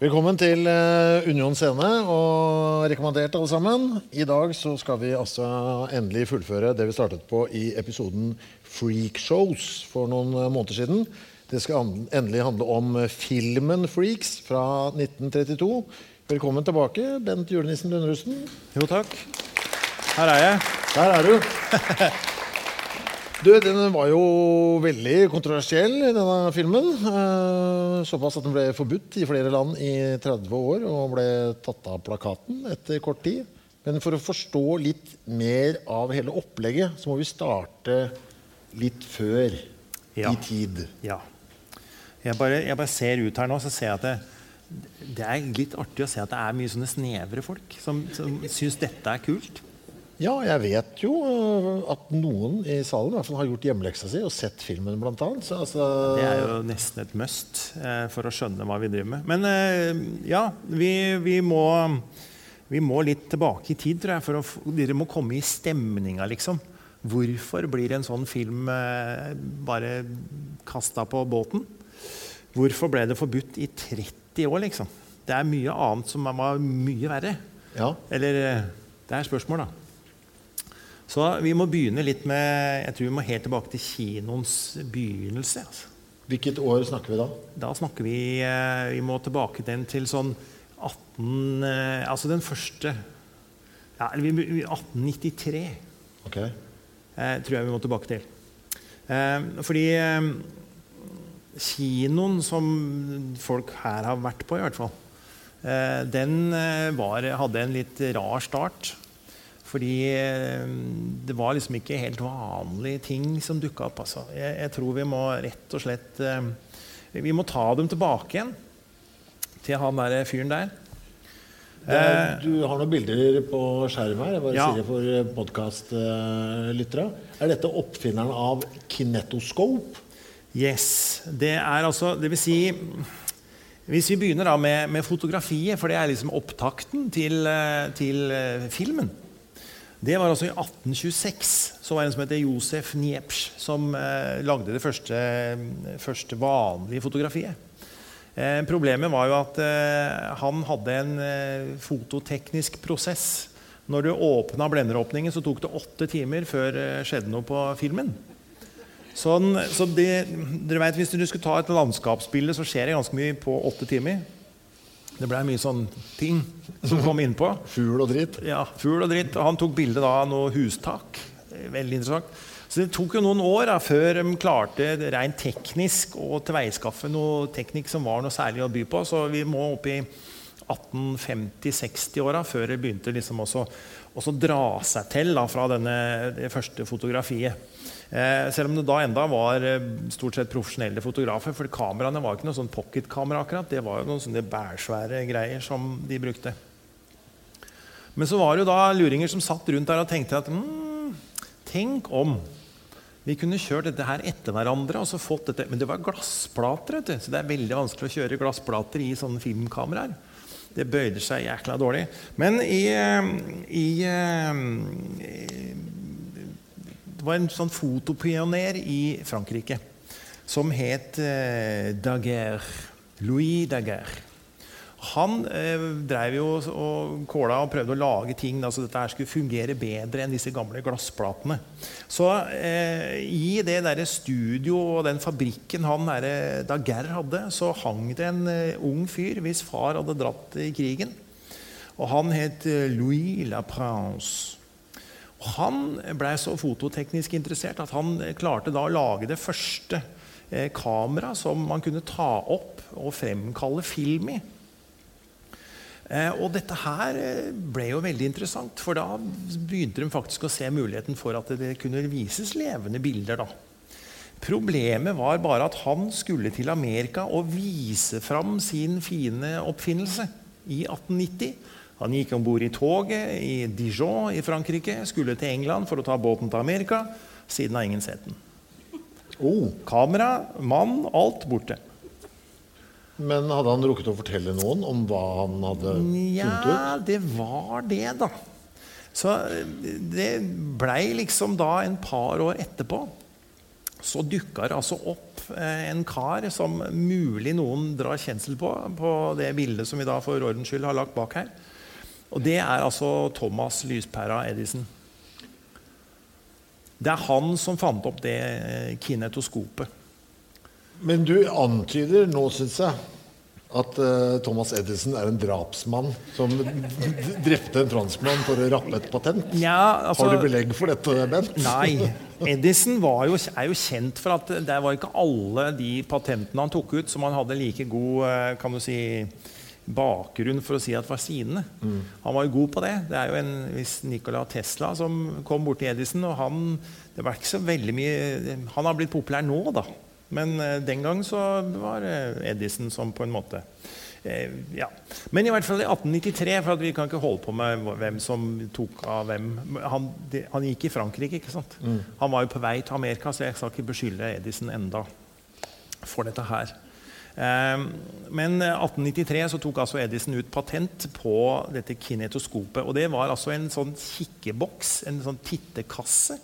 Velkommen til eh, Union scene, og rekommandert alle sammen. I dag så skal vi altså endelig fullføre det vi startet på i episoden Freakshows for noen eh, måneder siden. Det skal endelig handle om eh, filmen Freaks fra 1932. Velkommen tilbake, Bent Julenissen Lundrusten. Jo, takk. Her er jeg. Der er du. Du, Den var jo veldig kontroversiell, denne filmen. Eh, Såpass at den ble forbudt i flere land i 30 år og ble tatt av plakaten etter kort tid. Men for å forstå litt mer av hele opplegget, så må vi starte litt før Ja. i tid. Ja. Jeg bare, jeg bare ser ut her nå, så ser jeg at det, det er litt artig å se at det er mye sånne snevre folk som, som syns dette er kult. Ja, jeg vet jo eh, at noen i salen i hvert fall har gjort hjemmeleksa si og sett filmen, blant annet. Så, altså, Det er jo nesten et must eh, for å skjønne hva vi driver med. Men eh, ja, vi, vi, må, vi må litt tilbake i tid, tror jeg, for å dere må komme i stemninga, liksom. Hvorfor blir en sånn film eh, bare kasta på båten? Hvorfor ble det forbudt i 30 år, liksom? Det er mye annet som var mye verre. ja. Eller eh, Det er spørsmål, da. Så vi må begynne litt med Jeg tror vi må helt tilbake til kinoens begynnelse. Altså. Hvilket år snakker vi da? Da snakker vi eh, Vi må tilbake den til sånn 18 eh, Altså den første ja, eller vi- vi- 1893 Ok. eh, tror jeg vi må tilbake til. Eh, fordi eh, kinoen som folk her har vært på, i hvert fall, den var, hadde en litt rar start. Fordi eh, det var liksom ikke helt vanlige ting som dukka opp. Altså. Jeg, jeg tror vi må rett og slett eh, Vi må ta dem tilbake igjen til han der fyren der. Er, du har noen bilder på skjermen her. Jeg bare Ja. sier det for podkastlyttere. Er dette oppfinneren av kinetoscope? Yes. Det er altså Det vil si Hvis vi begynner da med, med fotografiet, for det er liksom opptakten til, eh, til eh, filmen. Det var altså i 1826. Så var det en som heter Josef Niepsch, som eh, lagde det første, første vanlige fotografiet. Eh, problemet var jo at eh, han hadde en eh, fototeknisk prosess. Når du åpna blenderåpningen, så tok det åtte timer før det skjedde noe på filmen. Sånn, så det, dere vet, Hvis du skulle ta et landskapsbilde, så skjer det ganske mye på åtte timer. Det ble mye sånn ting som kom innpå. Fugl og dritt. Ja, Fugl og dritt. Han tok bilde av noe hustak. Veldig interessant. Så det tok jo noen år da, før de klarte rent teknisk å tilveiskaffe noe teknikk som var noe særlig å by på. Så vi må opp i 1850-60-åra før det begynte liksom også, også dra seg til da, fra denne, det første fotografiet. Eh, selv om det da enda var eh, stort sett profesjonelle fotografer. For kameraene var ikke noe sånn pocketkamera akkurat. Det var jo noen sånne bærsvære greier som de brukte. Men så var det jo da luringer som satt rundt der og tenkte at mm, tenk om vi kunne kjørt dette her etter hverandre. og så fått dette, Men det var glassplater, vet du, så det er veldig vanskelig å kjøre glassplater i sånne filmkameraer. Det bøyde seg jækla dårlig. Men i, i, i, eh, Det var en sånn fotopioner i Frankrike som het eh, Daguerre. Louis Daguerre. Han eh, drev jo og kåla og prøvde å lage ting da, så dette her skulle fungere bedre enn disse gamle glassplatene. Så eh, i det der studio og den fabrikken han der, Daguerre hadde, så hang det en eh, ung fyr hvis far hadde dratt i krigen. Og han het eh, Louis La Prince. Han blei så fototeknisk interessert at han klarte da å lage det første eh, kamera som man kunne ta opp og fremkalle film i. Eh, og dette her eh, ble jo veldig interessant, for da begynte de faktisk å se muligheten for at det kunne vises levende bilder. da. Problemet var bare at han skulle til Amerika og vise fram sin fine oppfinnelse i 1890. Han gikk om bord i toget i Dijon i Frankrike, skulle til England for å ta båten til Amerika. Siden har ingen sett den. Oh, Kamera, mann, alt borte. men hadde han rukket å fortelle noen om hva han hadde funnet Ja, ut? det var det, da. Så det blei liksom da en par år etterpå så dukka det altså opp eh, en kar som mulig noen drar kjensel på, på det bildet som vi da for ordens skyld har lagt bak her. Og det er altså Thomas Lyspæra Edison. Det er han som fant opp det eh, kinetoskopet. Men du antyder nå, syns jeg, at eh, Thomas Edison er en drapsmann som drepte en franskmann for å rappe et patent. Ja, altså, Har du belegg for dette, Bent? Nei. Edison var jo, er jo kjent for at det var ikke alle de patentene han tok ut, som han hadde like god eh, kan du si, bakgrunn for å si at var sine. Han var jo god på det. Det er jo en viss Nikola Tesla som kom borti Edison, og han det var ikke så veldig mye Han har blitt populær nå, da. Men eh, den gang så var eh, Edison som på en måte eh, ja. Men i hvert fall i 1893, for at vi kan ikke holde på med hvem som tok av hvem Han, de, han gikk i Frankrike, ikke sant? Han var jo på vei til Amerika, så jeg skal ikke beskylde Edison enda for dette her. Eh, Men 1893 så tok altså Edison ut patent på dette kinetoskopet. Og det var altså en sånn kikkeboks, en sånn tittekasse.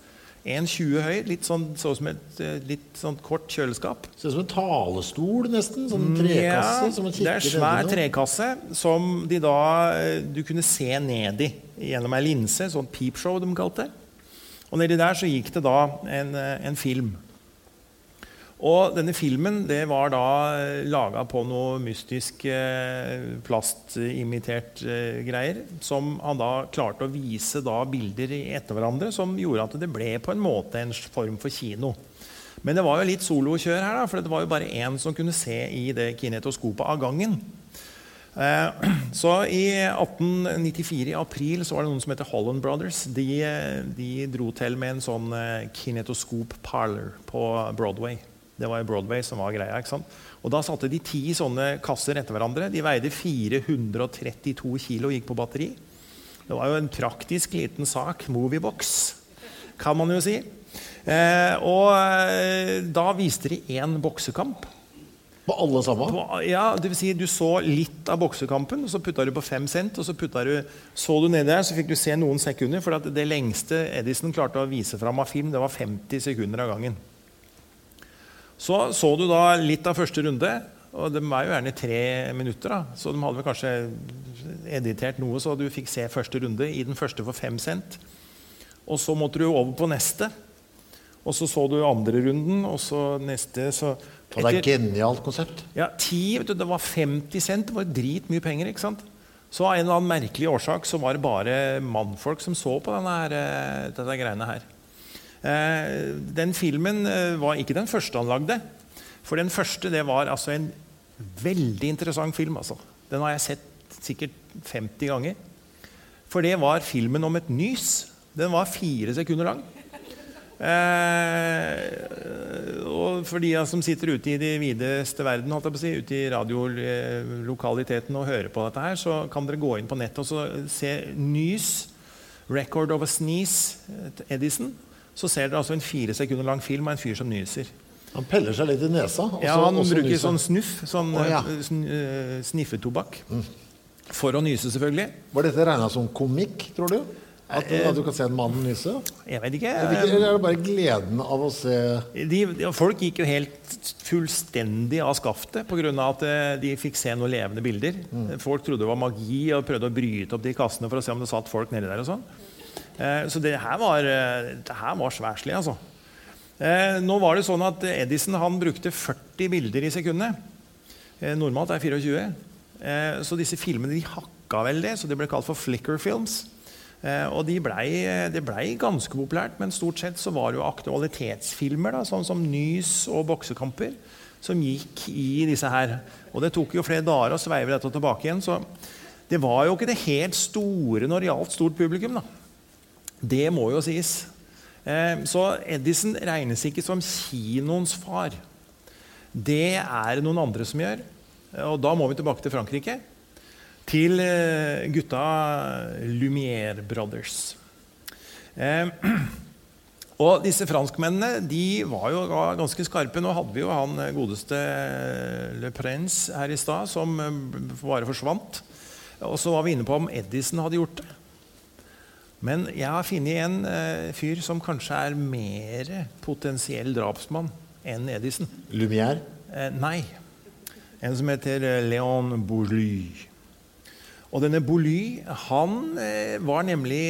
1,20 høy, litt sånn, så som et eh, litt sånn kort kjøleskap. Ser ut som en talestol, nesten. Sånn trekasse. som man Mm, det er svær trekasse som de da, eh, du kunne se ned i gjennom ei linse. Sånn peepshow, de kalte det. Og nedi der så gikk det da en, eh, en film. Og denne filmen det var da laga på noe mystisk eh, plastimitert eh, greier. Som han da klarte å vise da bilder etter hverandre, som gjorde at det ble på en måte en form for kino. Men det var jo litt solokjør her, da, for det var jo bare én som kunne se i det kinetoskopet av gangen. Eh, Så i 1894 i april så var det noen som heter Holland Brothers. De, eh, de dro til med en sånn eh, kinetoskop parlor på Broadway. Det var jo Broadway som var greia. ikke sant? Og Da satte de ti sånne kasser etter hverandre. De veide 432 kilo og gikk på batteri. Det var jo en praktisk liten sak. Moviebox, kan man jo si. Eh, og eh, da viste de én boksekamp. På alle sammen? På, ja, det vil si, du så litt av boksekampen, og så putta du på fem cent. og Så du, så du nedi der, så fikk du se noen sekunder. For at det lengste Edison klarte å vise fram av film, det var 50 sekunder av gangen. Så så du da litt av første runde, og de var jo gjerne tre minutter. da, Så de hadde vel kanskje editert noe, så du fikk se første runde i den første for fem cent. Og så måtte du over på neste. Og så så du andre runden, og så neste. så Og det er et genialt konsept. ja, ti, vet du, Det var 50 cent. Det var dritmye penger. ikke sant? Så av en eller annen merkelig årsak så var det bare mannfolk som så på denne, her, eh, dette greiene her. Eh, den filmen eh, var ikke den første han lagde. For den første det var altså en veldig interessant film. Altså. Den har jeg sett sikkert 50 ganger. For det var filmen om et nys. Den var fire sekunder lang. Eh, og for de som sitter ute i de videste verden, si, ute i radiolokaliteten og hører på dette her, så kan dere gå inn på nettet og se Nys, 'Record of a Sneeze', eh, Edison. Så ser dere altså en fire sekunder lang film av en fyr som nyser. Han peller seg litt i nesa. og Ja, Han bruker nyser sånn snuff, sånn oh, ja. eh, sn eh, sniffetobakk. For å nyse, selvfølgelig. Var dette regna som komikk, tror du? At, Eh, at du kan se en mann nyse? Jeg vet ikke. Eller er det bare gleden av å se De, de, folk gikk jo helt fullstendig av skaftet pga. at de fikk se noen levende bilder. Folk trodde det var magi og prøvde å bryte opp de kassene for å se om det satt folk nedi der. og sånn. Eh, så det her var, eh, det her var sværslig, altså. Eh, nå var det sånn at Edison han brukte 40 bilder i sekundet. Normalt er 24. Eh, så disse filmene de hakka veldig, så det ble kalt for flicker films. Og de blei, det blei ganske populært, men stort sett så var det jo aktualitetsfilmer, da, sånn som Nys og boksekamper, som gikk i disse her. Og det tok jo flere dager å sveive dette tilbake igjen. Så det var jo ikke det helt store når det gjaldt stort publikum. da. Det må jo sies. Eh, så Edison regnes ikke som kinoens far. Det er det noen andre som gjør. Og da må vi tilbake til Frankrike til eh, gutta Lumière Brothers. Eh, og disse franskmennene de var jo ganske skarpe. Nå hadde vi jo han eh, godeste Le Prince her i stad, som bare forsvant. Og så var vi inne på om Edison hadde gjort det. Men jeg har funnet en eh, fyr som kanskje er mer potensiell drapsmann enn Edison. Lumière? Eh, nei. En som heter Leon Bourly. Og denne Bouly, han eh, var nemlig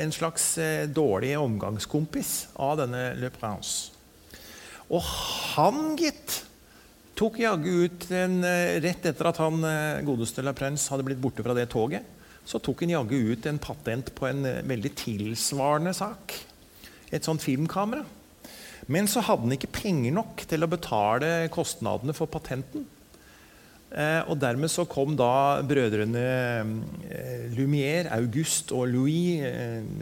en slags eh, dårlig omgangskompis av denne Le Prince. Og han, gitt, tok jaggu ut en, eh, Rett etter at han eh, godeste Le Prince hadde blitt borte fra det toget, så tok han jaggu ut en patent på en eh, veldig tilsvarende sak. Et sånt filmkamera. Men så hadde han ikke penger nok til å betale kostnadene for patenten. Eh, og dermed så kom da brødrene eh, Lumière, August og Louis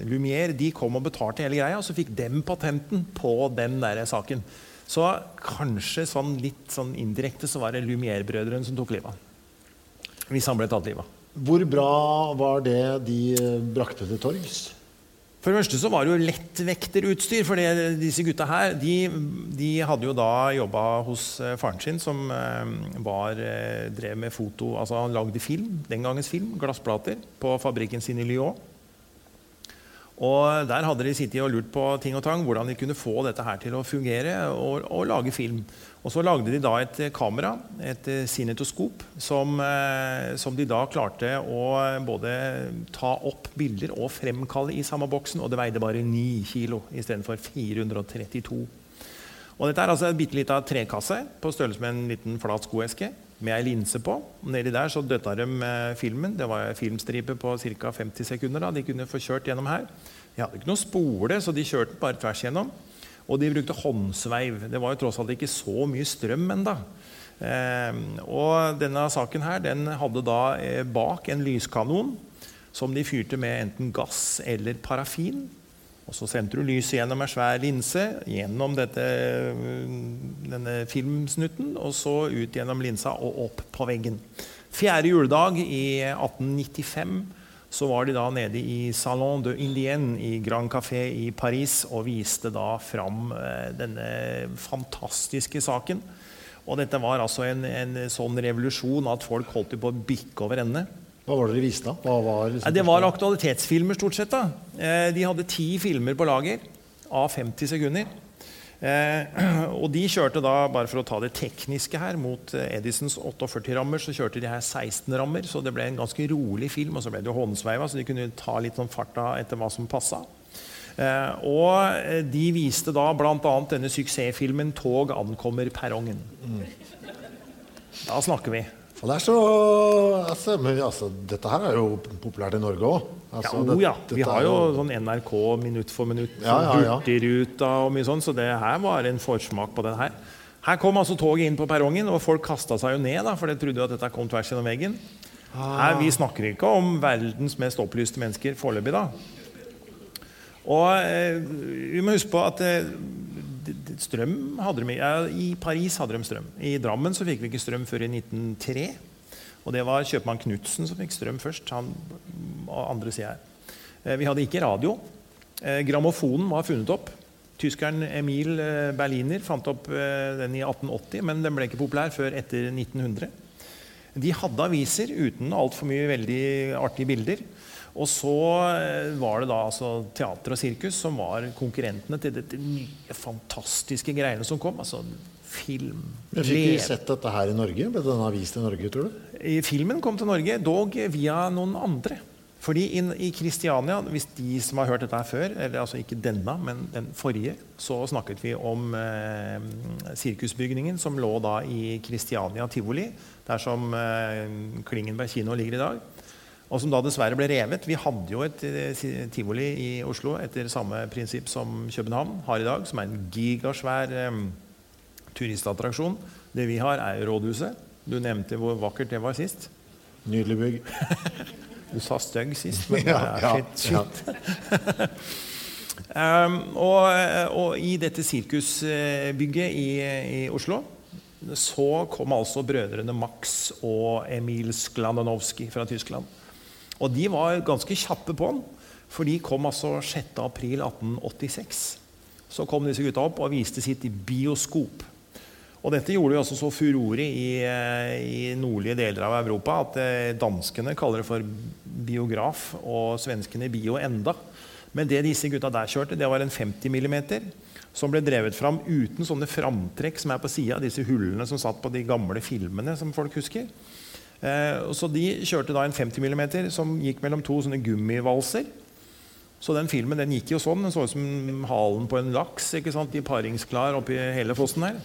Lumière de kom og betalte hele greia, og så fikk dem patenten på den der saken. Så kanskje sånn litt sånn indirekte så var det Lumière-brødrene som tok livet av Hvis han ble tatt livet av. Hvor bra var det de brakte til torgs? For det første så var det jo lettvekterutstyr. For disse gutta her de, de, hadde jo da jobba hos eh, faren sin, som eh, var, eh, drev med foto Altså han lagde film, den gangens film, glassplater, på fabrikken sin i Lyon. Og Der hadde de sittet og lurt på ting og tang, hvordan de kunne få dette her til å fungere og, og lage film. Og Så lagde de da et kamera, et cinetoskop, som, eh, som, de da klarte å både ta opp bilder og fremkalle i samme boksen. Og det veide bare 9 kilo istedenfor 432. Og dette er altså en bitte lita trekasse på størrelse med en liten flat skoeske med ei linse på. Nedi der så døtta de filmen. Det var filmstripe på ca. 50 sekunder. da. De kunne få kjørt gjennom her. De hadde ikke noe spole, så de kjørte bare tvers gjennom. Og de brukte håndsveiv. Det var jo tross alt ikke så mye strøm ennå. Eh, og denne saken her, den hadde da eh, bak en lyskanon som de fyrte med enten gass eller parafin. Og Så sendte du lyset gjennom en svær linse, gjennom dette, denne filmsnutten, og så ut gjennom linsa og opp på veggen. Fjerde juledag i 1895 så var de da nede i Salon de Indienne i Grand Café i Paris og viste da fram eh, denne fantastiske saken. Og dette var altså en, en sånn revolusjon at folk holdt på å bikke over ende. Hva var det dere viste, da? Var liksom det var aktualitetsfilmer, stort sett. da. Eh, de hadde ti filmer på lager av 50 sekunder. Eh, og de kjørte da, bare for å ta det tekniske her, mot eh, Edisons 48-rammer, så kjørte de her 16-rammer. Så det ble en ganske rolig film, og så ble det jo håndsveiva, så de kunne ta litt sånn farta etter hva som passa. og de viste da bl.a. denne suksessfilmen 'Tog ankommer perrongen'. Mm. Da snakker vi. Og det er så, altså, men altså, Dette her er jo populært i Norge òg. Altså, ja, oh, ja. Vi har jo sånn NRK minutt for minutt, ja, ja, ja. Hurtigruta og mye sånn, så det her var en forsmak på den her. Her kom altså toget inn på perrongen, og folk kasta seg jo ned, da, for de trodde at dette kom tvers gjennom veggen. Her, vi snakker ikke om verdens mest opplyste mennesker foreløpig, da. Og eh, vi må huske på at eh, strøm hadde de, ja, I Paris hadde de strøm. I Drammen så fikk vi ikke strøm før i 1903. Og det var kjøpmann Knutsen som fikk strøm først. han andre sida. Eh, vi hadde ikke radio. Eh, grammofonen var funnet opp. Tyskeren Emil eh, Berliner fant opp den i 1880, men den ble ikke populær før etter 1900. De hadde aviser uten altfor mye veldig artige bilder. Og så eh, var det da altså teater og sirkus som var konkurrentene til dette nye, fantastiske greiene som kom. altså film. Men Fikk vi sett dette her i Norge? Ble denne vist i Norge, tror du? Filmen kom til Norge, dog via noen andre. Fordi i Kristiania, hvis de som har hørt dette her før, eller altså ikke denne, men den forrige, så snakket vi om eh, sirkusbygningen som lå da i Kristiania tivoli, der som eh, Klingenberg kino ligger i dag. Og som da dessverre ble revet. Vi hadde jo et eh, tivoli i Oslo etter samme prinsipp som København har i dag, som er en gigasvær eh, turistattraksjon. Det vi har, er Rådhuset. Du nevnte hvor vakkert det var sist. Nydelig bygg. du sa stygg sist, men Ja, ja, shit. shit. um, og, og i dette sirkusbygget i, i Oslo så kom altså brødrene Max og Emil Skladanowski fra Tyskland. Og de var ganske kjappe på den, for de kom altså 6.4.1886. Så kom disse gutta opp og viste sitt bioskop. Og dette gjorde jo også så furore i, eh, i nordlige deler av Europa at eh, danskene kaller det for biograf, og svenskene bio enda. Men det disse gutta der kjørte, det var en 50 mm som ble drevet fram uten sånne framtrekk som er på sida, disse hullene som satt på de gamle filmene som folk husker. Eh, så de kjørte da en 50 mm som gikk mellom to sånne gummivalser. Så den filmen den gikk jo sånn. Den så ut som halen på en laks ikke sant? i paringsklar oppi hele fossen her.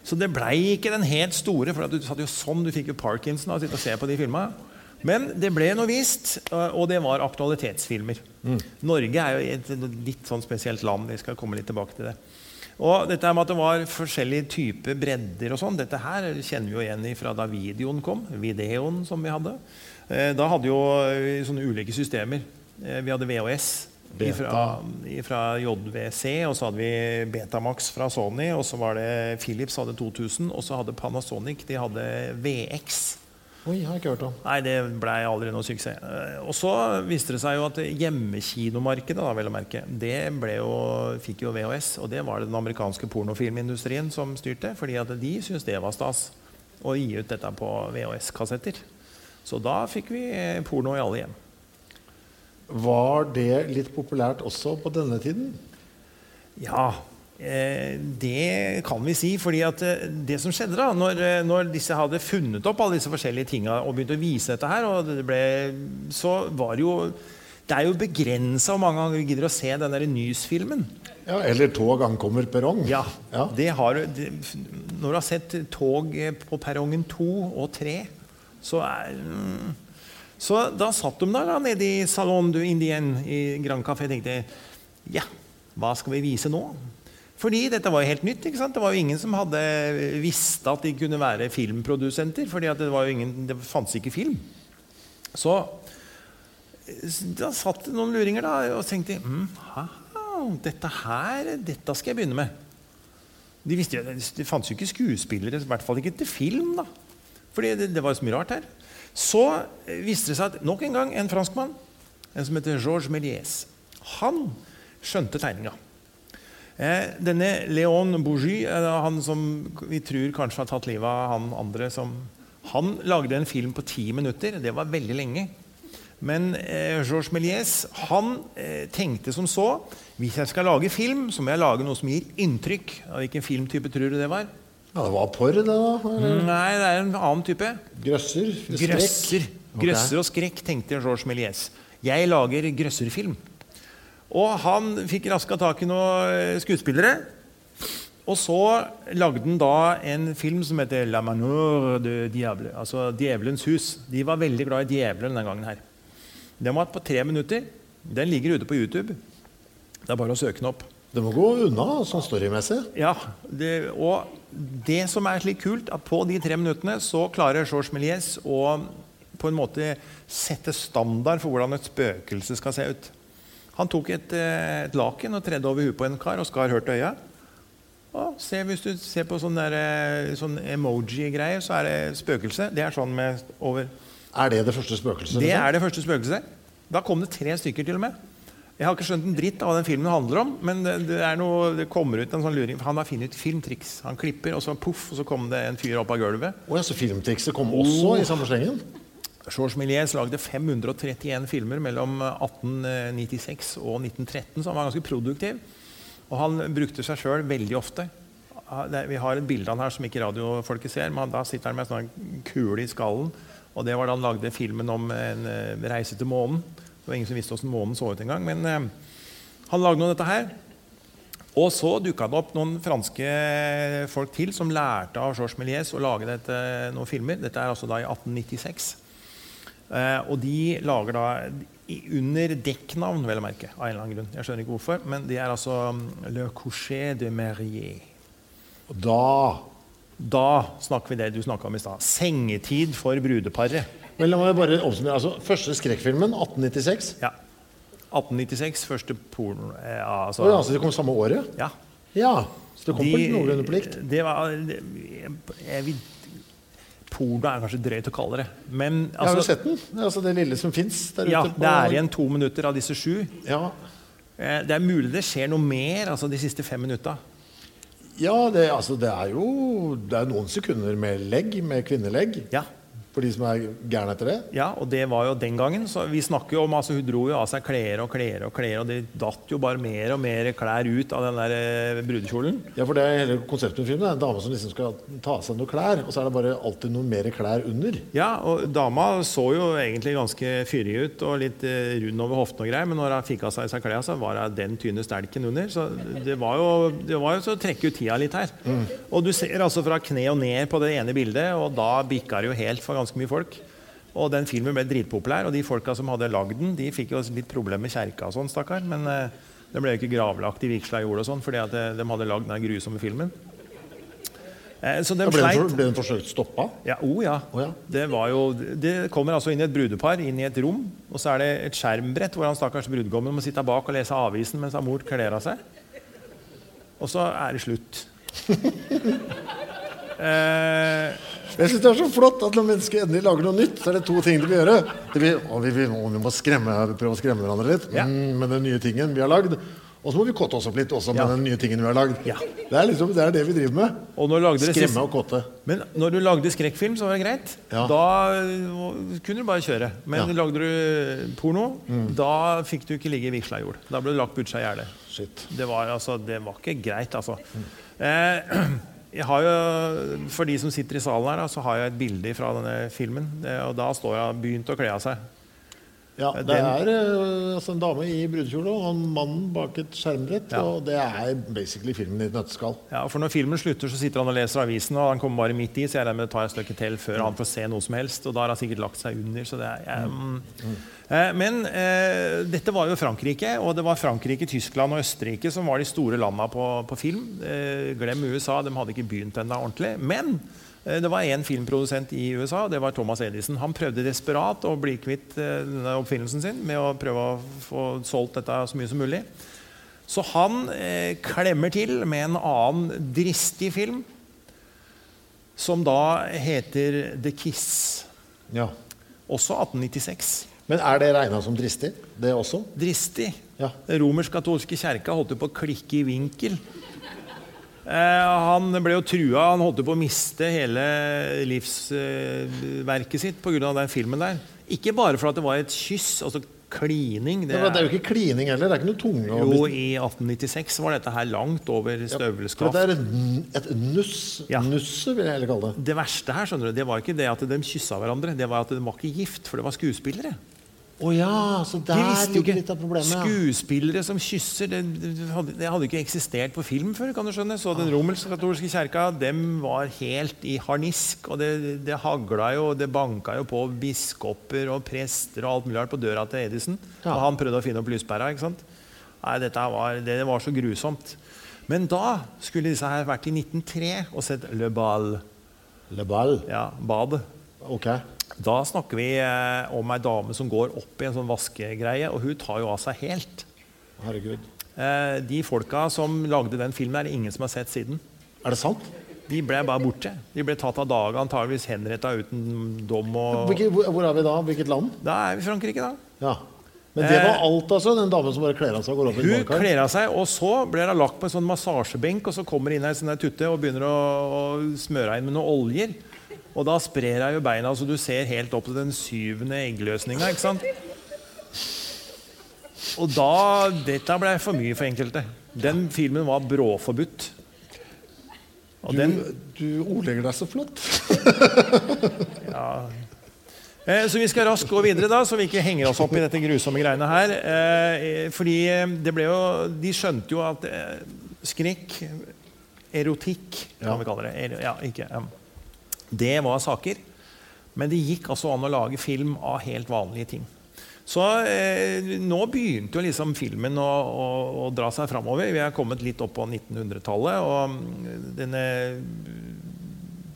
Så det blei ikke den helt store, for du satt jo sånn, du fikk jo Parkinson av å sitte og se på de filmene. Men det ble noe vist, og det var aktualitetsfilmer. Mm. Norge er jo et litt sånn spesielt land. Vi skal komme litt tilbake til det. Og dette med at det var forskjellige typer bredder og sånn, dette her kjenner vi jo igjen fra da videoen kom. Videoen som vi hadde. Eh, da hadde jo sånne ulike systemer. Eh, vi hadde VHS fra, fra JVC, og så hadde vi Betamax fra Sony, og så var det Philips hadde 2000, og så hadde Panasonic de hadde VX. Oi, har jeg ikke hørt om. Nei, det blei aldri noe suksess. Eh, og så viste det seg jo at hjemmekinomarkedet da, vel å merke, det jo, fikk jo VHS. Og det var det den amerikanske pornofilmindustrien som styrte. fordi at de syntes det var stas å gi ut dette på VHS-kassetter. Så da fikk vi porno i alle hjem. Var det litt populært også på denne tiden? Ja, Eh, det kan vi si. fordi at eh, det som skjedde da, når, eh, når disse hadde funnet opp alle disse forskjellige tinga og begynte å vise dette her, det ble, så var det jo det er jo begrensa hvor mange ganger vi gidder å se den der Nys-filmen. Ja, Eller 'Tog ankommer perrong'. Ja, ja. Det har, det, Når du har sett tog på perrongen 2 og 3, så er mm, Så da satt de da nede i Salon du Indien i Grand Café og tenkte Ja, hva skal vi vise nå? Fordi dette var jo helt nytt. ikke sant? Det var jo ingen som hadde visst at de kunne være filmprodusenter. fordi det, var jo ingen, det fantes ikke film. Så da satt det noen luringer da, og tenkte mm, dette her, dette skal jeg begynne med. De visste, det fantes jo ikke skuespillere, i hvert fall ikke til film. da. Fordi det, det var så mye rart her. Så viste det seg at nok en gang en franskmann, en som heter Georges Méliès, han skjønte tegninga. Eh, denne Leon Bourgie, han som vi tror kanskje har tatt livet av han andre som Han lagde en film på ti minutter. Det var veldig lenge. Men eh, Georges Méliès han eh, tenkte som så Hvis jeg skal lage film, så må jeg lage noe som gir inntrykk. Av hvilken filmtype tror du det var? Ja, Det var porr, det, da? Eller? Nei, det er en annen type. Grøsser? Grøsser. Grøsser og skrekk, tenkte Georges Méliès. Jeg lager grøsserfilm. Og han fikk raska tak i noen eh, skuespillere. Og så lagde han da en film som heter 'La Manure de Diable'. Altså 'Djevelens hus'. De var veldig glad i djevelen den gangen her. Den var på tre minutter. Den ligger ute på YouTube. Det er bare å søke den opp. Det må gå unna sånn storymessig. Ja, det, og det som er slik kult, at på de tre minuttene så klarer Georges Méliès å på en måte sette standard for hvordan et spøkelse skal se ut. Han tok et, eh, et laken og tredde over huet på en kar og skar hørt øya. Og se, hvis du ser på sånn, eh, sånn emoji-greier, så er det spøkelse. Det er sånn med over Er det det første spøkelset? Det liksom? er det første spøkelset. Da kom det tre stykker til og med. Jeg har ikke skjønt en dritt av hva den filmen handler om, men det, noe, det kommer ut en sånn luring. Han har funnet filmtriks. Han klipper, og så poff, og så kom det en fyr opp av gulvet. Oh, ja, så filmtrikset kom også oh. i samme slengen? Georges Méliès lagde 531 filmer mellom 1896 og 1913, så han var ganske produktiv. Og han brukte seg sjøl veldig ofte. Vi har et bilde av han her som ikke radiofolket ser, men da sitter han med en sånn kule i skallen. Og det var da han lagde filmen om en eh, reise til månen. Det var ingen som visste åssen månen så ut engang. Men eh, han lagde noe dette her. Og så dukka det opp noen franske folk til som lærte av Georges Méliès å lage dette, noen filmer. Dette er altså da i 1896. Eh, og de lager da under dekknavn, vel å merke. av en eller annen grunn. Jeg skjønner ikke hvorfor, men de er altså um, Le Coucher de Merier. Og da Da snakker vi det du snakka om i stad. Sengetid for brudeparet. Men la meg bare oppsummere. Altså, første skrekkfilmen, 1896. Ja. 1896, første porno... Eh, altså, oh, ja, så det kom samme året? ja. Ja. Så det kom på De- noenlunde på likt? Det var jeg vil, Porno er kanskje drøyt å kalle det. Men Jeg har jo altså, sett den. Det altså det lille som fins der ute. ja, på- det er igjen to minutter av disse sju. Ja, Eh, Det er mulig det skjer noe mer altså de siste fem minutta. ja det, altså, det er jo det er noen sekunder med legg, med kvinnelegg. Ja. For de som er gærne etter det. ja, og det var jo den gangen. Så vi snakker jo om, altså Hun dro jo av seg klær og klær og klær, og det datt jo bare mer og mer klær ut av den der eh, brudekjolen. Ja, for det er hele konseptet med filmen. Det er en dame som liksom skal ta av seg noen klær, og så er det bare alltid noe mer klær under. Ja, og dama så jo egentlig ganske fyrig ut og litt eh, rund over hoften og greier, men når hun fikk av seg seg klærne, så var hun den tynne stelken under. Så det var jo, det var jo så å trekke ut tida litt her. Og du ser altså fra kne og ned på det ene bildet, og da bikka det jo helt for ganske mye folk. Og den filmen ble dritpopulær, og de folka som hadde lagd den, de fikk jo litt problemer med kjerka og sånn, stakkar. Men eh, det ble jo ikke gravlagt i Vigsla jord og sånn, fordi at eh, de hadde lagd den grusomme filmen. Eh, så de ble, den sleit. for, ble den forsøkt stoppa? Ja, oh ja. Oh, ja. Det, var jo, det kommer altså inn et brudepar inn i et rom, og så er det et skjermbrett hvor han stakkars brudgommen må sitte bak og lese avisen mens han mor kler av seg. Og så er det slutt. eh, Jeg synes Det er så flott at når mennesker endelig lager noe nytt, så er det to ting de vil gjøre. De vil, å, vi, vil, å, vi må skremme, prøve å skremme hverandre litt Ja. mm, med den nye tingen vi har lagd. Og så må vi kåte oss opp litt også med Ja. den nye tingen vi har lagd. Ja. Det, er liksom, det er det vi driver med. og Skremme siste, og kåte. men når du lagde skrekkfilm, så var det greit. Ja. Da kunne du bare kjøre. Men. Mm. lagde du porno, da fikk du ikke ligge i vigsla jord. Da ble du lagt butcha i gjerdet. Det var, altså, det var ikke greit, altså. Eh, jeg har jo, for de som sitter i salen her, så har jeg et bilde fra denne filmen. Eh, og da står jeg begynt å kle av seg. Ja, det Den- er eh, altså en dame i brudekjole og en mann bak et skjermbrett. Ja. Og det er basically filmen i et nøtteskall. Ja, for Når filmen slutter, så sitter han og leser avisen, og han kommer bare midt i, så jeg regner med det tar et stykke til før han får se noe som helst. Og da har han sikkert lagt seg under. så det er... jeg, mm. Eh, Men eh, dette var jo Frankrike, og det var Frankrike, Tyskland og Østerrike som var de store landa på, på film. Eh, glem USA, de hadde ikke begynt ennå ordentlig. Men eh, det var én filmprodusent i USA, det var Thomas Edison. Han prøvde desperat å bli kvitt eh, denne oppfinnelsen sin med å prøve å få solgt dette så mye som mulig. Så han eh, klemmer til med en annen dristig film, som da heter The Kiss. Ja. Også 1896. Men er det regna som dristig, det også? Dristig. Ja. Den romersk-katolske kjerka holdt på å klikke i vinkel. Eh, han ble jo trua, han holdt på å miste hele livsverket eh, sitt pga. den filmen der. Ikke bare for at det var et kyss, altså klining. Det, ja, det er jo ikke klining heller. Det er ikke noe tunge. Jo, i 1896 var dette her langt over støvelskraft. Ja, det er et, et nuss. Ja. Nusset, vil jeg heller kalle det. Det verste her skjønner du, det var ikke det at de kyssa hverandre, det var at de var ikke gift, for det var skuespillere. Å ja, så De der visste jo ligger ikke litt av problemet. Ja. Skuespillere som kysser, det, det, hadde, det hadde ikke eksistert på film før. kan du skjønne. Så den romersk-katolske kjerka dem var helt i harnisk. Og det, det hagla jo, det banka jo på biskoper og prester og alt mulig rart på døra til Edison. Ja. Og han prøvde å finne opp lyspæra. ikke sant? Nei, var, det var så grusomt. Men da skulle disse her vært i 1903 og sett Le Ball. Le Ball? Ja, badet. Ok. Da snakker vi eh, om ei dame som går opp i en sånn vaskegreie, og hun tar jo av seg helt. Herregud. Eh, de folka som lagde den filmen, er det ingen som har sett siden. Er det sant? De ble bare borte. De ble tatt av dage, antageligvis henretta uten dom. Og... Hvor, er vi da? Hvilket land? Da er vi i Frankrike, da. Ja. Men det var Eh, alt, altså? Den damen som bare kler av seg og går opp i Hun kler av seg, og så blir hun lagt på en sånn massasjebenk, og så kommer inn ei tutte og begynner å, å smøre inn med noen oljer. Og da sprer jeg jo beina så du ser helt opp til den syvende eggløsninga. ikke sant? Og da Dette ble for mye for enkelte. Den filmen var bråforbudt. Og den, Du, du ordlegger deg så flott. Eh, Så vi skal raskt gå videre, da, så vi ikke henger oss opp i dette grusomme greiene her. Eh, Fordi eh, det ble jo De skjønte jo at eh, skrekk, erotikk, kan Ja. vi kalle det er- ja, ikke, ja. Det var saker. Men det gikk altså an å lage film av helt vanlige ting. Så eh, nå begynte jo liksom filmen å, å, å dra seg framover. Vi er kommet litt opp på 1900-tallet. Og mm, denne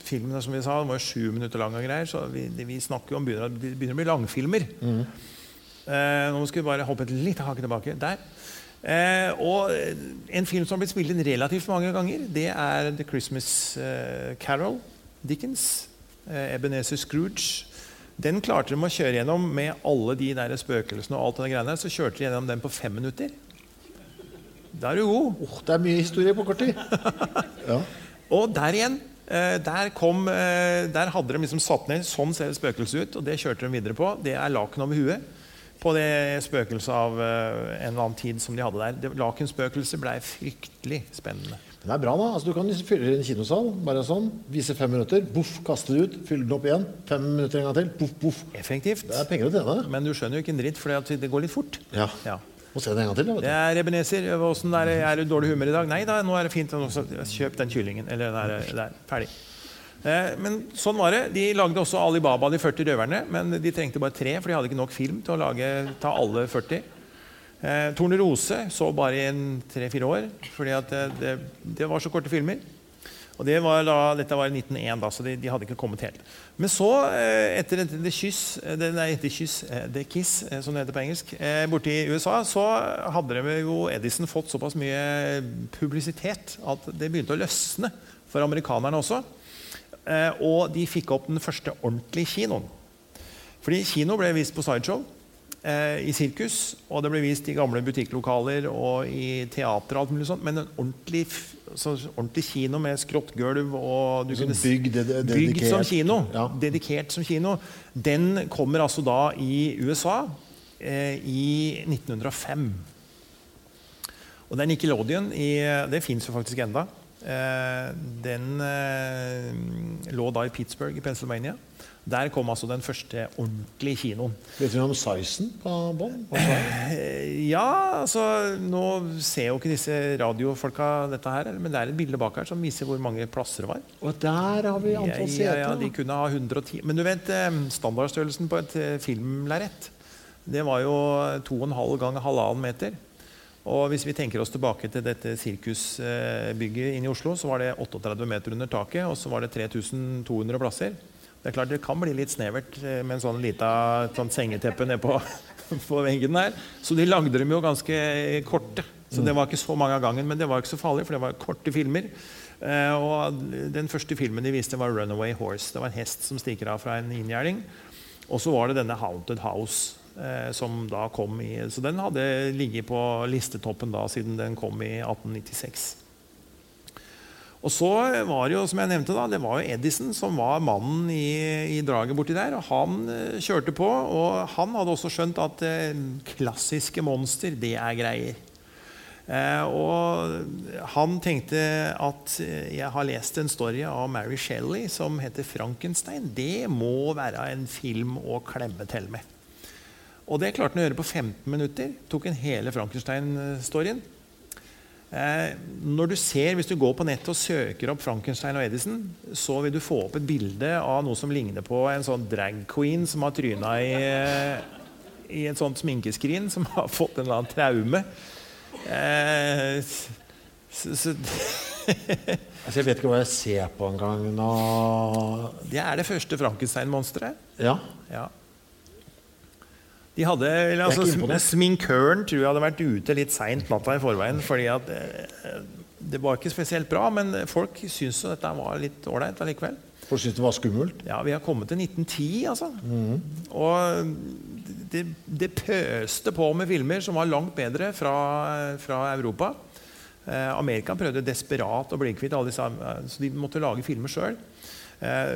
filmen som vi sa, den var sju minutter lang, og greier, så vi, vi snakker jo om begynner, begynner å bli langfilmer. Mm. Eh, nå skal vi bare hoppe et lite hakk tilbake. Der. Eh, og en film som har blitt spilt inn relativt mange ganger, det er The Christmas eh, Carol. Dickens. Eh, Ebenezer Scrooge. Den klarte de å kjøre gjennom med alle de der spøkelsene. og alt det greiene. Så kjørte de gjennom den på fem minutter. Da er du god. Oh, det er mye historie på kort tid. ja. Og der igjen. Eh, der, kom, eh, der, hadde de liksom satt ned Sånn ser et spøkelse ut, og det kjørte de videre på. Det er laken over huet på det spøkelset av en eller annen tid som de hadde der. Lakenspøkelset blei fryktelig spennende. Det er bra, da. Altså, du kan liksom fylle i en kinosal. bare sånn, Vise fem minutter. Boff, kaste det ut. Fylle den opp igjen. Fem minutter en gang til. Boff, boff. Effektivt. Det er penger å tjene. Men du skjønner jo ikke en dritt, for det går litt fort. Ja. ja. Må se det en gang til. Da, det er Ebenezer. Åssen er, er du dårlig humør i dag? Nei da, nå er det fint. Kjøp den kyllingen. Eller det der. Ferdig. Eh, men sånn var det. De lagde også Alibaba, de 40 røverne. Men de trengte bare tre, for de hadde ikke nok film til å lage, ta alle 40. Eh, Tornerose så bare i tre-fire år, fordi det, det, det, var så korte filmer. Og det var da, Dette var i 1901, da, så de, de, hadde ikke kommet helt. Men så, eh, etter The Kyss, det, nei, etter kyss, The Kiss, som det heter på engelsk, borte i USA, så hadde de jo Edison fått såpass mye publisitet at det begynte å løsne for amerikanerne også. Eh, og de fikk opp den første ordentlige kinoen. Fordi kino ble vist på sideshow, eh, i sirkus, og det ble vist i gamle butikklokaler og i teater. og alt mulig sånt, Men en ordentlig, så, ordentlig kino med skrått gulv og du kunne, bygd, bygd som kino, ja. dedikert som kino, den kommer altså da i USA eh, i 1905. Og det er Nickelodeon. I, det fins jo faktisk enda. Eh, den eh, lå da i Pittsburgh i Pennsylvania. Der kom altså den første ordentlige kinoen. Vet du noe om sizen på bånd? Eh, ja, altså Nå ser jo ikke disse radiofolka dette her, men det er et bilde bak her som viser hvor mange plasser det var. Og der har vi antall seter. Ja, ja, de kunne ha 110. Men du vet, standardstørrelsen på et filmlerret det var jo 2,5 ganger halvannen meter. Og hvis vi tenker oss tilbake til dette sirkusbygget inne i Oslo, så var det 38 meter under taket, og så var det 3200 plasser. Det er klart det kan bli litt snevert eh, med en sånn lita sånn sengeteppe nedpå på, veggen der. Så de lagde dem jo ganske korte. Så det var ikke så mange av gangen, men det var ikke så farlig, for det var korte filmer. Eh, og den første filmen de viste, var 'Runaway Horse'. Det var en hest som stikker av fra en inngjerding. Og så var det denne 'Haunted House'. Eh, som da kom i, så den hadde ligget på listetoppen da, siden den kom i 1896. Og så var det jo, som jeg nevnte da, det var jo Edison som var mannen i, i draget borti der. og Han eh, kjørte på, og han hadde også skjønt at eh, klassiske monster, det er greier. Eh, og han tenkte at eh, jeg har lest en story av Mary Shelley som heter 'Frankenstein'. Det må være en film å klemme til med. Og det klarte han å gjøre på 15 minutter. Tok en hele Frankenstein-storyen. Eh, når du ser, Hvis du går på nettet og søker opp Frankenstein og Edison, så vil du få opp et bilde av noe som ligner på en sånn drag queen som har tryna i, i et sånt sminkeskrin, som har fått en eller annen traume. Eh, så, så altså jeg vet ikke hva jeg ser på engang nå. Det er det første Frankenstein-monsteret. Ja. ja. De hadde, altså, Sminkøren tror jeg hadde vært ute litt seint natta i forveien. fordi at eh, Det var ikke spesielt bra, men folk syntes dette var litt ålreit allikevel. Folk syntes det var skummelt? Ja, vi har kommet til 1910, altså. Mm. Og det, det, pøste på med filmer som var langt bedre fra, fra Europa. Eh, Amerika prøvde desperat å bli kvitt alle disse, eh, så de måtte lage filmer sjøl. Eh,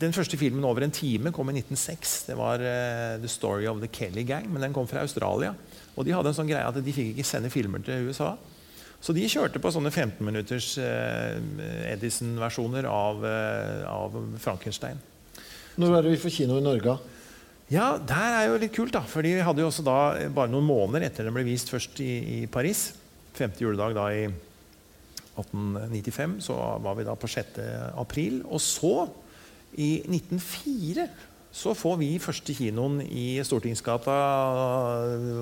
den første filmen over en time kom i 1906. Det var uh, 'The Story of the Kelly Gang'. Men den kom fra Australia. Og de hadde en sånn greie at de fikk ikke sende filmer til USA. Så de kjørte på sånne 15 minutters uh, Edison-versjoner av, av, Frankenstein. Når er det vi får kino i Norge? Ja, Der er jo litt kult. da, fordi Vi hadde jo også da, bare noen måneder etter den ble vist først i, i Paris, femte juledag da i 1895 så var vi da på 6. april. Og så, i 1904, så får vi første kinoen i Stortingsgata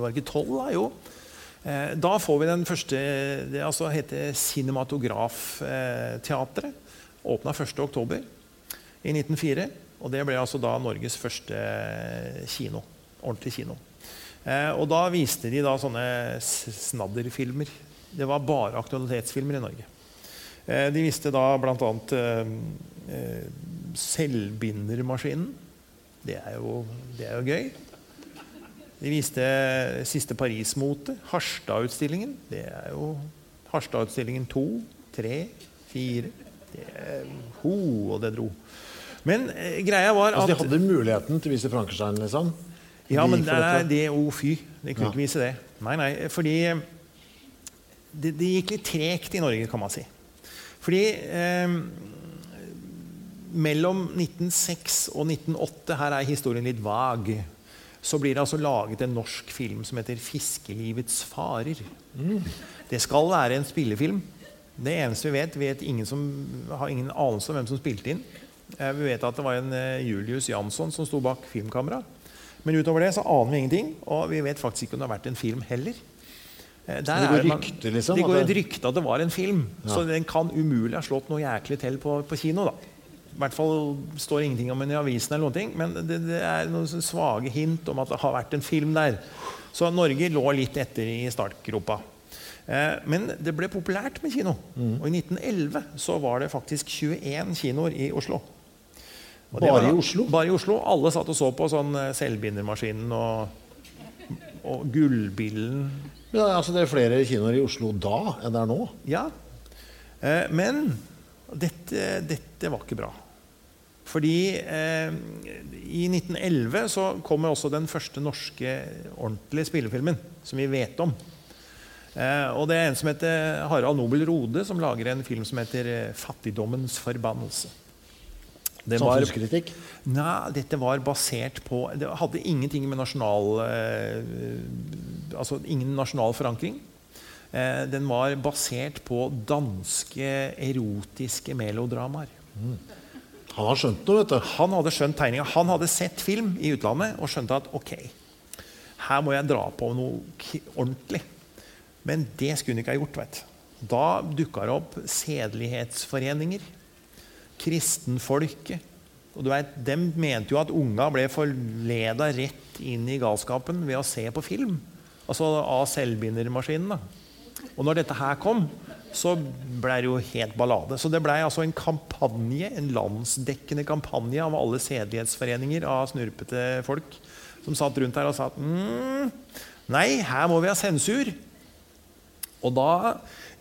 Var det ikke 12, da? Jo. Eh, da får vi den første Det altså heter Cinematografteatret. Åpna 1.10. i 1904. Og det ble altså da Norges første kino. Ordentlig kino. Eh, og da viste de da sånne snadderfilmer. Det var bare aktualitetsfilmer i Norge. Eh, de viste da bl.a. Eh, Selvbindermaskinen. Det er, jo, det er jo gøy. De viste siste Paris-mote. Harstad-utstillingen. Det er jo Harstad-utstillingen 2, 3, 4 det, Ho, og det dro. Men eh, greia var at Altså, de hadde muligheten til å vise Frankenstein, liksom? Ja, men det er det Å, fy. De kunne Ja. ikke vise det. Nei, nei, fordi det, det gikk litt tregt i Norge, kan man si. Fordi eh, mellom 1906 og 1908 Her er historien litt vag. Så blir det altså laget en norsk film som heter 'Fiskelivets farer'. Det skal være en spillefilm. Det eneste vi vet, vet ingen som har ingen anelse om hvem som spilte inn. Eh, Vi vet at det var en eh, Julius Jansson som sto bak filmkamera. Men utover det så aner vi ingenting, og vi vet faktisk ikke om det har vært en film heller. Eh, der det går er rykter, liksom, Det går et rykte at det var en film. Ja. Så den kan umulig ha slått noe jæklig til på, på kino. da. I hvert fall står ingenting om den i avisen, eller noen ting, men det, det er noen svake hint om at det har vært en film der. Så Norge lå litt etter i startgropa. Eh, men det ble populært med kino. Mm. Og i 1911 så var det faktisk 21 kinoer i Oslo. Og Bare var- i Oslo? Bare i Oslo. Alle satt og så på sånn eh, Selvbindermaskinen og, og Gullbillen. Ja, altså, det er flere kinoer i Oslo da enn det er nå. Ja. Eh, men dette, dette var ikke bra. Fordi eh, i 1911 så kommer også den første norske ordentlige spillefilmen som vi vet om. Eh, og det er en som heter Harald Nobel Rode, som lager en film som heter eh, 'Fattigdommens forbannelse'. Det var- Samfunnskritikk. Nei, dette var basert på Det hadde ingenting med nasjonal eh, Altså ingen nasjonal forankring. Eh, den var basert på danske erotiske melodramaer. Han har skjønt noe, vet du. Han hadde skjønt tegninga. Han hadde sett film i utlandet og skjønte at ok, her må jeg dra på noe ordentlig. Men det skulle hun ikke ha gjort. vet. Da dukka det opp sedelighetsforeninger. Kristenfolket. Og du vet, De mente jo at unga ble forleda rett inn i galskapen ved å se på film. Altså av selvbindermaskinen. Og når dette her kom, så ble det jo helt ballade. Så det ble altså en kampanje, en landsdekkende kampanje av alle sedelighetsforeninger av snurpete folk som satt rundt her og sa at mm, nei, her må vi ha sensur. Og da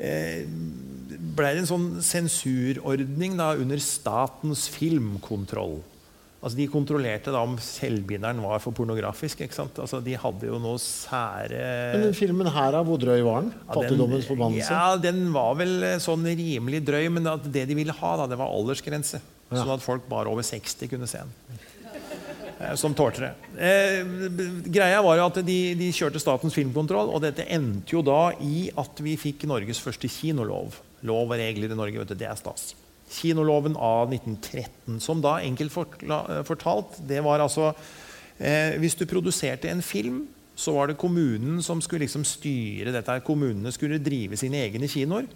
eh, ble det en sånn sensurordning da, under statens filmkontroll. Altså De kontrollerte da om selvbinderen var for pornografisk. ikke sant? Altså De hadde jo noe sære Men den filmen her, hvor drøy var den? ja, Fattigdommens forbannelse? Ja, Den var vel eh, sånn rimelig drøy, men at det de ville ha, da, det var aldersgrense. Ja. Sånn at folk bare over 60 kunne se den. Eh, Som tålte det. Eh, greia var jo at de, de kjørte Statens filmkontroll, og dette endte jo da i at vi fikk Norges første kinolov. Lov og regler i Norge, vet du, det er stas. Kinoloven av 1913, som da enkelt fortalt Det var altså eh, Hvis du produserte en film, så var det kommunen som skulle liksom styre dette. Kommunene skulle drive sine egne kinoer.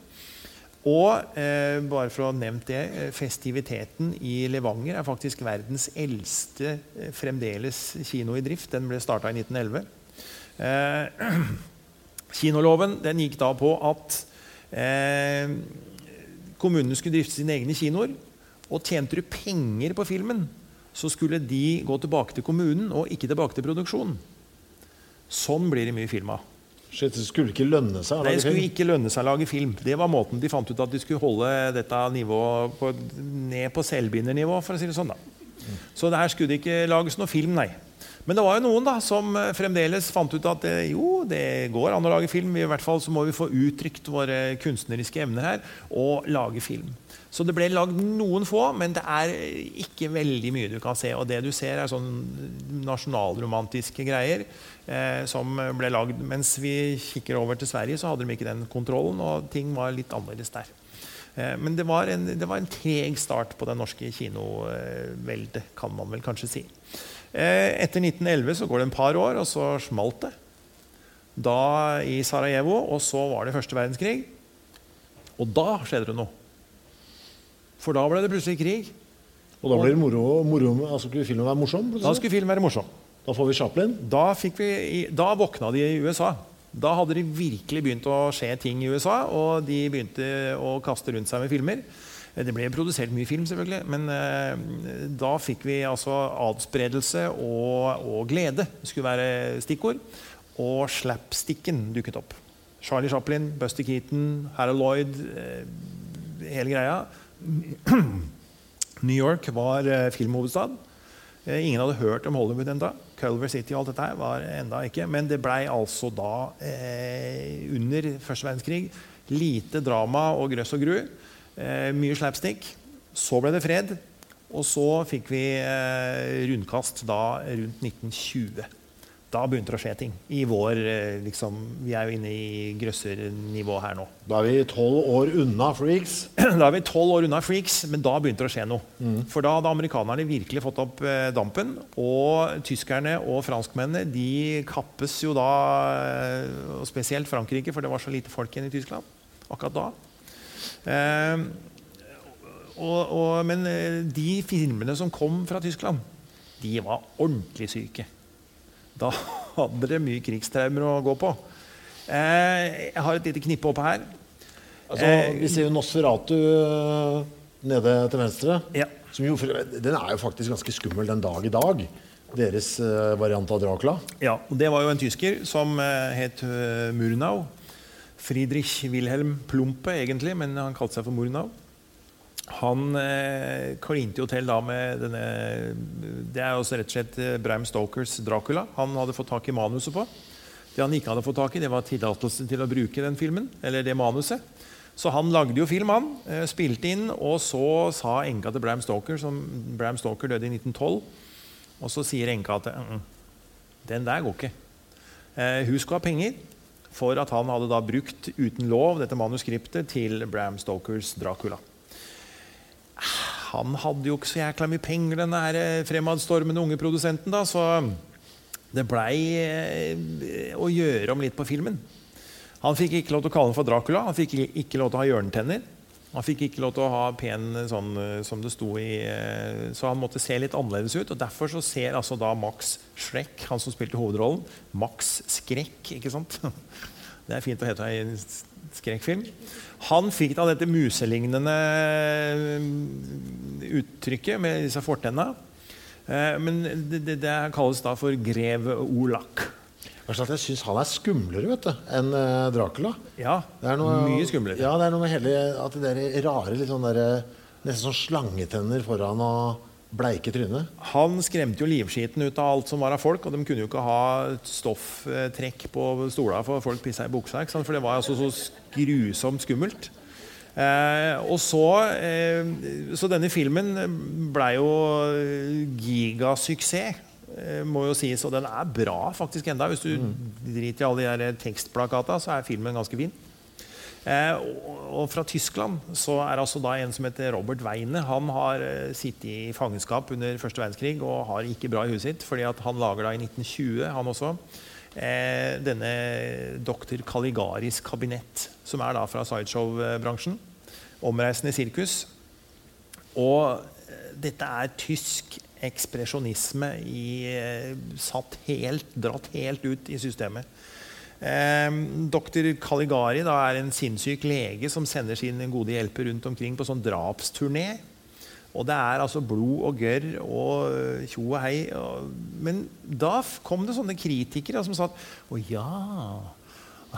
Og eh, bare for å ha nevnt det, eh, festiviteten i Levanger er faktisk verdens eldste eh, fremdeles kino i drift. Den ble starta i 1911. Eh, kinoloven den gikk da på at eh, kommunene skulle drifte sine egne kinoer. Og tjente du penger på filmen, så skulle de gå tilbake til kommunen og ikke tilbake til produksjonen. Sånn blir det mye film av. Shit, det skulle ikke lønne seg å Nei, Det skulle ikke lønne seg å lage film. Det var måten de fant ut at de skulle holde dette nivået på, ned på selvbindernivå. for å si det sånn da. Så her skulle det ikke lages noe film, nei. Men det var jo noen da som eh, fremdeles fant ut at eh, jo, det går an å lage film. I hvert fall så må vi få uttrykt våre kunstneriske evner her og lage film. Så det ble lagd noen få, men det er ikke veldig mye du kan se. Og det du ser, er sånn nasjonalromantiske greier eh, som ble lagd. Mens vi kikker over til Sverige, så hadde de ikke den kontrollen, og ting var litt annerledes der. Eh, men det var, en, det var en treg start på det norske kinoveldet, kan man vel kanskje si. Eh, etter 1911 så går det en par år, og så smalt det. Da i Sarajevo, og så var det første verdenskrig. Og da skjedde det noe. For da ble det plutselig krig. Og da blir det moro, moro altså skulle filmen være morsom? Da skulle filmen være morsom. Da får vi Chaplin. Da, vi, da våkna de i USA. Da hadde det virkelig begynt å skje ting i USA, og de begynte å kaste rundt seg med filmer. Det ble produsert mye film, selvfølgelig, men eh, da fikk vi altså adspredelse og, og glede. Skulle være stikkord. Og slapsticken dukket opp. Charlie Chaplin, Buster Keaton, Harold Lloyd, eh, hele greia. New York var eh, filmhovedstad. Eh, ingen hadde hørt om Hollywood enda. Culver City og alt dette her var enda ikke. Men det blei altså da, eh, under første verdenskrig, lite drama og grøss og gru. Eh, mye slapstick. Så ble det fred. Og så fikk vi eh, rundkast da rundt 1920. Da begynte det å skje ting. I vår, eh, liksom, Vi er jo inne i grøssernivå her nå. Da er vi tolv år unna Freaks. Da er vi tolv år unna Freaks, men da begynte det å skje noe. For da hadde amerikanerne virkelig fått opp dampen. Og tyskerne og franskmennene de kappes jo da Og spesielt Frankrike, for det var så lite folk igjen i Tyskland akkurat da. Eh, og, og, men eh, de filmene som kom fra Tyskland, de var ordentlig syke. Da hadde dere mye krigstraumer å gå på. Eh, jeg har et lite knippe oppe her. Altså, vi ser jo Nosferatu nede til venstre. Ja. Som jo, den er jo faktisk ganske skummel den dag i dag. Deres variant av Dracula. Ja, og Det var jo en tysker som het Murnau. Friedrich Wilhelm Plumpe, egentlig, men han kalte seg for Murnau. Han eh, klinte jo til da med denne Det er også rett og slett eh, Bram Stokers Dracula. Han hadde fått tak i manuset på. Det han ikke hadde fått tak i, det var tillatelse til å bruke den filmen. eller det manuset. Så han lagde jo film, han. eh, Spilte inn, og så sa enka til Bram Stoker som Bram Stoker døde i 1912. Og så sier enka at «Mm, mm, den der går ikke. Eh, hun skulle ha penger for at han hadde da brukt uten lov dette manuskriptet til Bram Stokers Dracula. Han hadde jo ikke så jækla mye penger, den eh, fremadstormende unge produsenten, da, så det blei eh, å gjøre om litt på filmen. Han fikk ikke lov til å kalle den for Dracula, han fikk ikke lov til å ha hjørnetenner. Han fikk ikke lov til å ha pen sånn eh, som det sto i eh, Så han måtte se litt annerledes ut. Og derfor så ser altså da Max Schreck, han som spilte hovedrollen, Max Skrekk, ikke sant? Det er fint å hete i en skrekkfilm. Han fikk da dette muselignende eh, uttrykket med disse fortenna. Eh, Men det, det, det kalles da for grev Olak. At jeg syns han er skumlere vet du, enn øh, Dracula. Ja, Det noe, mye skumlere. Ja, det er noe med hele at de der rare, litt sånn der, nesten sånn slangetenner foran og bleike tryne. Han skremte jo livskiten ut av alt som var av folk, og de kunne jo ikke ha stofftrekk på stola for folk pissa i buksa. For det var altså så grusomt skummelt. Eh, og så, eh, så denne filmen blei jo gigasuksess, eh, må jo sies. Og den er bra faktisk enda. Hvis du driter i alle de der tekstplakata, så er filmen ganske fin. Eh, og, og fra Tyskland så er altså da en som heter Robert Weine. Han har eh, sittet i fangenskap under første verdenskrig og har ikke bra i huet sitt. fordi at han lager da i 1920, han også, eh, denne doktor Caligaris kabinett. Som er da fra sideshow-bransjen. Omreisende sirkus. Og eh, dette er tysk ekspresjonisme i, eh, satt helt, dratt helt ut i systemet. Eh, Dr. Caligari da, er en sinnssyk lege som sender sin gode hjelper rundt omkring på sånn drapsturné. Og det er altså blod og gørr og øh, tjo og hei. Og, men da kom det sånne kritikere som sa at å ja,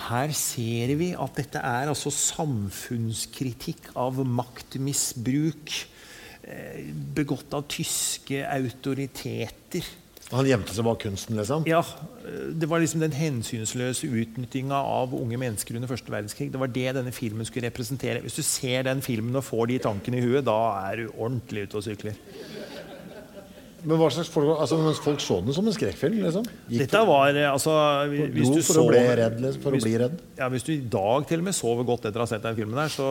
her ser vi at dette er altså samfunnskritikk av maktmisbruk eh, begått av tyske autoriteter. Han gjemte seg bak kunsten, liksom. Ja, eh, Det var liksom den hensynsløse utnyttinga av unge mennesker under første verdenskrig. Det var det denne filmen skulle representere. Hvis du ser den filmen og får de tankene i huet, da er du ordentlig ute og sykler. Men hva slags folk, altså, mens folk så den som en skrekkfilm? Liksom. Gikk Dette var eh, altså Hvis du for å bli redd? Liksom, for hvis- å bli redd? Ja, Hvis du i dag til og med sover godt etter å ha sett den filmen, der, så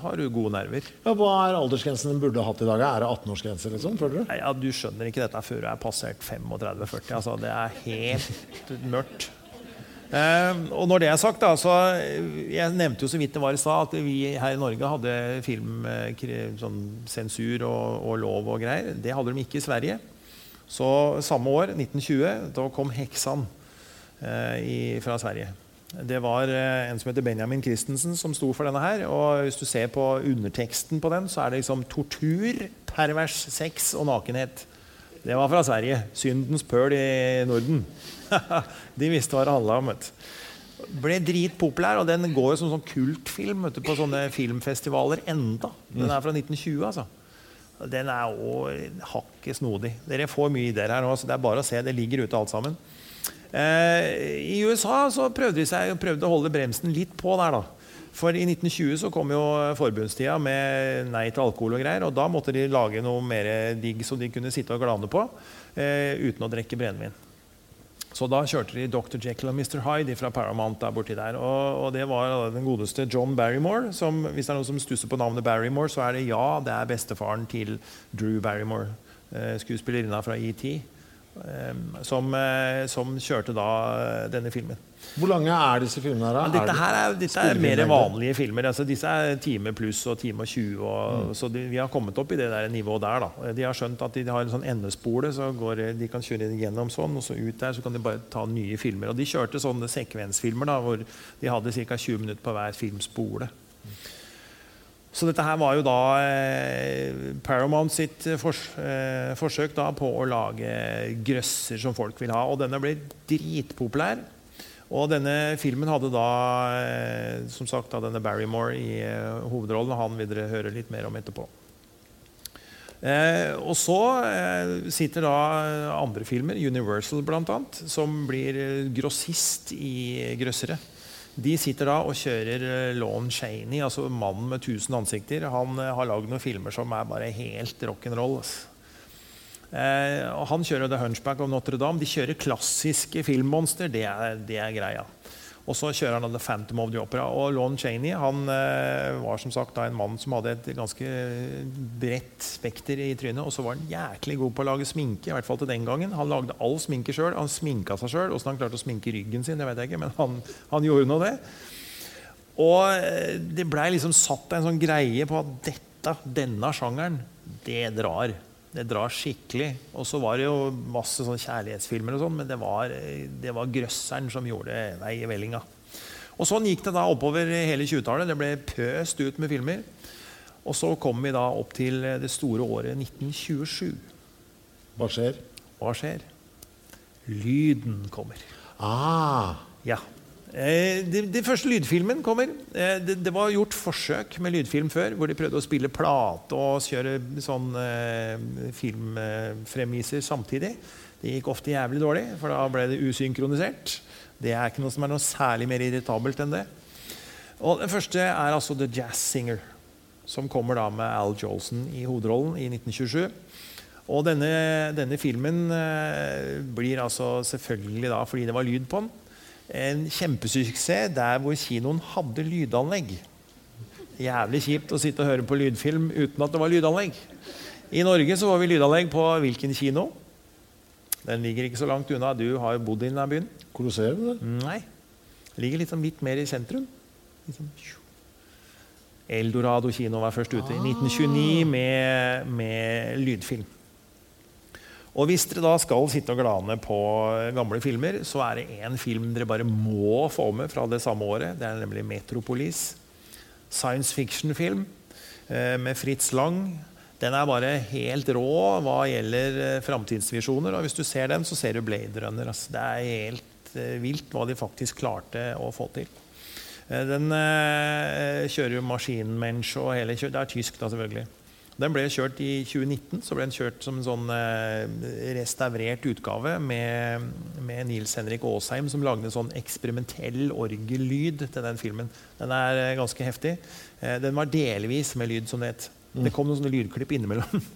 har du gode nerver. Ja, hva er aldersgrensen den burde hatt i dag? Er det 18-årsgrense? Liksom, du? Ja, Du skjønner ikke dette før du er passert 35-40. Altså, det er helt mørkt. Eh, og når det er sagt, da, så Jeg nevnte jo så vidt det var i stad, at vi her i Norge hadde filmsensur sånn og, og lov og greier. Det hadde de ikke i Sverige. Så samme år, 1920, da kom 'Heksan' eh, i, fra Sverige. Det var eh, en som heter Benjamin Christensen som sto for denne her. Og hvis du ser på underteksten på den, så er det liksom tortur, pervers sex og nakenhet. Det var fra Sverige. Syndens pøl i Norden. De visste hva det handla om. Ble dritpopulær, og den går jo som sånn kultfilm du, på sånne filmfestivaler enda. Den er fra 1920, altså. Den er òg hakket snodig. Dere får mye ideer her nå, så det er bare å se. Det ligger ute alt sammen. Eh, I USA så prøvde de seg, prøvde å holde bremsen litt på der, da. For i 1920 så kom jo forbundstida med nei til alkohol og greier. Og da måtte de lage noe mer digg som de kunne sitte og glane på eh, uten å drikke brennevin. Så da kjørte de Dr. Jekyll og Mr. Hyde fra Paramount der borti der. Og, og det var den godeste John Barrymore. Som, hvis det er noen som stusser på navnet Barrymore, så er det ja, det er bestefaren til Drew Barrymore, eh, skuespillerinna fra ET, eh, som, eh, som kjørte da denne filmen. Hvor lange er disse filmene her? da? Men dette her er, dette er mer vanlige filmer. Altså, disse er time pluss og time og 20. Og, Mm. Så de, vi har kommet opp i det der nivået der. Da. De har skjønt at de har en sånn endespole, så går, de kan kjøre gjennom sånn, og så ut der så kan de bare ta nye filmer. Og de kjørte sånne sekvensfilmer da, hvor de hadde ca. 20 minutter på hver filmspole. Så dette her var jo da eh, Paramount sitt eh, fors eh, forsøk da på å lage grøsser som folk vil ha. Og denne ble dritpopulær. Og denne filmen hadde da eh, som sagt denne Barrymore i eh, hovedrollen. Han vil dere høre litt mer om etterpå. Eh, og så eh, sitter da andre filmer, Universal bl.a., som blir eh, grossist i grøssere. De sitter da og kjører eh, Lon Chaney, altså mannen med tusen ansikter. Han eh, har lagd noen filmer som er bare helt rock'n'roll. Altså. Eh, han kjører The Hunchback of Notre-Dame. De kjører klassiske filmmonster. Det er, det er greia. Og så kjører han The Phantom of the Opera. Og Lon Chaney han eh, var som sagt da en mann som hadde et ganske bredt spekter i trynet. Og så var han jæklig god på å lage sminke. i hvert fall til den gangen. Han lagde all sminke sjøl. Han sminka seg sjøl. Åssen han klarte å sminke ryggen sin, det vet jeg ikke, men han, han gjorde nå det. Og eh, det blei liksom satt en sånn greie på at dette, denne sjangeren, det drar. Det drar skikkelig. Og så var det jo masse sånn kjærlighetsfilmer, og sånn, men det var, det var grøsseren som gjorde vei i vellinga. Og sånn gikk det da oppover hele 20-tallet. Det ble pøst ut med filmer. Og så kom vi da opp til det store året 1927. Hva skjer? Hva skjer? Lyden kommer. Ah, Ja. Eh, det første lydfilmen kommer. Eh, det, det var gjort forsøk med lydfilm før, hvor de prøvde å spille plate og kjøre sånn eh, filmfremviser samtidig. Det gikk ofte jævlig dårlig, for da ble det usynkronisert. Det er ikke noe som er noe særlig mer irritabelt enn det. Og Den første er altså The Jazz Singer, som kommer da med Al Jolson i hovedrollen i 1927. Og denne, denne filmen eh, blir altså selvfølgelig da, fordi det var lyd på den, en kjempesuksess der hvor kinoen hadde lydanlegg. Jævlig kjipt å sitte og høre på lydfilm uten at det var lydanlegg. I Norge så var vi lydanlegg på hvilken kino? Den ligger ikke så langt unna. Du har jo bodd i denne byen. Colosseum? det? Nei. Ligger liksom litt mer i sentrum. Liksom. Eldorado kino var først ute i 1929 med, med lydfilm. Og hvis dere da skal sitte og glane på gamle filmer, så er det én film dere bare må få med fra det samme året. Det er nemlig 'Metropolis'. Science fiction-film eh, med Fritz Lang. Den er bare helt rå hva gjelder eh, framtidsvisjoner. Og hvis du ser den, så ser du Blade Runner. Altså. Det er helt eh, vilt hva de faktisk klarte å få til. Eh, Den eh, kjører jo Maskinmensch og hele kjøret. Det er tysk, da, selvfølgelig. Den ble kjørt i 2019. Så ble den kjørt som en sånn eh, restaurert utgave med, med Nils Henrik Aasheim, som lagde en sånn eksperimentell orgellyd til den filmen. Den er eh, ganske heftig. Eh, den var delvis med lyd, som det het. Det kom noen sånne lydklipp innimellom.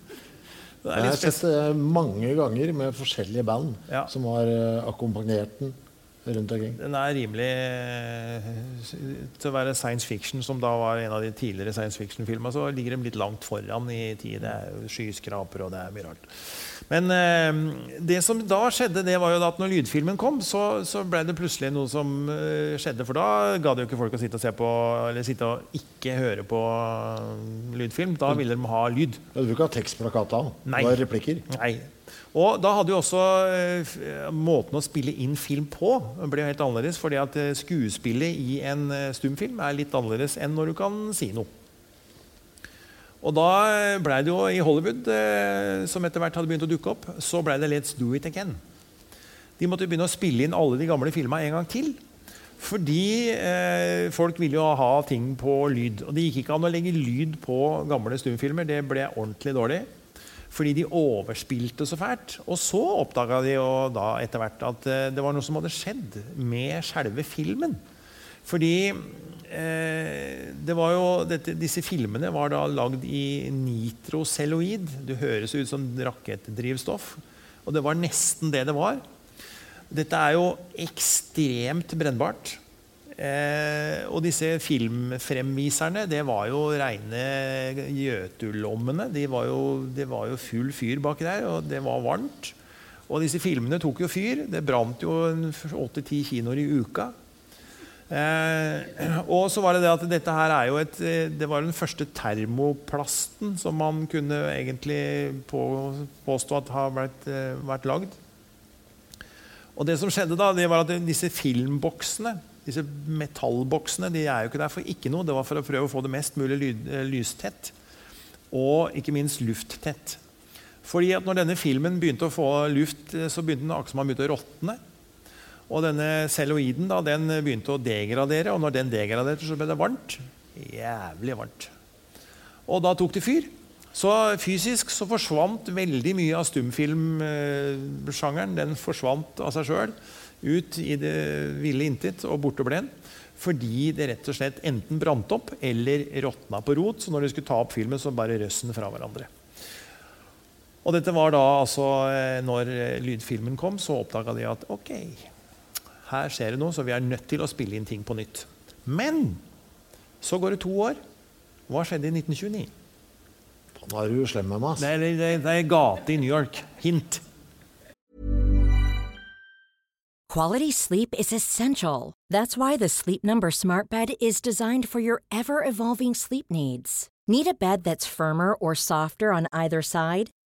Det er Jeg har sett det mange ganger med forskjellige band Ja. som har akkompagnert den rundt omkring. Den er rimelig eh, Til å være science fiction, som da var en av de tidligere science fiction-filmene, så ligger de litt langt foran i tid. Det er skyskraper og det er mye rart. Men eh, det som da skjedde, det var jo at når lydfilmen kom, så, så ble det plutselig noe som eh, skjedde. For da ga det jo ikke folk å sitte og se på Eller sitte og ikke høre på eh, lydfilm. Da ville de ha lyd. Du vil ikke ha tekstplakat da? Nei. Det var replikker. Nei. Og da hadde jo også eh, måten å spille inn film på ble helt annerledes. fordi at eh, skuespillet i en eh, stumfilm er litt annerledes enn når du kan si noe. Og da blei det jo i Hollywood, eh, som etter hvert hadde begynt å dukke opp, så blei det Let's Do It Again. De måtte begynne å spille inn alle de gamle filma en gang til. Fordi eh, folk ville jo ha ting på lyd. Og det gikk ikke an å legge lyd på gamle stumfilmer. Det ble ordentlig dårlig. Fordi de overspilte så fælt. Og så oppdaga de jo da etter hvert at eh, det var noe som hadde skjedd med selve filmen. Fordi jo, dette, disse filmene var da lagd i nitrocelloid. Det høres ut som rakettdrivstoff. Og det var nesten det det var. Dette er jo ekstremt brennbart. Eh, og disse filmfremviserne, det var jo reine gjøtulommene. Det var de var jo full fyr baki der, og det var varmt. Og disse filmene tok jo fyr. Det brant jo åtte-ti kinoer i uka. Eh, og så var det det at dette her er jo et eh, Det var den første termoplasten som man kunne egentlig på, påstå at har vært, eh, vært lagd. Og det som skjedde da, det var at disse filmboksene, disse metallboksene, de er jo ikke der for ikke noe. Det var for å prøve å få det mest mulig lyd, eh, lystett. Og ikke minst lufttett. Fordi at når denne filmen begynte å få luft, så begynte den akkurat som å råtne. Og denne celloiden da, den begynte å degradere, og når den degraderte, så ble det varmt. Jævlig varmt. Og da tok det fyr. Så fysisk så forsvant veldig mye av stumfilmsjangeren. Den forsvant av seg sjøl ut i det ville intet og borte ble den. Fordi det rett og slett enten brant opp eller råtna på rot. Så når de skulle ta opp filmen, så bare røss den fra hverandre. Og dette var da altså eh, Når lydfilmen kom, så oppdaga de at ok, her skjer det noe, så vi er nødt til å spille inn ting på nytt. Men så går det to år. Hva skjedde i 1929? Nå er du slem med meg. Det er, det er, det er gate i New York. Hint. Quality sleep is essential. That's why the Sleep Number Smart Bed is designed for your ever evolving sleep needs. Need a bed that's firmer or softer on either side?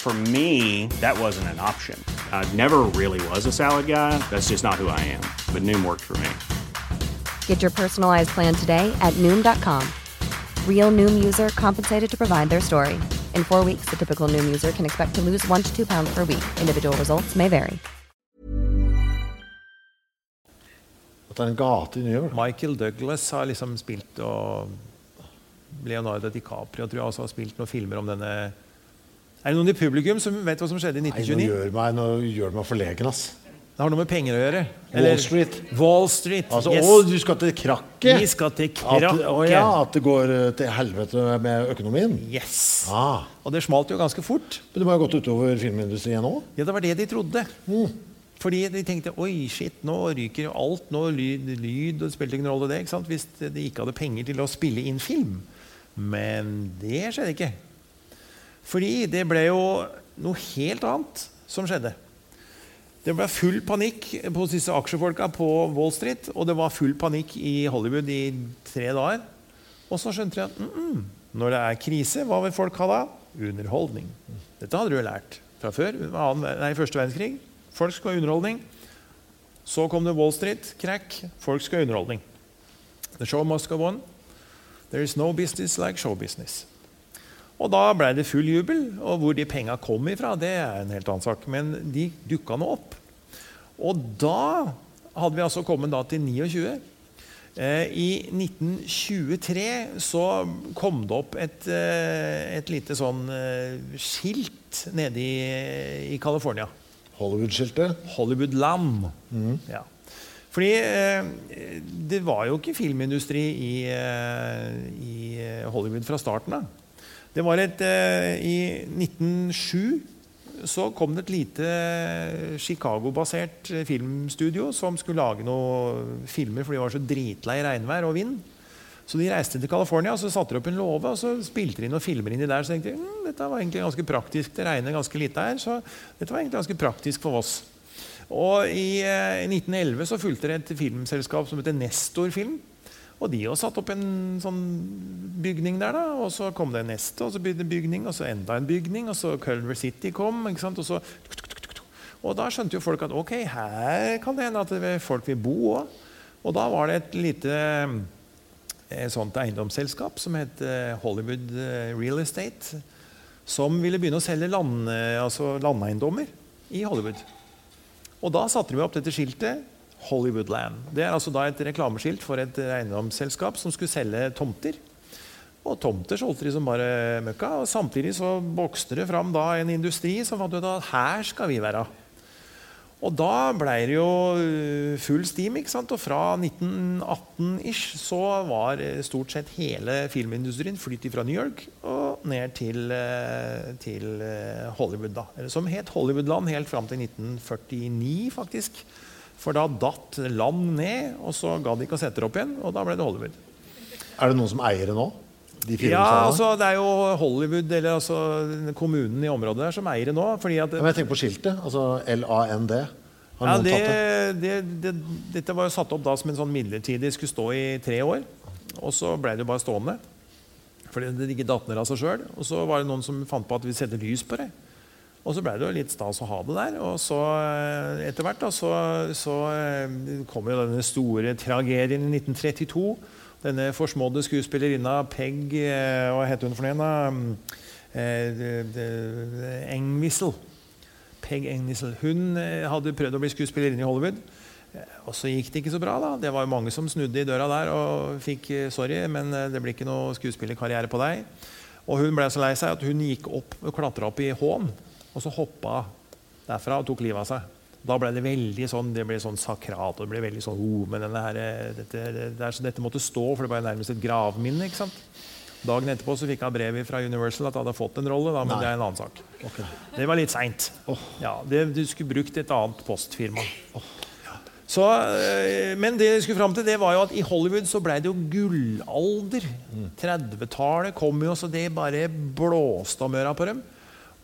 For me, that wasn't an option. I never really was a salad guy. That's just not who I am. But Noom worked for me. Get your personalized plan today at Noom.com. Real Noom user compensated to provide their story. In four weeks, the typical Noom user can expect to lose one to two pounds per week. Individual results may vary. At det en gate i New York. Michael Douglas har liksom spilt og Leonardo DiCaprio tror jeg også har spilt noen filmer om denne Er det noen i publikum som vet hva som skjedde i Nei, nå 1929? gjør meg, nå gjør meg forlegen, ass. Det har noe med penger å gjøre. Wall Street. Wall Street, Altså, yes. Å, du skal til krakket? Vi skal til At, å ja, at det går eh, til helvete med økonomien? Yes. Ah. Og det smalt jo ganske fort. Men det må ha gått utover filmindustrien òg? Ja, det var det de trodde. Fordi de tenkte oi, shit, nå ryker jo alt. Nå lyd, lyd det spilte ingen rolle det ikke sant? hvis de ikke hadde penger til å spille inn film. Men det skjedde ikke. Fordi det ble jo noe helt annet som skjedde. Det ble full panikk hos disse aksjefolka på Wall Street, og det var full panikk i Hollywood i tre dager. Og så skjønte de at mm -mm, når det er krise, hva vil folk ha da? Underholdning. Dette hadde du jo lært fra før. Nei, første verdenskrig. Folk skulle ha underholdning. Så kom det Wall Street, crack. Folk skulle ha underholdning. The show must go on. There is no business like show business. Og da ble det full jubel. Og hvor de penga kom ifra, det er en helt annen sak. Men de dukka nå opp. Og da hadde vi altså kommet da til 29. Eh, I 1923 så kom det opp et, eh, et lite sånn eh, skilt nede i, i California. Hollywood-skiltet? Hollywoodland. Ja. Fordi eh, det var jo ikke filmindustri i, i Hollywood fra starten av. Det var et eh, I 1907 så kom det et lite Chicago-basert filmstudio som skulle lage noen filmer, for de var så dritlei regnvær og vind. Så de reiste til California og så satte de opp en låve og så spilte de noen filmer inni der. Så tenkte de hm, dette var egentlig ganske praktisk. Det regner ganske lite her, så dette var egentlig ganske praktisk for oss. Og I eh, 1911 så fulgte det et filmselskap som heter Nestor Film. Og de også satte opp en sånn bygning der. da, Og så kom det neste, og så begynte bygning, og så enda en bygning. Og så Culver City kom. ikke sant, og så... Og da skjønte jo folk at ok, her kan det hende at folk vil bo òg. Og da var det et lite et sånt eiendomsselskap som het eh, Hollywood eh, Real Estate. Som ville begynne å selge land, eh, altså landeiendommer i Hollywood. Og da satte de opp dette skiltet Hollywoodland. Det er altså da et reklameskilt for et eiendomsselskap som skulle selge tomter. Og tomter solgte de som bare møkka. Og samtidig så vokste det fram da en industri som fant ut at her skal vi være. Og da ble det jo øh, full steam. ikke sant? Og fra 1918-ish så var øh, stort sett hele filmindustrien flyttet fra New York og ned til, øh, til Hollywood. da. Som het Hollywoodland helt fram til 1949, faktisk. For da datt land ned, og så gadd de ikke å sette det opp igjen. Og da ble det Hollywood. Er det noen som eier det nå? De Ja, altså Det er jo Hollywood, eller altså kommunen i området der, som eier det nå. fordi at Ja, Men jeg tenker på skiltet. Altså LAND. Ja, det? det, det, dette var jo satt opp da som en sånn midlertidig skulle stå i tre år. Og så ble det jo bare stående. Fordi det ikke datt ned av seg sjøl. Og så var det noen som fant på at vi setter lys på det. Og så ble det jo litt stas å ha det der. Og så eh, etter hvert så, så eh, kom jo denne store tragedien i 1932. Denne forsmådde skuespillerinna Peg eh, Hva het hun for noe? det- Engwissel. Peg Engwissel. Hun hadde prøvd å bli skuespillerinne i Hollywood. Og så gikk det ikke så bra. da. Det var jo mange som snudde i døra der og fikk sorry, men det blir ikke noe skuespillerkarriere på deg. Og hun ble så lei seg at hun gikk opp og klatra opp i Hån, og så hoppa derfra og tok livet av seg. Da ble det veldig sånn det ble sånn sakrat. og det ble veldig sånn, oh, men her, eh, dette, det så dette måtte stå, for det var nærmest et gravminne. ikke sant? Dagen etterpå så fikk jeg brev fra Universal at jeg hadde fått en rolle. Da, men Nei. det er en annen sak. Det var litt seint. Ja, det- du skulle brukt et annet postfirma. Så, øh, men det jeg skulle fram til, det var jo at i Hollywood så ble det jo gullalder. 30-tallet kom jo, så det bare blåste om øra på dem.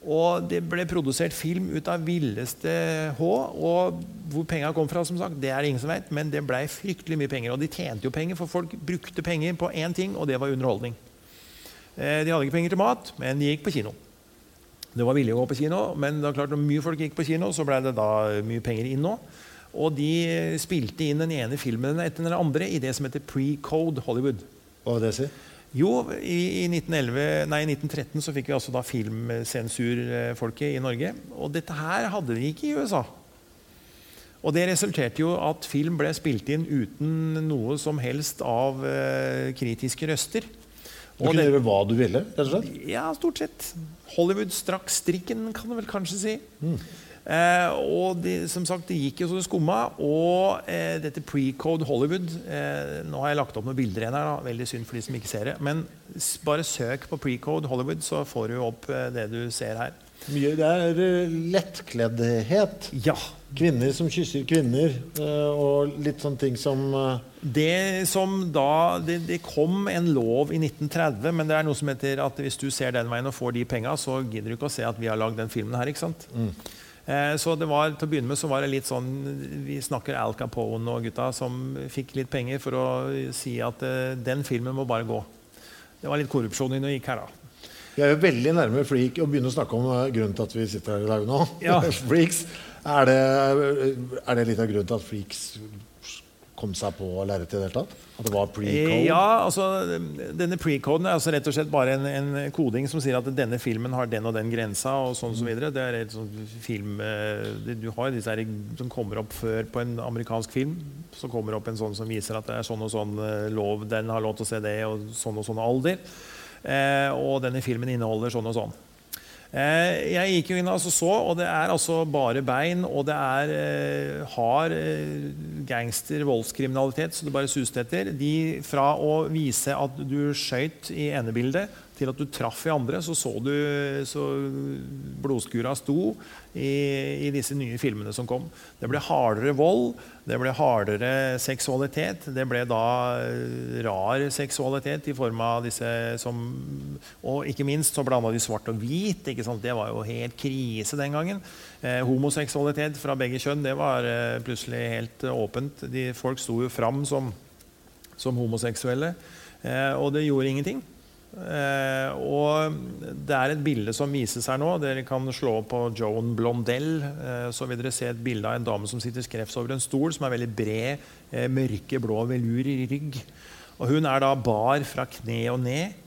Og det ble produsert film ut av villeste H. Og hvor penga kom fra, som sagt, det er det ingen som vet, men det ble fryktelig mye penger. Og de tjente jo penger, for folk brukte penger på én ting, og det var underholdning. Eh, De hadde ikke penger til mat, men de gikk på kino. Det var villig å gå på kino, men det var klart når mye folk gikk på kino, så ble det da mye penger inn nå. Og de spilte inn den ene filmen etter den andre i det som heter pre-code Hollywood. Hva vil det si? Jo, i, i 1911, nei, 1913 så fikk vi altså da filmsensurfolket i Norge. Og dette her hadde de ikke i USA. Og det resulterte jo at film ble spilt inn uten noe som helst av uh, kritiske røster. Du kunne gjøre hva du ville? rett og slett? Ja, stort sett. Hollywood strakk strikken, kan du vel kanskje si. Eh, og de, som sagt, det gikk jo så det skumma. Og eh, dette Precode Hollywood eh, Nå har jeg lagt opp noen bilder igjen her. da, Veldig synd for de som ikke ser det. Men bare søk på pre-code Hollywood, så får du opp eh, det du ser her. Mye, det er eh, lettkleddhet. Ja. Kvinner som kysser kvinner, eh, og litt sånne ting som Det som da det, det kom en lov i 1930, men det er noe som heter at hvis du ser den veien og får de penga, så gidder du ikke å se at vi har lagd den filmen her. ikke sant? Eh, så det var, til å begynne med så var det litt sånn Vi snakker Al Capone og gutta som fikk litt penger for å si at eh, den filmen må bare gå. Det var litt korrupsjon inne og gikk her, da. Vi er jo veldig nærme freak å begynne å snakke om eh, grunnen til at vi sitter her i dag nå. Ja. freaks. Er det, er det litt av grunnen til at freaks kom seg på lerretet i det hele tatt? At det var pre-code? Eh, Ja, altså Denne pre-coden er altså rett og slett bare en, en koding som sier at denne filmen har den og den grensa. og sånn og så videre. Det er et sånt film eh, Du har disse her som kommer opp før på en amerikansk film. Så kommer det opp en sånn som viser at det er sånn og sånn eh, lov, den har lov til å se det, og sånn og sånn alder. Eh, og denne filmen inneholder sånn og sånn. Eh, jeg gikk jo inn og så, og det er altså bare bein, og det er eh, hard eh, gangster-voldskriminalitet, så det bare suste etter. De, fra å vise at du skøyt i ene bildet, til at du traff i andre, så så du så blodskura sto i, i disse nye filmene som kom. Det ble hardere vold, det ble hardere seksualitet. Det ble da eh, rar seksualitet i form av disse som Og ikke minst så blanda de svart og hvit. ikke sant? Det var jo helt krise den gangen. Eh, homoseksualitet fra begge kjønn det var eh, plutselig helt åpent. De, folk sto jo fram som, som homoseksuelle, eh, og det gjorde ingenting. Eh, og det er et bilde som vises her nå. Dere kan slå opp på Joan Blondell. Eh, så vil dere se et bilde av en dame som sitter skrevs over en stol, som er veldig bred, eh, mørkeblå velur i rygg. Og hun er da bar fra kne og ned.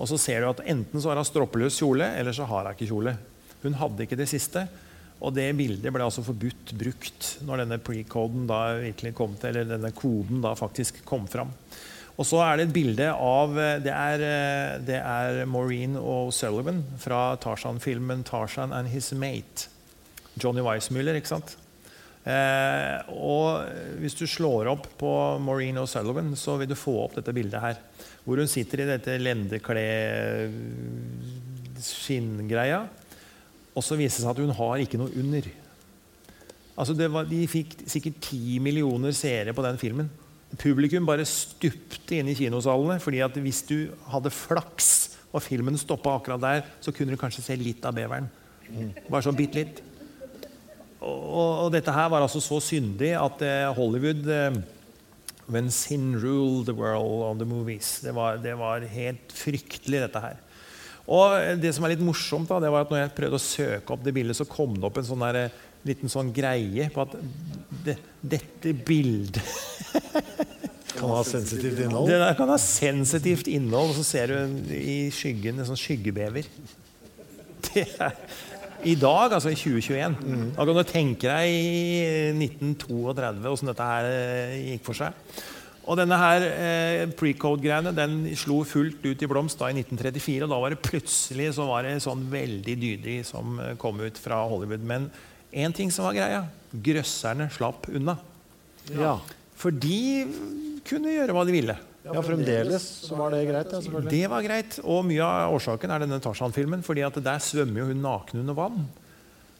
Og så ser du at enten så har hun stroppeløs kjole, eller så har hun ikke kjole. Hun hadde ikke det siste. Og det bildet ble altså forbudt brukt når denne pre-koden da virkelig kom til, eller denne koden da faktisk kom fram. Og så er det et bilde av Det er, eh, det er Maureen O'Sullivan fra Tarzan-filmen 'Tarzan and His Mate'. Johnny Weissmuller, ikke sant? Eh, og hvis du slår opp på Maureen O'Sullivan, så vil du få opp dette bildet her. Hvor hun sitter i dette lendekle-skinngreia. Og så viser det seg at hun har ikke noe under. Altså var, de fikk sikkert ti millioner seere på den filmen. Publikum bare stupte inn i kinosalene. fordi at hvis du hadde flaks og filmen stoppa akkurat der, så kunne du kanskje se litt av beveren. Bare sånn bitte litt. Og, og, dette her var altså så syndig at eh, Hollywood eh, When sin ruled the world of the movies. Det var, det var helt fryktelig, dette her. Og eh, det som er litt morsomt, da, det var at når jeg prøvde å søke opp det bildet, så kom det opp en sånn der, eh, liten sånn greie på at det, dette bildet Kan ha sensitivt innhold. det der kan ha sensitivt innhold, og så ser du i skyggen en sånn skyggebever. Det er, I dag, altså i 2021. Da kan du tenke deg i 1932 åssen dette her eh, gikk for seg. Og denne her eh, pre-code-greiene den slo fullt ut i blomst da i 1934. Og da var det plutselig så var det sånn veldig dydig som eh, kom ut fra Hollywood. Men én ting som var greia. Grøsserne slapp unna. Ja. For de kunne gjøre hva de ville. ja, fremdeles så var det greit. Ja, selvfølgelig. Det var greit. Og mye av årsaken er denne Tarzan-filmen. fordi at der svømmer jo hun naken under vann.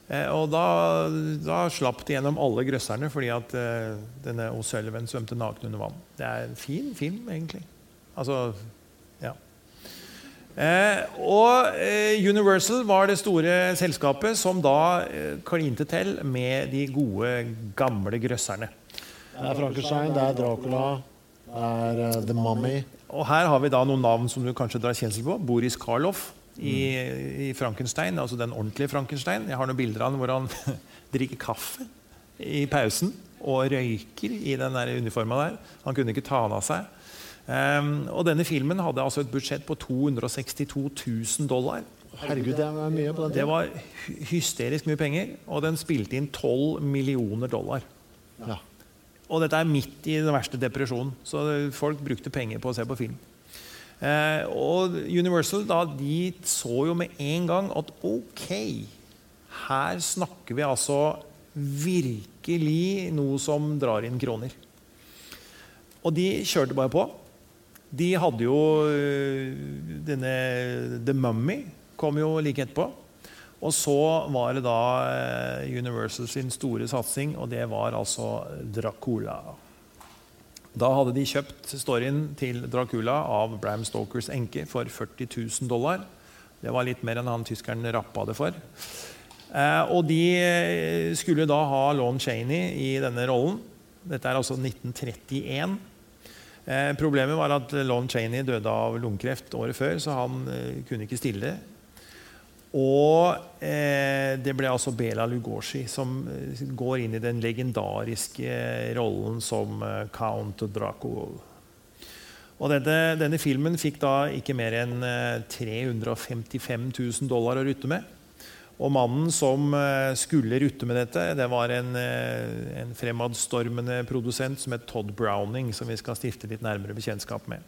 Eh, og da, da slapp de gjennom alle grøsserne fordi at eh, denne O'Sullivan svømte naken under vann. Det er en fin film, egentlig. Altså. Eh, og eh, Universal var det store selskapet som da eh, klinte til med de gode, gamle grøsserne. Det er Frankenstein, det er Dracula, det er uh, The Mummy. Og her har vi da noen navn som du kanskje drar kjensel på. Boris Karloff i, i Frankenstein, altså den ordentlige Frankenstein. Jeg har noen bilder av han hvor han drikker kaffe i pausen og røyker i den der uniforma der. Han kunne ikke ta den av seg. Ehm, og denne filmen hadde altså et budsjett på 262 000 dollar. Herregud, det var mye på den Det var hysterisk mye penger, og den spilte inn 12 millioner dollar. Ja. Og dette er midt i den verste depresjonen, så folk brukte penger på å se på film. Eh, og Universal da, de så jo med en gang at ok, her snakker vi altså virkelig noe som drar inn kroner. Og de kjørte bare på. De hadde jo øh, denne The Mummy kom jo like etterpå. Og så var det da øh, Universal sin store satsing, og det var altså Dracula. Da hadde de kjøpt storyen til Dracula av Bram Stokers enke for 40 000 dollar. Det var litt mer enn han tyskeren rappa det for. Eh, og de eh, skulle da ha Lon Chaney i denne rollen. Dette er altså 1931. Eh, problemet var at Lon Chaney døde av lungekreft året før, så han eh, kunne ikke stille. Og eh, det ble altså Bela Lugosi som eh, går inn i den legendariske rollen som Count Dracul. Og dette, denne filmen fikk da ikke mer enn 355 000 dollar å rutte med. Og mannen som skulle rutte med dette, det var en, en fremadstormende produsent som het Todd Browning, som vi skal stifte litt nærmere bekjentskap med.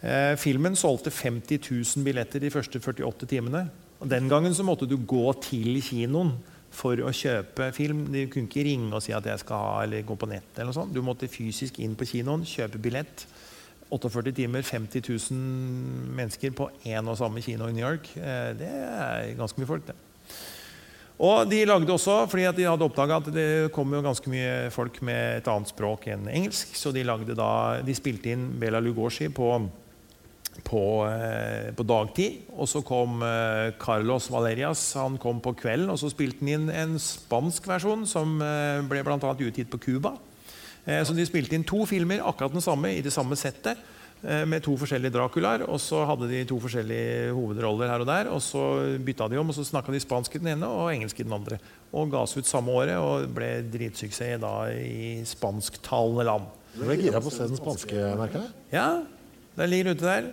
Eh, filmen solgte 50 000 billetter de første 48 timene. Og Den gangen så måtte du gå til kinoen for å kjøpe film. Du kunne ikke ringe og si at jeg skal ha, eller gå på nett. eller noe sånt. Du måtte fysisk inn på kinoen, kjøpe billett. 48 timer, 50 000 mennesker på én og samme kino i New York. Eh, det er ganske mye folk, det. Og de lagde også, fordi de hadde oppdaga at det kom jo ganske mye folk med et annet språk enn engelsk, så de, da, de spilte inn Bela Lugosi på på, eh, på, dagtid. Og så kom eh, Carlos Valerias han kom på kvelden, og så spilte han inn en spansk versjon som eh, ble annet utgitt på Cuba. Så de spilte inn to filmer, akkurat den samme, i det samme settet. Eh, med to forskjellige Draculaer. Og så hadde de to forskjellige hovedroller her og der. Og så bytta de om, og så snakka de spansk i den ene og engelsk i den andre. Og ga seg ut samme året og ble dritsuksess da i spansktalende land. Du ble gira på å se den spanske, merker jeg. Ja, den ligger ute der.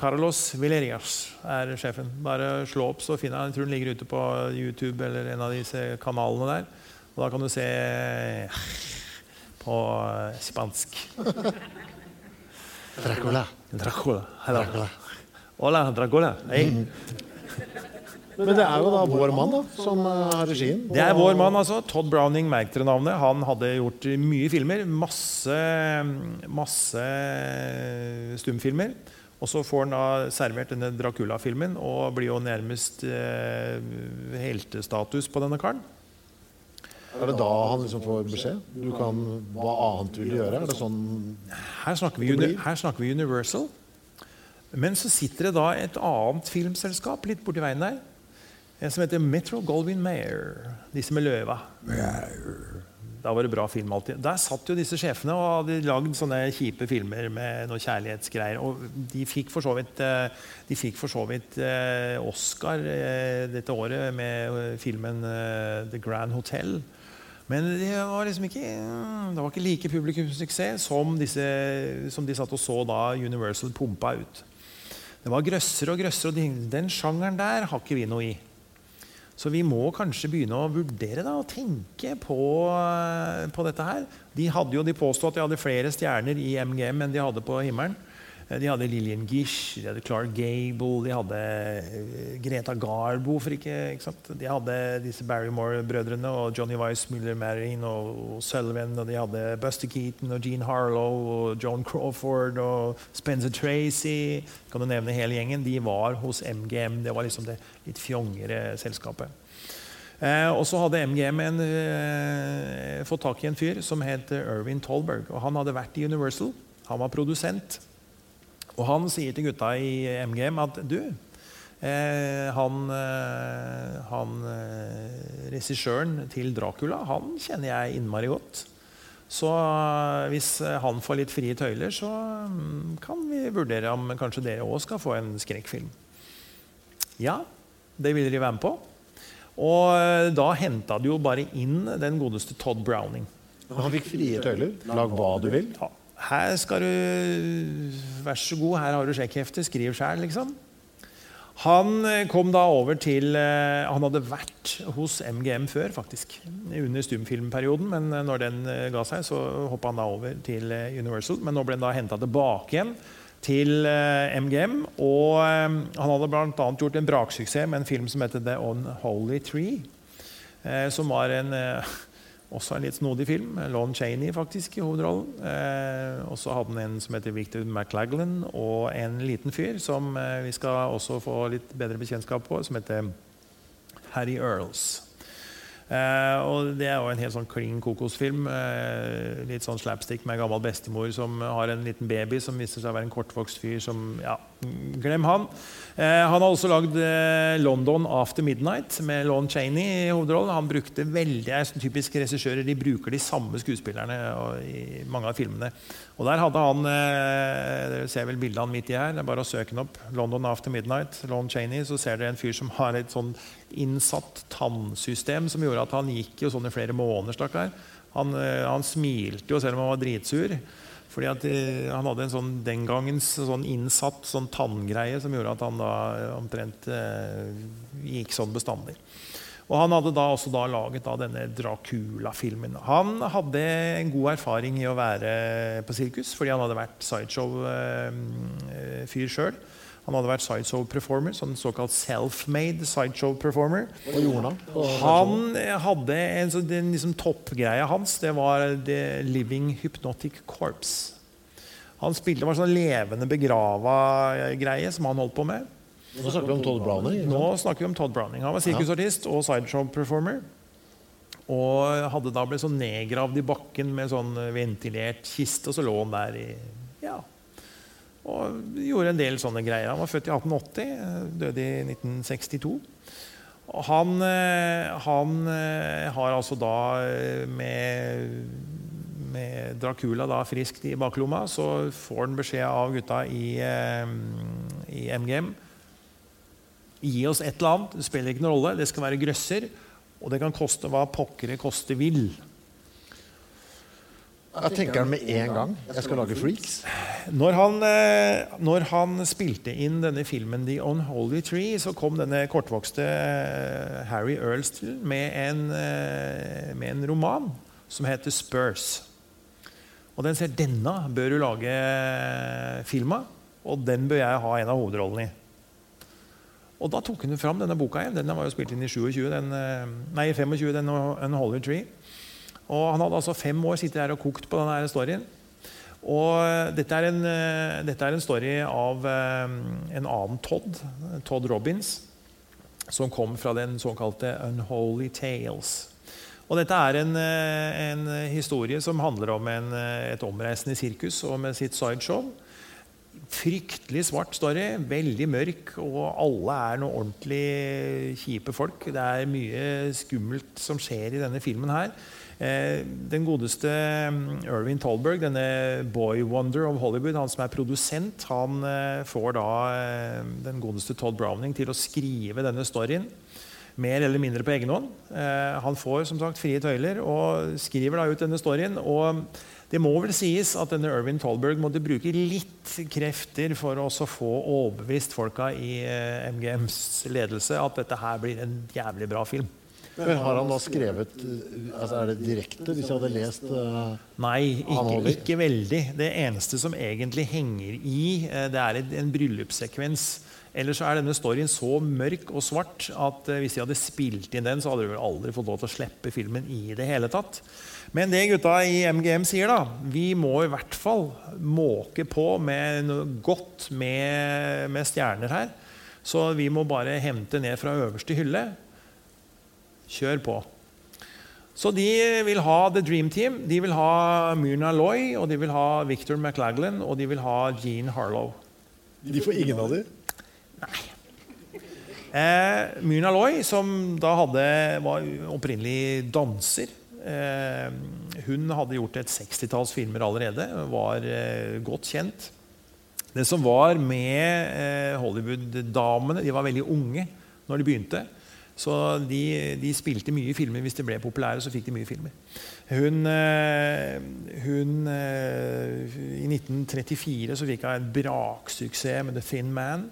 Carlos Villerias er sjefen. Bare slå opp, så finner jeg Jeg tror den ligger ute på YouTube eller en av disse kanalene der. Og da kan du se på spansk. Dracula. Dracula. Dracula. Hola, Dracula. Hei. Mm. Men det er jo da vår mann da, som har regien. Det er vår mann, altså. Todd Browning, merk dere navnet. Han hadde gjort mye filmer. Masse, masse stumfilmer. Og så får han da servert denne Dracula-filmen og blir jo nærmest eh, heltestatus på denne karen. Er det da han liksom får beskjed? Du kan, Hva annet vil du gjøre? Er det sånn her snakker, vi, her snakker vi Universal. Men så sitter det da et annet filmselskap litt borti veien der En som heter Metro Goldwyn Mayer. Disse med løva. Da var det bra film alltid. Der satt jo disse sjefene og hadde lagd sånne kjipe filmer med noe kjærlighetsgreier. Og de fikk for så vidt, eh, de fikk for så vidt eh, Oscar eh, dette året med filmen The Grand Hotel. Men det var liksom ikke, det var ikke like publikumssuksess som, disse, som de satt og så da Universal pumpa ut. Det var grøssere og grøssere, og den sjangeren der har ikke vi noe i. Så vi må kanskje begynne å vurdere da, og tenke på, eh, på, dette her. De de påstod at de hadde flere stjerner i MGM enn de hadde på himmelen. Eh, de hadde Lillian Gish, de hadde Clark Gable, de hadde eh, Greta Garbo for ikke, ikke sant? De hadde disse Barrymore-brødrene og Johnny Weiss, Miller Marine og, Sullivan. Og de hadde Buster Keaton og Gene Harlow og Joan Crawford og Spencer Tracy. Kan du nevne hele gjengen? De var hos MGM. Det var liksom det litt fjongere selskapet. Eh, og så hadde MGM en, eh, fått tak i en fyr som het Irvin Tolberg. og Han hadde vært i Universal. Han var produsent. Og han sier til gutta i MGM at du eh, Han, eh, han eh, regissøren til Dracula han kjenner jeg innmari godt. Så eh, hvis han får litt frie tøyler, så mm, kan vi vurdere om kanskje dere òg skal få en skrekkfilm. Ja, det ville de være med på. Og eh, da henta de jo bare inn den godeste Todd Browning. Han fikk frie tøyler? Lag hva du vil? Ja. Her skal du Vær så god, her har du sjekkheftet. Skriv sjæl, liksom. Han eh, kom da over til eh, Han hadde vært hos MGM før, faktisk. Under stumfilmperioden, men når den ga seg, så hoppa han da over til Universal. Men nå ble han da henta tilbake igjen til eh, MGM. Og eh, han hadde bl.a. gjort en braksuksess med en film som heter The Unholy Tree. Eh, som var en, eh, også en litt snodig film. Lon Chaney faktisk i hovedrollen. Eh, og så hadde han en som heter Victor McLaglen, og en liten fyr som eh, vi skal også få litt bedre bekjentskap på, som heter Harry Earls. Eh, og Det er jo en helt sånn kling kokosfilm. Eh, litt sånn slapstick med en gammel bestemor som har en liten baby som viser seg å være en kortvokst fyr. som, ja, Glem han. Eh, han har også lagd 'London After Midnight' med Lon Chaney i hovedrollen. Han brukte veldig, er sånn typisk regissører, De bruker de samme skuespillerne i mange av filmene. Og der hadde han eh, Dere ser vel bildet han midt i her. Det er bare å søke den opp. 'London After Midnight', Lon Chaney. Så ser dere en fyr som har et sånn innsatt tannsystem som gjorde at han gikk jo sånn i flere måneder. stakkar. Han, eh, han smilte jo selv om han var dritsur. Fordi at eh, Han hadde en sånn den gangens sånn innsatt sånn tanngreie som gjorde at han da omtrent gikk sånn bestandig. Og Han hadde da også da laget da denne Dracula-filmen. Han hadde en god erfaring i å være på sirkus, fordi han hadde vært sideshow-fyr sjøl. Han hadde vært sideshow performer, sånn såkalt self-made sideshow performer. Han? Han hadde en sånn den liksom toppgreia hans. Det var The Living Hypnotic Corpse. Han spilte var sånn levende begrava greie som han holdt på med. Nå snakker vi om Todd Browning. Nå snakker vi om Todd Browning. Han var sirkusartist og sideshow performer. Og hadde da blitt sånn nedgravd i bakken med sånn ventilert kiste, og så lå han der i ja, og gjorde en del sånne greier. Han var født i 1880, døde i 1962. Og han, eh, han eh, har altså da eh, med, med Dracula da friskt i baklomma, så får han beskjed av gutta i, i MGM Gi oss et eller annet, det spiller ikke noen rolle, det skal være grøsser, og det kan koste hva pokker det koste vil. Jeg tenker han med en gang. Jeg skal lage Freaks. Når han, eh, når han spilte inn denne filmen The Unholy Tree, så kom denne kortvokste eh, Harry Earls med en, eh, med en roman som heter Spurs. Og den ser denne bør du lage film av, og den bør jeg ha en av hovedrollene i. Og da tok hun fram denne boka igjen. Den var jo spilt inn i 27, den, eh, nei, 25, den Unholy Tree. Og han hadde altså fem år sittet her og kokt på denne storyen. Og eh, dette er en, eh, dette er en story av en annen Todd, Todd Robins, som kom fra den såkalte Unholy Tales. Og dette er en, en historie som handler om en, et omreisende sirkus og med sitt sideshow. Fryktelig svart story, veldig mørk, og alle er noe ordentlig kjipe folk. Det er mye skummelt som skjer i denne filmen her. Eh, den godeste Erwin Irvin Tolberg, denne boy wonder of Hollywood, han som er produsent, han eh, får da eh, den godeste Todd Browning til å skrive denne storyen. Mer eller mindre på egen hånd. Han får som sagt frie tøyler og skriver da ut denne storyen. og det må vel sies at denne Irvin Tolberg måtte bruke litt krefter for å få overbevist folka i eh, MGMs ledelse at dette her blir en jævlig bra film. Men har han da skrevet eh, altså Er det direkte, hvis jeg hadde lest uh, Nei, ikke, ikke veldig. Det eneste som egentlig henger i, det er en, en bryllupssekvens. Ellers så er denne storyen så mørk og svart at hvis de hadde spilt inn den, så hadde de vel aldri fått lov til å slippe filmen i det hele tatt. Men det gutta i MGM sier, da Vi må i hvert fall måke på med noe godt med, med stjerner her. Så vi må bare hente ned fra øverste hylle. Kjør på. Så de vil ha The Dream Team. De vil ha Myrna Loy, og de vil ha Victor McLaglan, og de vil ha Jean Harlow. De får ingen av de? Eh, Myrna Loy, som da hadde, var opprinnelig danser Hun hadde gjort et 60-talls filmer allerede, var eh, godt kjent. Det som var med eh, Hollywood-damene, de var veldig unge når de begynte. Så de, de spilte mye filmer. Hvis de ble populære, så fikk de mye filmer. Hun, eh, hun eh, I 1934 så fikk hun en braksuksess med The Thin Man.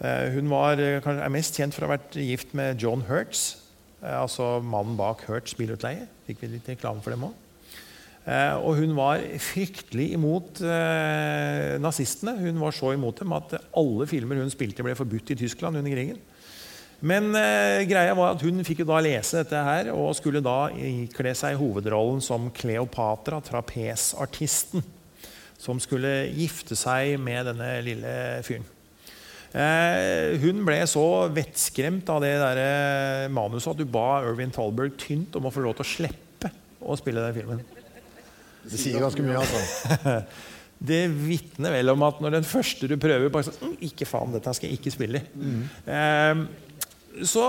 Eh, Hun var, eh, er mest kjent for å ha vært gift med John Hertz. Eh, Altså mannen bak Hertz bilutleie. Fikk vi litt reklame for dem òg. Eh, og hun var fryktelig imot eh, nazistene. Hun var så imot dem at alle filmer hun spilte, ble forbudt i Tyskland under krigen. Men eh, greia var at hun fikk jo da lese dette her, og skulle da ikle seg hovedrollen som Kleopatra, trapesartisten, som skulle gifte seg med denne lille fyren. Eh, hun ble så vettskremt av det der eh, manuset at du ba Irvin Thalberg tynt om å få lov til å slippe å spille den filmen. Det sier ganske mye, altså. Det vitner vel om at når den første du prøver bare sånn, «Mm, Ikke faen, dette skal jeg ikke spille i. Eh, så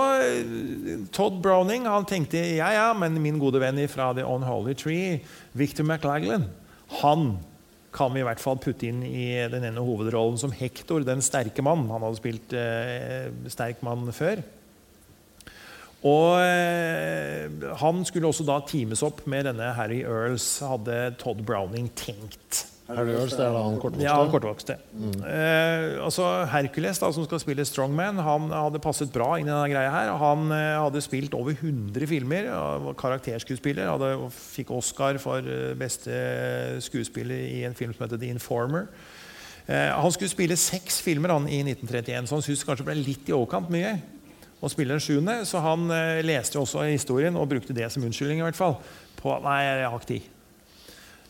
Todd Browning han tenkte ja, ja, men min gode venn fra The Unholy Tree, Victor McLaglan, han kan vi i hvert fall putte inn i den ene hovedrollen som Hector, den sterke mann. Han hadde spilt eh, sterk mann før. Og eh, Han skulle også da teames opp med denne Harry Earls, hadde Todd Browning tenkt. Det er da han kortvokste? Ja, han kortvokste. Eh, altså Hercules, da, som skal spille Strongman, han hadde passet bra inn i denne greia her. Han eh, hadde spilt over 100 filmer, var karakterskuespiller. Hadde, fikk Oscar for eh, beste skuespiller i en film som heter The Informer. Eh, han skulle spille seks filmer han, i 1931, så han syntes kanskje ble litt i overkant mye å spille den sjuende. Så han eh, leste også historien og brukte det som unnskyldning. i hvert fall, på nei, jeg har ikke tid.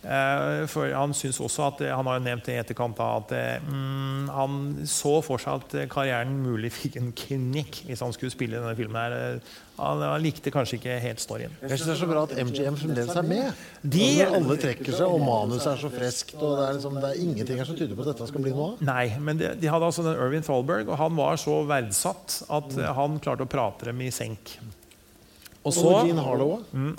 Eh, for han synes også at, eh, han har jo nevnt det i etterkant at eh, mm, han så for seg at karrieren mulig fikk en knikk hvis han skulle spille i denne filmen. her. Han, han likte kanskje ikke helt storyen. Jeg synes det er så bra at MGM fremdeles er med. De- Altså, alle trekker seg, og manuset er så friskt. og Det er, liksom, det er ingenting her som tyder på at dette skal bli noe av. Nei, men de, de hadde altså den Irvin Thalberg, og han var så verdsatt at han klarte å prate dem i senk. Og Og så Harlow også.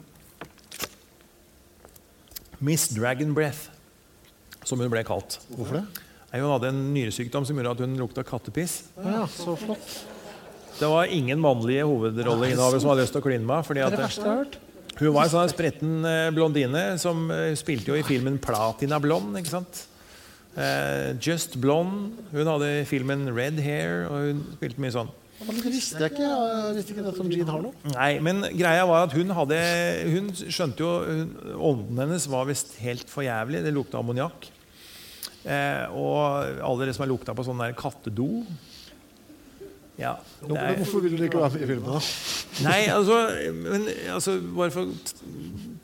Miss Dragon Breath, som hun ble kalt. Hvorfor det? Nei, Hun hadde en nyresykdom som gjorde at hun lukta kattepiss. Ja, så flott. Det var ingen mannlige hovedrolleinnehavere som hadde lyst til å kline med fordi Det er verste jeg har hørt. Hun var en sånn spretten eh, blondine som eh, spilte jo i filmen Platina Blond'. ikke sant? Eh, Just Blonde. Hun hadde filmen Red Hair, og hun spilte mye sånn. Men Det visste jeg ikke. Jeg visste ikke dette om Jean Harlow. Nei, men greia var at hun hadde Hun skjønte jo hun, Ånden hennes var visst helt for jævlig. Det lukta ammoniakk. Eh, og alle dere som har lukta på sånn der kattedo ja, er, Hvorfor vil du ikke være med i filmen? da? Nei, altså, men, altså Bare for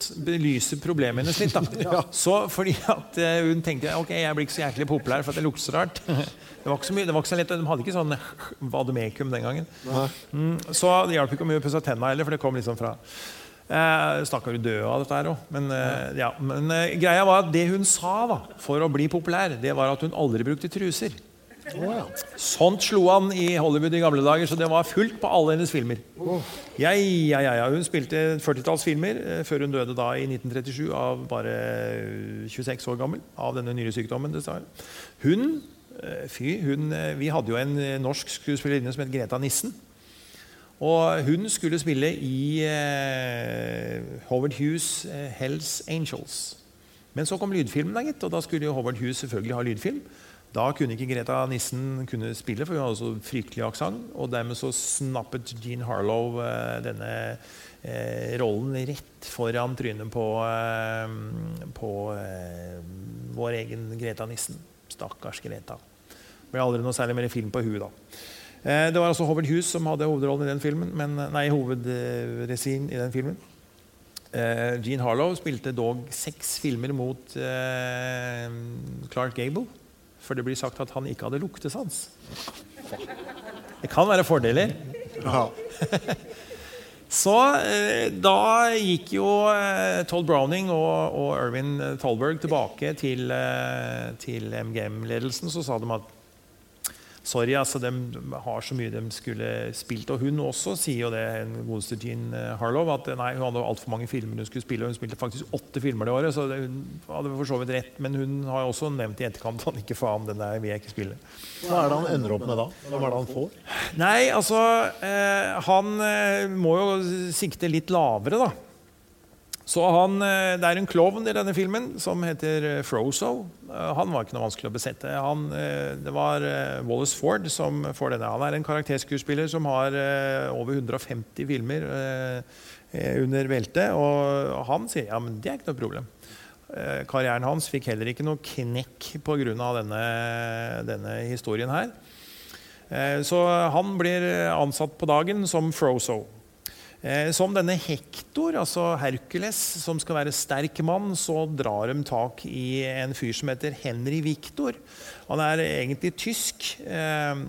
å t- t- belyse problemet hennes litt. da Så fordi at eh, hun tenkte ok, jeg blir ikke så jæklig populær for at det lukter så rart. Det var ikke så mye, det var ikke så lett, De hadde ikke sånn vademekum den gangen. Mm, så det hjalp ikke mye å pusse tenna heller, for det kom liksom fra eh, Stakkar død av dette her òg. Men, eh, ja, men eh, greia var at det hun sa da, for å bli populær, det var at hun aldri brukte truser. Å. Sånt slo han i Hollywood i gamle dager, så det var fullt på alle hennes filmer. Ja, ja, ja. Hun spilte 40-talls filmer eh, før hun døde da i 1937 av bare eh, 26 år gammel. Av denne nyresykdommen, dessverre. Hun, eh, fy, hun eh, Vi hadde jo en eh, norsk skuespillerinne som het Greta Nissen. Og hun skulle spille i eh, Howard Hughes' eh, 'Hells Angels'. Men så kom lydfilmen, da, gitt, og da skulle jo Howard Hughes selvfølgelig ha lydfilm. Da kunne ikke Greta Nissen kunne spille, for hun hadde så fryktelig aksent. Og dermed så snappet Jean Harlow eh, denne eh, rollen rett foran trynet på, eh, på eh, vår egen Greta Nissen. Stakkars Greta. Ble aldri noe særlig mer film på huet da. Eh, det var altså Howard Hughes som hadde hovedrollen i den filmen, men, nei, hovedregien i den filmen. Eh, Jean Harlow spilte dog seks filmer mot eh, Clark Gable. For det blir sagt at han ikke hadde luktesans. Det kan være fordeler. Ja. Så eh, da gikk jo eh, Todd Browning og, og Irvin Tolberg tilbake til, eh, til MGM-ledelsen. Så sa de at sorry, altså, de har så mye de skulle spilt. Og hun også sier jo det, en godeste Jean eh, Harlow, at nei, hun hadde altfor mange filmer hun skulle spille. Og hun spilte faktisk åtte filmer det året, så det, hun hadde for så vidt rett. Men hun har jo også nevnt i etterkant at ikke faen, den der vil jeg ikke spille. Hva er det han ender opp med da? Hva er det han får? Nei, altså eh, Han eh, må jo sikte litt lavere, da. Så han, eh, Det er en klovn i denne filmen som heter eh, Frozo. Eh, Han var ikke noe vanskelig å besette. Han, det var Wallace Ford som får denne. Han er en karakterskuespiller som har over 150 filmer under beltet. Og han sier ja, men det er ikke noe problem. Karrieren hans fikk heller ikke noe knekk pga. Denne, denne historien her. Så han blir ansatt på dagen som Frozo. Eh, som denne Hektor, altså Hercules, som skal være sterk mann, så drar de tak i en fyr som heter Henry Victor. Han er egentlig tysk. Eh,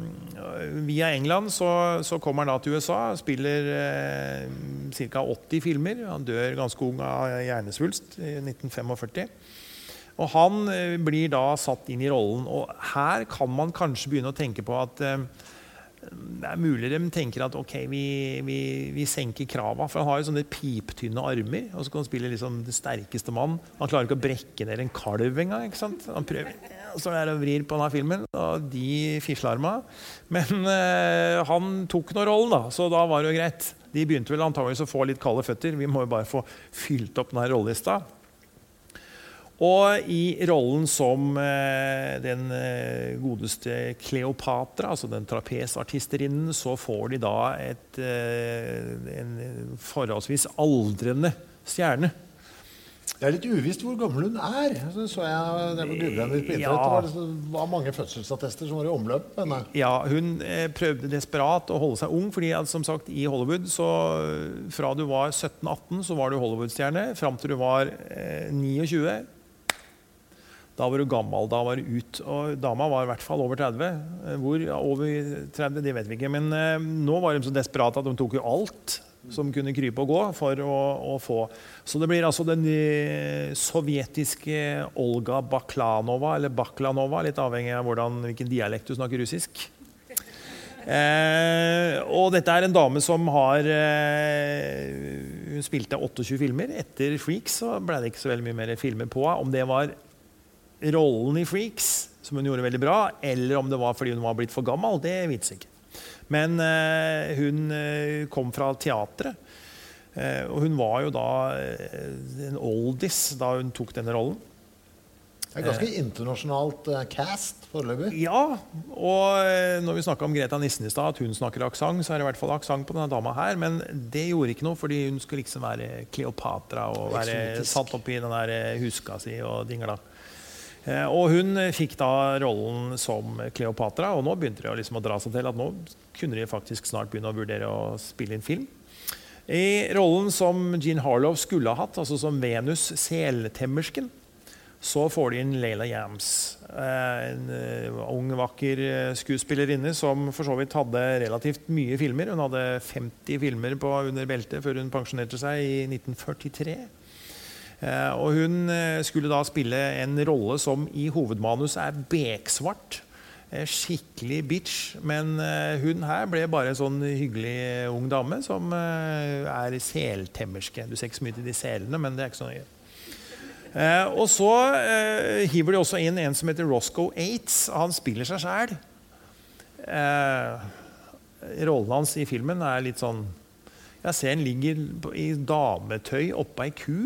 via England så, så, kommer han da til USA, spiller eh, ca. 80 filmer. Han dør ganske ung av hjernesvulst i 1945. Og han eh, blir da satt inn i rollen. Og her kan man kanskje begynne å tenke på at eh, det er mulig de tenker at ok, vi, vi, vi senker krava. For han har jo sånne piptynne armer. Og så kan han spille liksom den sterkeste mann. Han klarer ikke å brekke ned en kalv engang. ikke sant? Han prøver, og så er det og vrir på denne filmen, og de fislearma. Men øh, han tok nå rollen, da, så da var det jo greit. De begynte vel antageligvis å få litt kalde føtter. Vi må jo bare få fylt opp denne rollelista. Og i rollen som eh, den eh, godeste Kleopatra, altså den trapesartisterinnen, så får de da et, eh, en forholdsvis aldrende stjerne. Det er litt uvisst hvor gammel hun er. Så, så jeg det på ja. Det var, mange fødselsattester som var i omløp. Henne. Ja, hun prøvde desperat å holde seg ung. fordi som sagt, i Hollywood så Fra du var 17-18, så var du Hollywood-stjerne. Fram til du var eh, 29 da var du gammel. Da var du ut. Og dama var i hvert fall over 30. Eh, hvor over 30, det vet vi ikke. Men eh, nå var de så desperate at de tok jo alt som kunne krype og gå for å, å få. Så det blir altså den eh, sovjetiske Olga Baklanova, eller Baklanova, litt avhengig av hvordan, hvilken dialekt du snakker russisk. Eh, og dette er en dame som har eh, Hun spilte 28 filmer. Etter Freaks så ble det ikke så veldig mye mer filmer på henne. Om det var rollen i Freaks, som hun gjorde veldig bra, eller om det var fordi hun var blitt for gammel, det vites ikke. Men eh, hun uh, kom fra teatret. Eh, og hun var jo da en oldis da hun tok denne rollen. Det er ganske internasjonalt cast foreløpig. Ja. Og når vi snakka om Greta Nissen i stad, at hun snakker aksent, så er det i hvert fall aksent på denne dama her. Men det gjorde ikke noe, fordi hun skulle liksom være Kleopatra og være satt opp i den der huska si og dingla. Eh, og hun fikk da rollen som Kleopatra, og nå begynte det liksom å dra seg til at nå kunne de faktisk snart begynne å vurdere å spille inn film. I rollen som Jean Harlow skulle ha hatt, altså som Venus seltemmersken, så får de inn Leila Yams. Eh, en eh, ung, vakker skuespillerinne som for så vidt hadde relativt mye filmer. Hun hadde 50 filmer på under beltet før hun pensjonerte seg i 1943. Eh, og hun eh, skulle da spille en rolle som i hovedmanus er beksvart. Eh, skikkelig bitch. Men hun her ble bare en sånn hyggelig ung dame som er seltemmerske. Du ser ikke så mye til de selene, men det er ikke så nøye. og så hiver de også inn en som heter Roscoe Aites. Han spiller seg sjæl. rollen hans i filmen er litt sånn Jeg ser han ligger i dametøy oppå ei ku.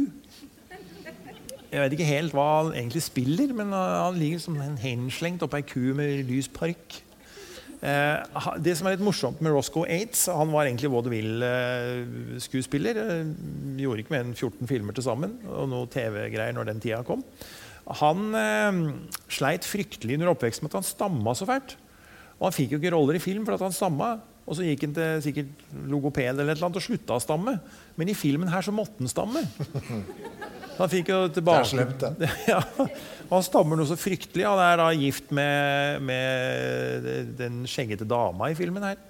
Jeg vet ikke helt hva han egentlig spiller, men han ligger som en henslengt oppå ei ku med lys park. Eh, det som er litt morsomt med Roscoe Aids Han var egentlig vaudeville-skuespiller. Eh, gjorde ikke mer enn 14 filmer til sammen og noe TV-greier når den tida kom. Han eh, sleit fryktelig under oppveksten med at han stamma så fælt. Og han fikk jo ikke roller i film fordi han stamma. Og så gikk han til sikkert logoped eller et eller annet og slutta å stamme. Men i filmen her så måtte han stamme. Han fikk jo tilbake... Det slemt, det. Ja, han stammer noe så fryktelig. Han er da gift med, med den skjeggete dama i filmen her.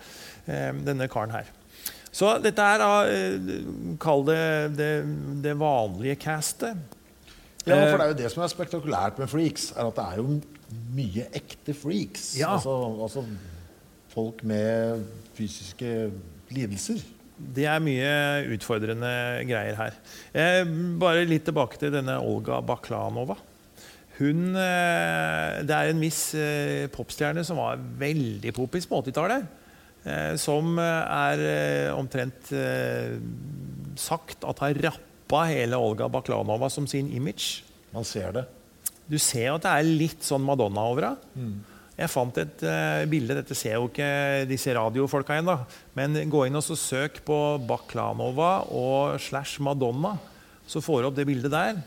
Eh, denne karen her. Så dette er da eh, Kall det, det det vanlige castet. Ja, for det er jo det som er spektakulært med freaks, er at det er jo mye ekte freaks. Ja. Altså, altså folk med fysiske lidelser. Det er mye utfordrende greier her. Eh, bare litt tilbake til denne Olga Baklanova. Hun, eh, det er en viss eh, popstjerne som var veldig popis på 80-tallet. Eh, som er eh, omtrent eh, sagt at har rappa hele Olga Baklanova som sin image. Man ser det. Du ser at det er litt sånn Madonna over henne. Mm. Jeg fant et uh, bilde. Dette ser jo ikke disse radiofolka igjen. da. Men gå inn og så søk på Baklanova og slash Madonna, så får du opp det bildet der.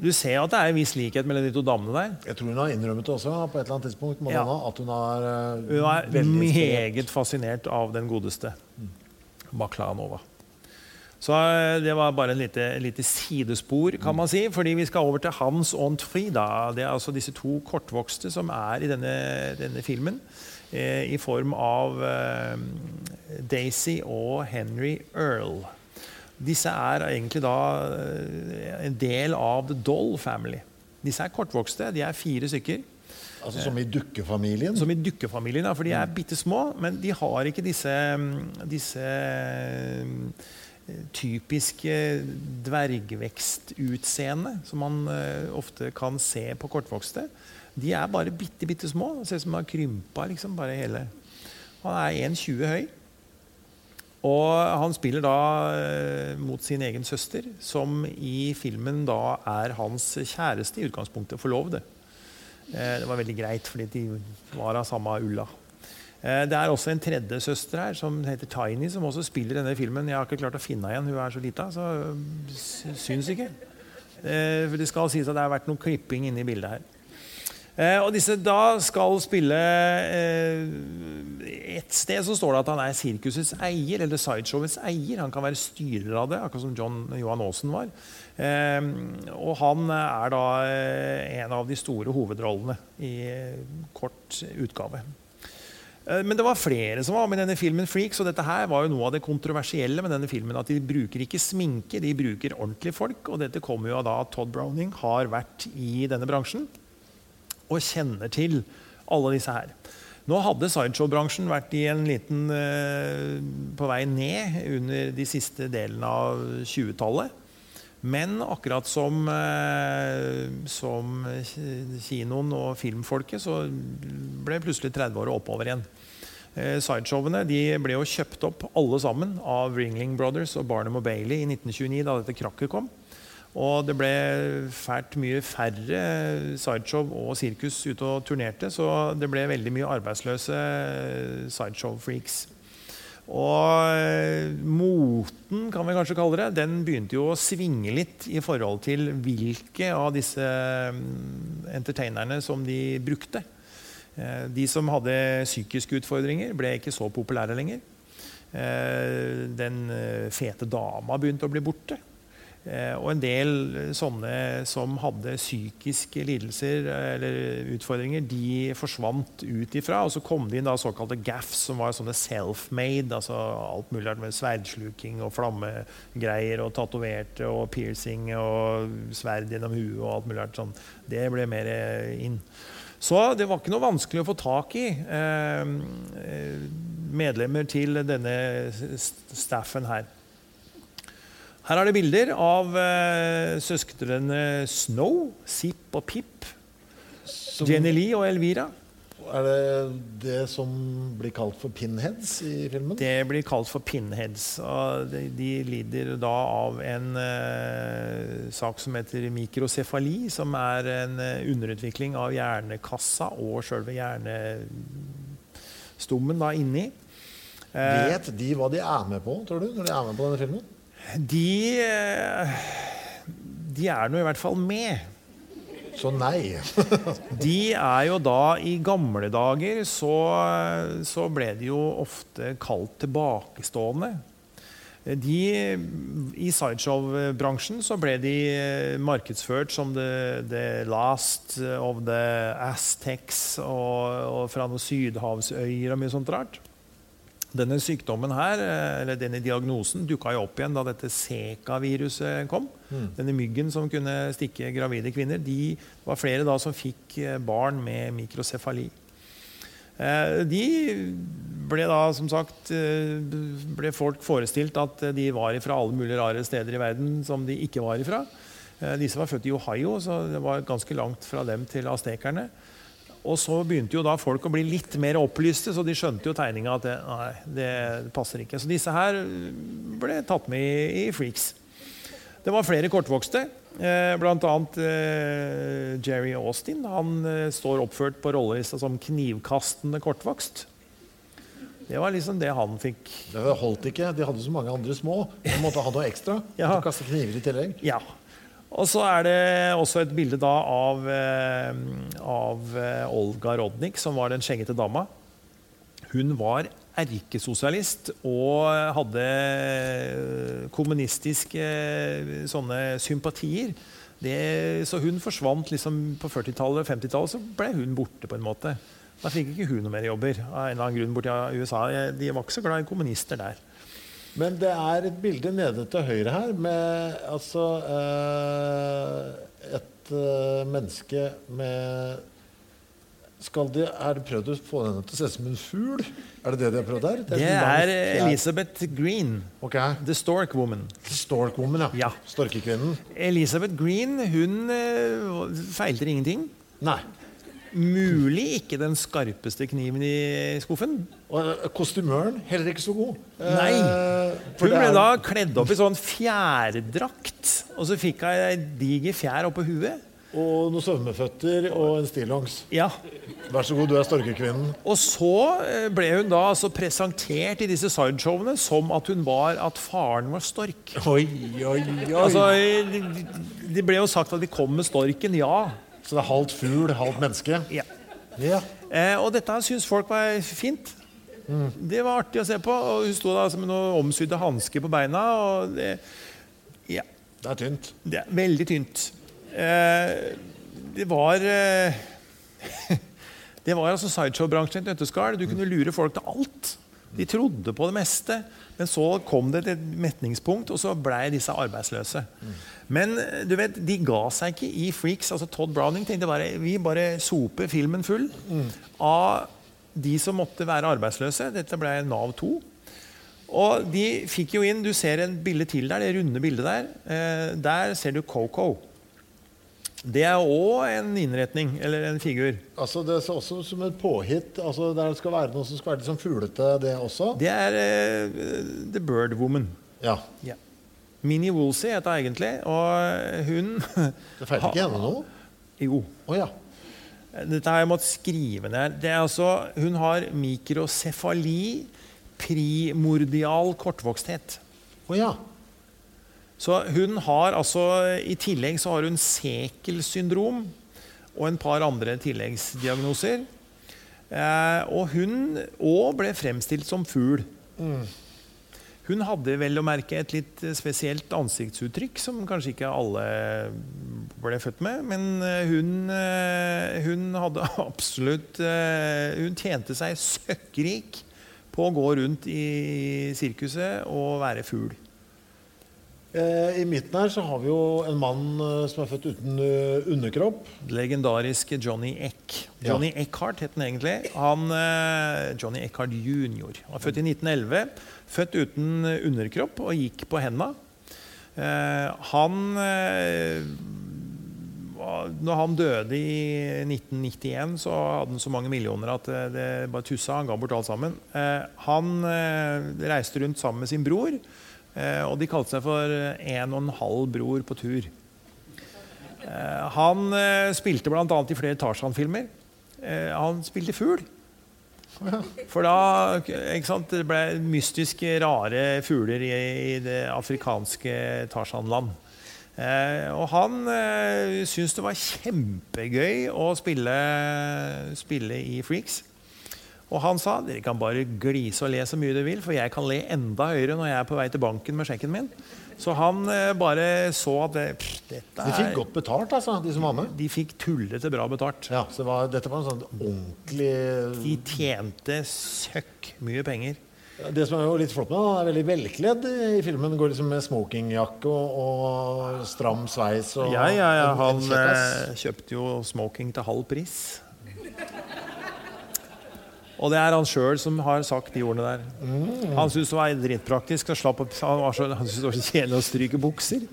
Du ser at det er en viss likhet mellom de to damene der. Jeg tror hun har innrømmet det også på et eller annet tidspunkt. Ja. Madonna, At hun er, uh, Hun er meget fascinert av den godeste Baklanova. Så eh, det var bare en lite, lite sidespor, kan man si. Fordi vi skal over til Hans og Frida. Det er altså disse to kortvokste som er i denne, denne filmen. Eh, I form av eh, Daisy og Henry Earl. Disse er egentlig da eh, en del av The Doll Family. Disse er kortvokste. De er fire stykker. Altså Som i dukkefamilien? Som i dukkefamilien, ja, for de er bitte små. Men de har ikke disse, mm, disse mm, typiske dvergvekstutseende som man eh, ofte kan se på kortvokste. De er bare bitte, bitte små. Ser ut som de har krympa. Liksom, bare hele. Han er 1,20 høy. Og han spiller da eh, mot sin egen søster, som i filmen da er hans kjæreste, i utgangspunktet forlovede. Eh, det var veldig greit, fordi de var av samme ulla. Eh, det er også en tredje søster her som heter Tiny, som også spiller denne filmen. Jeg har ikke klart å finne igjen, hun er så lita, så sy- syns ikke. Eh, det skal sies at det har vært noe klipping inne i bildet her. Eh, og disse da skal spille eh, Et sted så står det at han er sirkusets eier, eller sideshowets eier. Han kan være styrer av det, akkurat som John Johan Aasen var. Eh, og han er da eh, en av de store hovedrollene i eh, kort utgave. Eh, Men det var flere som var med i denne filmen Freaks, og dette her var jo noe av det kontroversielle med denne filmen. At de bruker ikke sminke, de bruker ordentlige folk. Og dette kommer jo av da at Todd Browning har vært i denne bransjen og kjenner til alle disse her. Nå hadde sideshow-bransjen vært i en liten eh, på vei ned under de siste delene av 20-tallet. Men akkurat som, eh, som kinoen og filmfolket, så ble plutselig 30-åra oppover igjen. Eh, Sideshowene de ble jo kjøpt opp alle sammen av Ringling Brothers og Barnum og Bailey i 1929, da dette krakket kom. Og det ble fælt mye færre sideshow og sirkus ute og turnerte, så det ble veldig mye arbeidsløse sideshow-freaks. Og eh, moten, kan vi kanskje kalle det, den begynte jo å svinge litt i forhold til hvilke av disse mm, entertainerne som de brukte. Eh, De som hadde psykiske utfordringer, ble ikke så populære lenger. Eh, Den eh, fete dama begynte å bli borte. Og en del sånne som hadde psykiske lidelser eller utfordringer, de forsvant ut ifra. Og så kom det inn da såkalte gaffs, som var sånne self-made. altså Alt mulig med sverdsluking og flammegreier og tatoverte og piercing og sverd gjennom huet og alt mulig sånn. Det ble mer inn. Så det var ikke noe vanskelig å få tak i eh, eh, medlemmer til denne staffen her. Her er det bilder av eh, søstrene Snow, Sip og Pip. Jenny Lee og Elvira. Er det det som blir kalt for pinheads i filmen? Det blir kalt for pinheads. og De, de lider da av en eh, sak som heter mikrocefali, som er en eh, underutvikling av hjernekassa og sjølve hjernestummen da inni. Eh, Vet de hva de er med på, tror du, når de er med på denne filmen? de, eh, de er nå i hvert fall med. Så nei. De er jo da I gamle dager så, så ble de jo ofte kalt tilbakestående. De, I sideshow-bransjen så ble de markedsført som the, the last of the Aztecs og, og fra noen sydhavsøyer og mye sånt rart. Denne sykdommen her, eller denne diagnosen dukka jo opp igjen da dette Zeka-viruset kom. Denne myggen som kunne stikke gravide kvinner. De var flere da som fikk eh, barn med mikrocefali. Eh, De ble da, som sagt, eh, ble folk forestilt at de var fra alle mulige rare steder i verden som de ikke var ifra. Eh, Disse var født i Ohio, så det var ganske langt fra dem til aztekerne. Og så begynte jo da folk å bli litt mer opplyste, så de skjønte jo tegninga at det, nei, det passer ikke. Så disse her ble tatt med i, i Freaks. Det var flere kortvokste. Eh, blant annet eh, Jerry Austin. Han eh, står oppført på rollelista som knivkastende kortvokst. Det var liksom det han fikk. Det holdt ikke. De hadde så mange andre små. De måtte ha noe ekstra. Ja. Kaste kniver i tillegg. Ja. Og så er det også et bilde da av, eh, av eh, Olga Rodnik, som var den skjengete dama. Hun var erkesosialist og hadde kommunistiske sånne sympatier. Det, så hun forsvant liksom på 40-tallet og 50-tallet, så ble hun borte på en måte. Da fikk ikke hun noe mer jobber. av en eller annen grunn borti USA. De var ikke så glad i kommunister der. Men det er et bilde nede til høyre her med altså eh, et eh, menneske med skal de, Er det prøvd å få henne til å se ut som en fugl? Er det det de har prøvd her? Det er, er sånn Elizabeth Green. Okay. The Stork Woman. Stork Woman, ja. Ja. Storkekvinnen. Elizabeth Green hun feilte ingenting. Nei. Mulig ikke den skarpeste kniven i skuffen. Og eh, kostymøren heller ikke så god. Nei. Eh, Hun ble da kledd opp i sånn fjærdrakt, og så fikk hun ei diger fjær oppå huet. Og noen svømmeføtter og en stillongs. Ja. Vær så god, du er storkekvinnen. Og så eh, ble hun da altså presentert i disse sideshowene som at hun var at faren var stork. Oi, oi, oi. Altså, de- Det ble jo sagt at vi kom med storken, ja. Så det er halvt fugl, halvt menneske. ja. Ja. Eh, og dette syns folk var fint. Det var artig å se på. Og hun sto da altså, med noen omsydde hansker på beina. Og det, ja, Det er tynt. det er veldig tynt. Eh, det var eh, Det var altså sideshow-bransjen et nøtteskall. Du kunne lure folk til alt. De trodde på det meste. Men så kom det til et metningspunkt, og så blei disse arbeidsløse. Men eh, du vet, de ga seg ikke i Freaks. altså Todd Browning tenkte bare vi bare soper filmen full av de som måtte være arbeidsløse. Dette ble Nav 2. Og de fikk jo inn Du ser en bilde til der, det runde bildet der. Eh, der ser du Coco. Det er òg en innretning, eller en figur. Altså, det ser også som et påhitt. Altså, Det skal være noe som skal være litt sånn fuglete, det også. Det er uh, The Bird Woman. Ja. Ja. Minnie Woolsey heter hun egentlig, og hun Det feiler ikke henne noe? Jo. Oh, ja. Dette har jeg måttet skrive ned. Det er altså, hun har mikrocefali, primordial kortvoksthet. Å ja. Så hun har altså, I tillegg så har hun Sekel-syndrom og en par andre tilleggsdiagnoser. Eh, og hun òg ble fremstilt som fugl. Hun hadde vel å merke et litt spesielt ansiktsuttrykk som kanskje ikke alle ble født med. Men eh, hun, eh, hun hadde absolutt eh, Hun tjente seg søkkrik på å gå rundt i sirkuset og være fugl. Eh, I midten her så har vi jo en mann eh, som er født uten eh, underkropp. legendariske Johnny Eck. Ja. Johnny Eckhart het han egentlig. Han, Johnny Eckhart jr. Var født i 1911. Født uten underkropp og gikk på henda. Han Når han døde i 1991, så hadde han så mange millioner at det, bare tussa. Han ga bort alt sammen. Han reiste rundt sammen med sin bror, og de kalte seg for en og en halv bror på tur. Eh, Han eh, spilte bl.a. i flere Tarzan-filmer. Eh, han spilte fugl. For da sant, det ble mystiske, rare fugler i, det afrikanske Tarzan-land. Eh, og han eh, syntes det var kjempegøy å spille, spille i Freaks. Og han sa dere kan bare glise og le så mye dere vil, for jeg kan le enda høyere når jeg er på vei til banken med sjekken min. Så han eh, bare så at det, pff, dette De fikk er- godt betalt, altså, de som var med. de fikk tullete bra betalt. Ja, så det var, Dette var en sånn ordentlig De tjente søkk mye penger. Det som er jo litt flott med han, er veldig velkledd i filmen. Går liksom med smokingjakke og, og stram sveis. Og Ja, ja, ja. Han eh, kjøpte jo smoking til halv pris. Og det er han sjøl som har sagt de ordene der. Han syntes det var dritpraktisk. Han, han, så, han syntes det var så kjedelig å stryke bukser.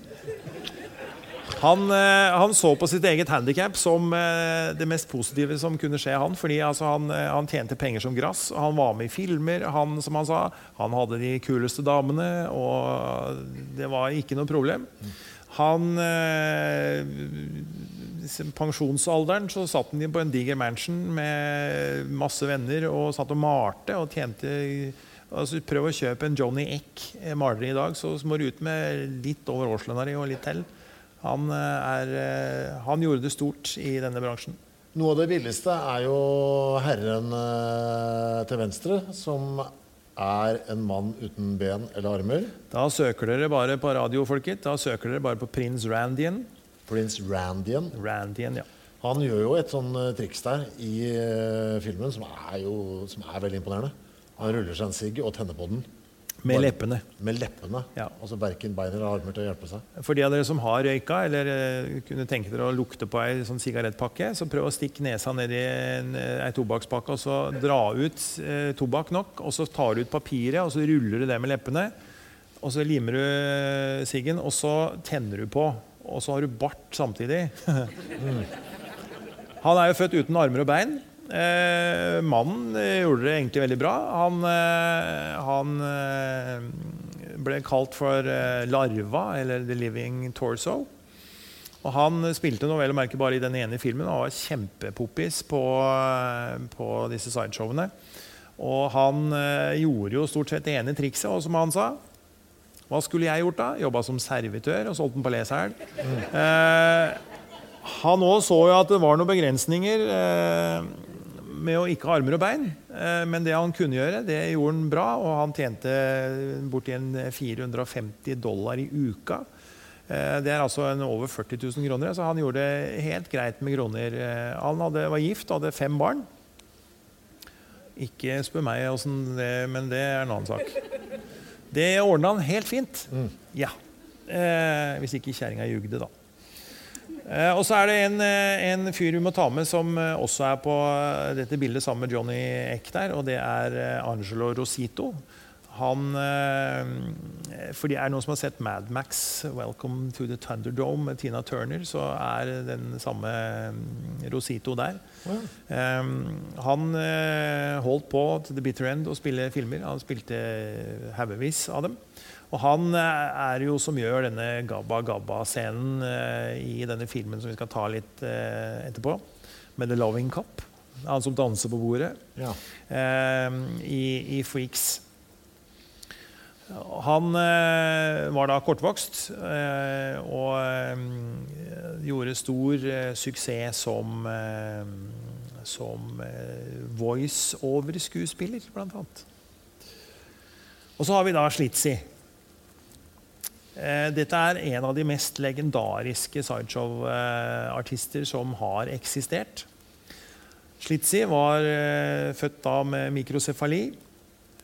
Han, eh, han så på sitt eget handikap som eh, det mest positive som kunne skje han. fordi altså, han, eh, han tjente penger som grass. Han var med i filmer. Han, som han sa, han hadde de kuleste damene, og det var ikke noe problem. Han pensjonsalderen så satt han på en diger mansion med masse venner og satt og malte og tjente altså Prøv å kjøpe en Johnny Eck-maler maleri i dag, så må du ut med litt over årslønna di og litt til. Han, eh, er, eh, han gjorde det stort i denne bransjen. Noe av det billigste er jo herren eh, til venstre, som er en mann uten ben eller armer. Da søker dere bare på radio, folket. Da søker dere bare på prins Randian. Prins Randian. Randian, ja. Han gjør jo et sånn eh, triks der i uh, filmen som er, jo, som er veldig imponerende. Han ruller seg en sigg og tenner på den. Med Bare- leppene. Med leppene. Ja. Altså verken bein eller armer til å hjelpe seg. For de av dere som har røyka, eller eh, kunne tenke dere å lukte på ei sånn sigarettpakke, så prøv å stikke nesa ned i en, ei tobakkspakke og så dra ut eh, tobakk nok. Og så tar du ut papiret og så ruller du det med leppene. Og så limer du siggen, og så tenner du på. Og så har du bart samtidig. Han er jo født uten armer og bein. Eh, mannen eh, gjorde det egentlig veldig bra. Han, eh, han eh, ble kalt for eh, Larva, eller The Living Torso. Og han spilte noe vel å merke bare i den ene filmen og var kjempepoppis på, eh, på disse sideshowene. Og han gjorde jo stort sett det ene trikset, og som han sa Hva skulle jeg gjort da? Jobba som servitør og solgt den på Lesel. Eh, han òg så jo at det var noen begrensninger eh, med å ikke ha armer og bein. Eh, men det han kunne gjøre, det gjorde han bra, og han tjente borti 450 dollar i uka. Eh, det er altså over 40 000 kroner, så han gjorde det helt greit med kroner. Eh, han hadde, var gift og hadde fem barn. Ikke spør meg åssen det Men det er en annen sak. Det ordna han helt fint. Ja. Eh, hvis ikke kjerringa jugde, da. Eh, og så er det en, eh, en fyr vi må ta med som eh, også er på eh, dette bildet sammen med Johnny Eck der, og det er Angelo Rosito. Han eh, For det er noen som har sett Mad Max, 'Welcome to the Thunderdome' med Tina Turner, så er den samme mm, Rosito der. Eh, han eh, holdt på til the bitter end å spille filmer. Han spilte haugevis av dem. Og han eh, er jo som gjør denne Gabba Gabba-scenen i denne filmen som vi skal ta litt etterpå, med The Loving Cup'. Han som danser på bordet Ja. i, i Freaks. Han eh, var da kortvokst eh, og eh, gjorde stor suksess som, som voice-over-skuespiller, annet. Og så har vi da Slitzy. Dette er en av de mest legendariske sideshow-artister som har eksistert. Slitzy var født da med mikrocefali.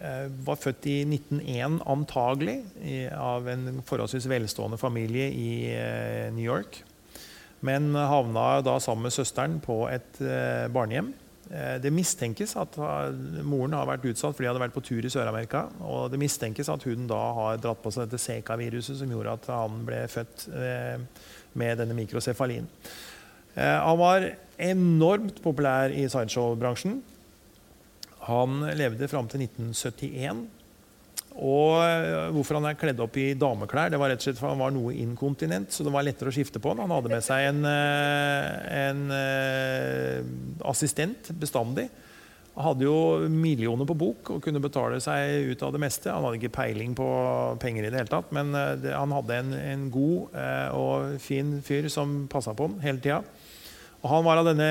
Eh, var født i 1901 antagelig av en forholdsvis velstående familie i eh, New York. Men havna da sammen med søsteren på et eh, barnehjem. Eh, Det mistenkes at moren har vært utsatt fordi hun hadde vært på tur i Sør-Amerika. Og det mistenkes at hun da har dratt på seg dette Zeka-viruset som gjorde at han ble født med denne mikrocefalien. Han var enormt populær i sideshow-bransjen. Han levde fram til 1971. Og eh, hvorfor han er kledd opp i dameklær, det var rett og slett for han var noe inkontinent, så det var lettere å skifte på han. Han hadde med seg en, eh, en eh, assistent bestandig. Han hadde jo millioner på bok og kunne betale seg ut av det meste. Han hadde ikke peiling på penger i det hele tatt, men han hadde en, en god og fin fyr som passa på han hele tida. Og han var av denne,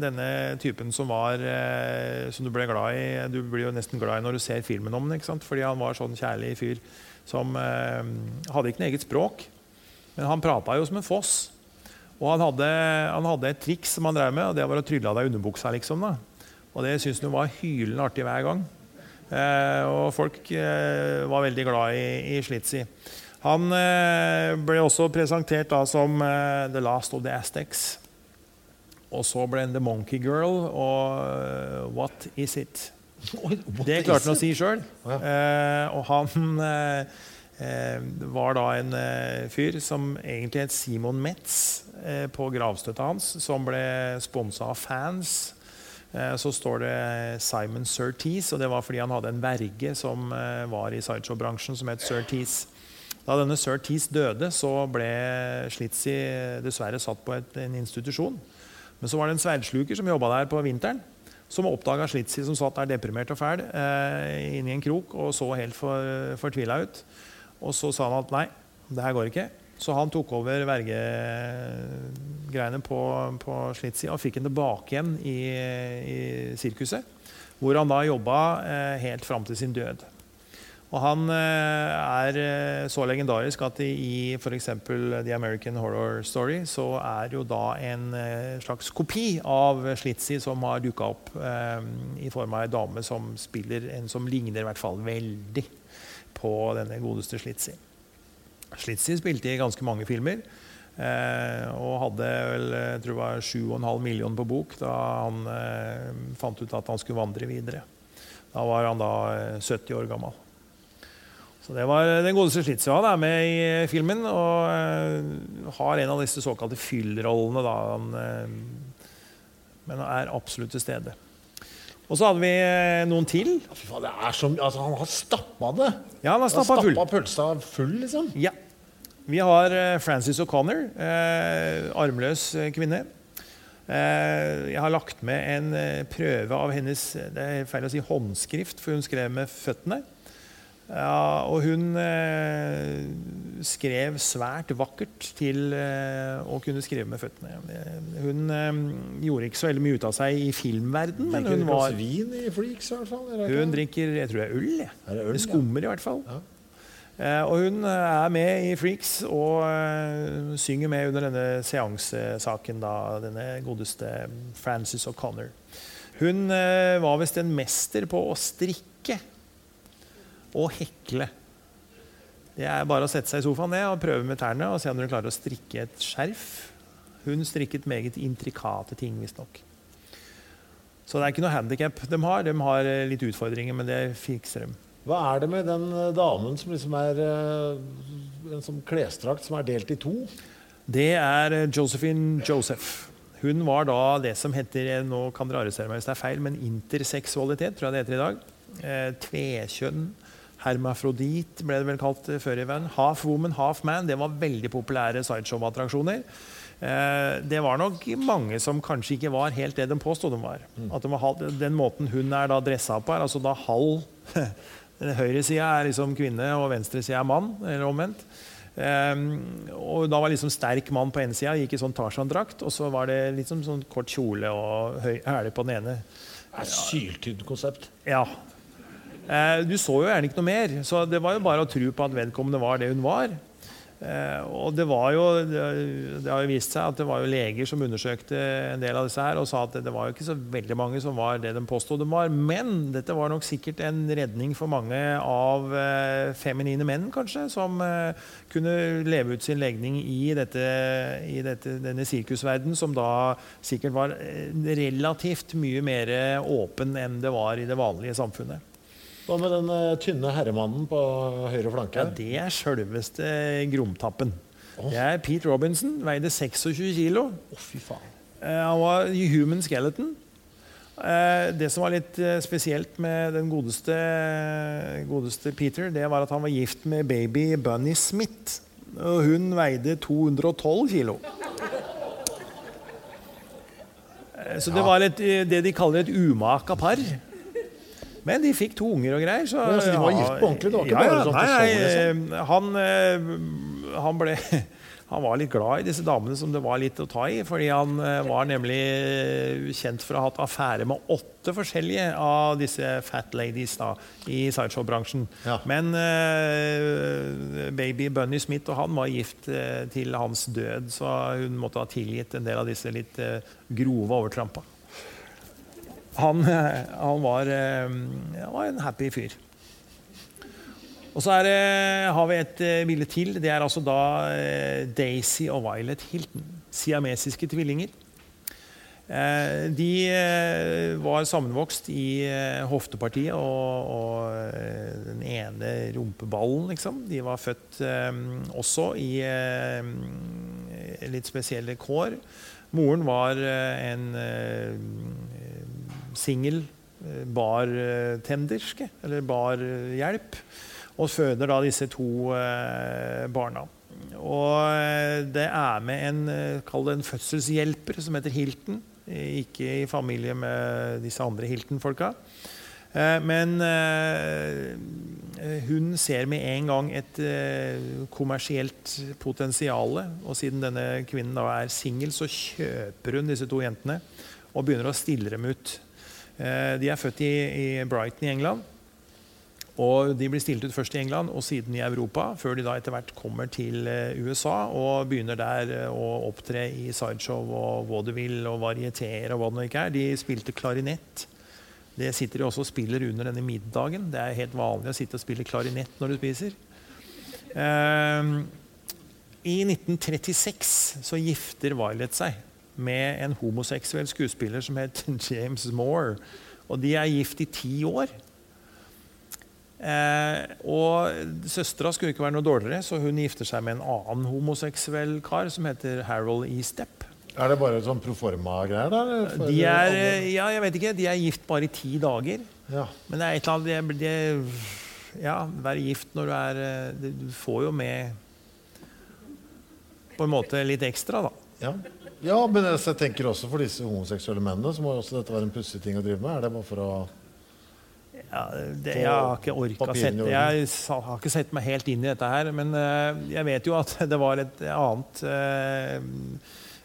denne typen som var eh, som du ble glad i. Du blir jo nesten glad i når du ser filmen om den, fordi han var sånn kjærlig fyr som eh, hadde ikke noe eget språk. Men han prata jo som en foss. Og han hadde, han hadde et triks som han drev med, og det var å trylle av deg underbuksa. liksom da. Og det syntes han var hylende artig hver gang. Eh, og folk eh, var veldig glad i, i Slitzy. Han eh, ble også presentert da som eh, The Last of the Aztecs. Og så ble han The Monkey Girl og eh, What Is It? Det klarte han å si sjøl. Eh, og han eh, eh, var da en eh, fyr som egentlig het Simon Metz eh, på gravstøtta hans, som ble sponsa av fans. Så står det Simon Surtees, og det var fordi han hadde en verge som var i sideshow-bransjen, som het Surtees. Da denne Surtees døde, så ble Slitzy dessverre satt på et, en institusjon. Men så var det en sverdsluker som jobba der på vinteren, som oppdaga Slitzy som satt der deprimert og fæl eh, inni en krok og så helt for, fortvila ut. Og så sa han at nei, det her går ikke. Så han tok over vergegreiene på, på Slitzy og fikk den tilbake igjen i, i sirkuset. Hvor han da jobba eh, helt fram til sin død. Og han eh, er eh, så legendarisk at i f.eks. The American Horror Story så er jo da en eh, slags kopi av Slitzy som har dukka opp i form av ei dame som spiller en som ligner i hvert fall veldig på denne godeste Slitzy. Slitzy spilte i ganske mange filmer. Eh, og hadde vel jeg tror det var 7,5 millioner på bok da han eh, fant ut at han skulle vandre videre. Da var han da 70 år gammel. Så det var Den godeste han er med i filmen og uh, har en av disse såkalte fyllrollene. da, han, uh, Men er absolutt til stede. Og så hadde vi noen til. Fy faen, det er som, altså, han har stappa det. Ja, han har stappa full. pølsa full, liksom. Ja. Vi har Frances O'Connor, armløs kvinne. Jeg har lagt med en prøve av hennes det er feil å si håndskrift, for hun skrev med føttene. Ja, og hun eh, skrev svært vakkert til eh, å kunne skrive med føttene. Hun eh, gjorde ikke så veldig mye ut av seg i filmverden, men hun var vin i fliks, i hvert fall? Hun drikker jeg tror det er øl. Ja. Er det, øl, det skummer i hvert fall. Ja. Eh, og hun eh, er med i Freaks og uh, synger med under denne seansesaken, da, denne godeste Frances O'Connor. Hun var visst en mester på å strikke og hekle. Det er bare å sette seg i sofaen ned og prøve med tærne og se om dere klarer å strikke et skjerf. Hun strikket meget intrikate ting, visstnok. Så det er ikke noe handikap de har. De har eh, litt utfordringer, men det fikser de. Hva er det med den eh, damen som liksom er eh, en sånn klesdrakt som er delt i to? Det er Josephine Joseph. Hun var da det som heter nå kan dere arrestere meg hvis det er feil, men interseksualitet, tror jeg det heter i dag. Eh, tvekjønn. Hermafrodit ble det vel kalt eh, før i verden. Half woman, half man. Det var veldig populære sideshow-attraksjoner. Eh, det var nok mange som kanskje ikke var helt det de påstod de var. Mm. At de var den måten hun er da dressa på, er altså da halv Høyresida er liksom kvinne, og venstresida er mann. Eller omvendt. Um, og da var liksom sterk mann på ene sida, gikk i sånn Tarzan-drakt. Og så var det liksom sånn kort kjole og hæler på den ene. Syltynt konsept. Ja. Eh, du så jo gjerne ikke noe mer, så det var jo bare å tro på at vedkommende var det hun var. Eh, og det var jo det har jo vist seg at det var jo leger som undersøkte en del av disse her og sa at det var jo ikke så veldig mange som var det de påstod de var. Men dette var nok sikkert en redning for mange av eh, feminine menn, kanskje, som kunne leve ut sin legning i, dette, i dette, denne sirkusverdenen, som da sikkert var relativt mye mer åpen enn det var i det vanlige samfunnet. Hva med den uh, tynne herremannen på høyre flanke? Ja, Det er sjølveste Gromtappen. Oh. Det er Pete Robinson. Veide 26 kilo. Oh, fy faen. Uh, han var human skeleton. Uh, det som var litt spesielt med den godeste, godeste, Peter, det var at han var gift med baby Bunny Smith. Og hun veide 212 kilo. Så det var litt, det de kaller et umaka par. Men de fikk to unger og greier. Så, men, altså, de var gift på ordentlig? Det var ikke ja, bare sånn nei, liksom. han, eh, han, ble han var litt glad i disse damene som det var litt å ta i. fordi han eh, var nemlig kjent for å ha hatt affære med åtte forskjellige av disse fat ladies da, i sideshow-bransjen. Ja. Men uh, baby Bunny Smith og han var gift uh, til hans død, så hun måtte ha tilgitt en del av disse litt uh, grove overtrampa han, eh, han, var, eh, han, var, en happy fyr. Og så det, har vi et eh, bilde til. Det er altså da Daisy og Violet Hilton. Siamesiske tvillinger. De var sammenvokst i hoftepartiet og, og den ene rumpeballen, liksom. De var født også i litt spesielle kår. Moren var en singel eh, bartenderske, eller barhjelp, og føder da disse to eh, barna. Og eh, det er med en, kall det en fødselshjelper som heter Hilton. Ikke i familie med disse andre Hilton-folka. Men hun ser med en gang et kommersielt potensial. Og siden denne kvinnen da er singel, så kjøper hun disse to jentene og begynner å stille dem ut. Eh, de er født i, i Brighton i England. Og De blir stilt ut først i England og siden i Europa, før de da etter hvert kommer til eh, USA og begynner der eh, å opptre i sideshow og vaudeville og varieteer og hva det nå ikke er. De spilte klarinett. Det sitter de også og spiller under denne middagen. Det er helt vanlig å sitte og spille klarinett når du spiser. Um, I 1936 så gifter Violet seg med en homoseksuell skuespiller som het James Moore. Og de er gift i ti år. Eh, og Søstera skulle ikke være noe dårligere, så hun gifter seg med en annen homoseksuell kar som heter Harold E. Stepp. Er det bare sånn proforma-greier der? For De er, ja, jeg vet ikke, de er gift bare i ti dager. ja. Men det er et eller annet det, det, Ja, være gift når du er eh, det- Du får jo med på en måte litt ekstra, da. Ja. Ja, men jeg tenker også for disse homoseksuelle mennene så må jo også dette være en pussig ting å drive med. Er det bare for å Ja, det, jeg har ikke orka sette. Jeg har ikke sett meg helt inn i dette her, men eh, jeg vet jo at det var et annet eh,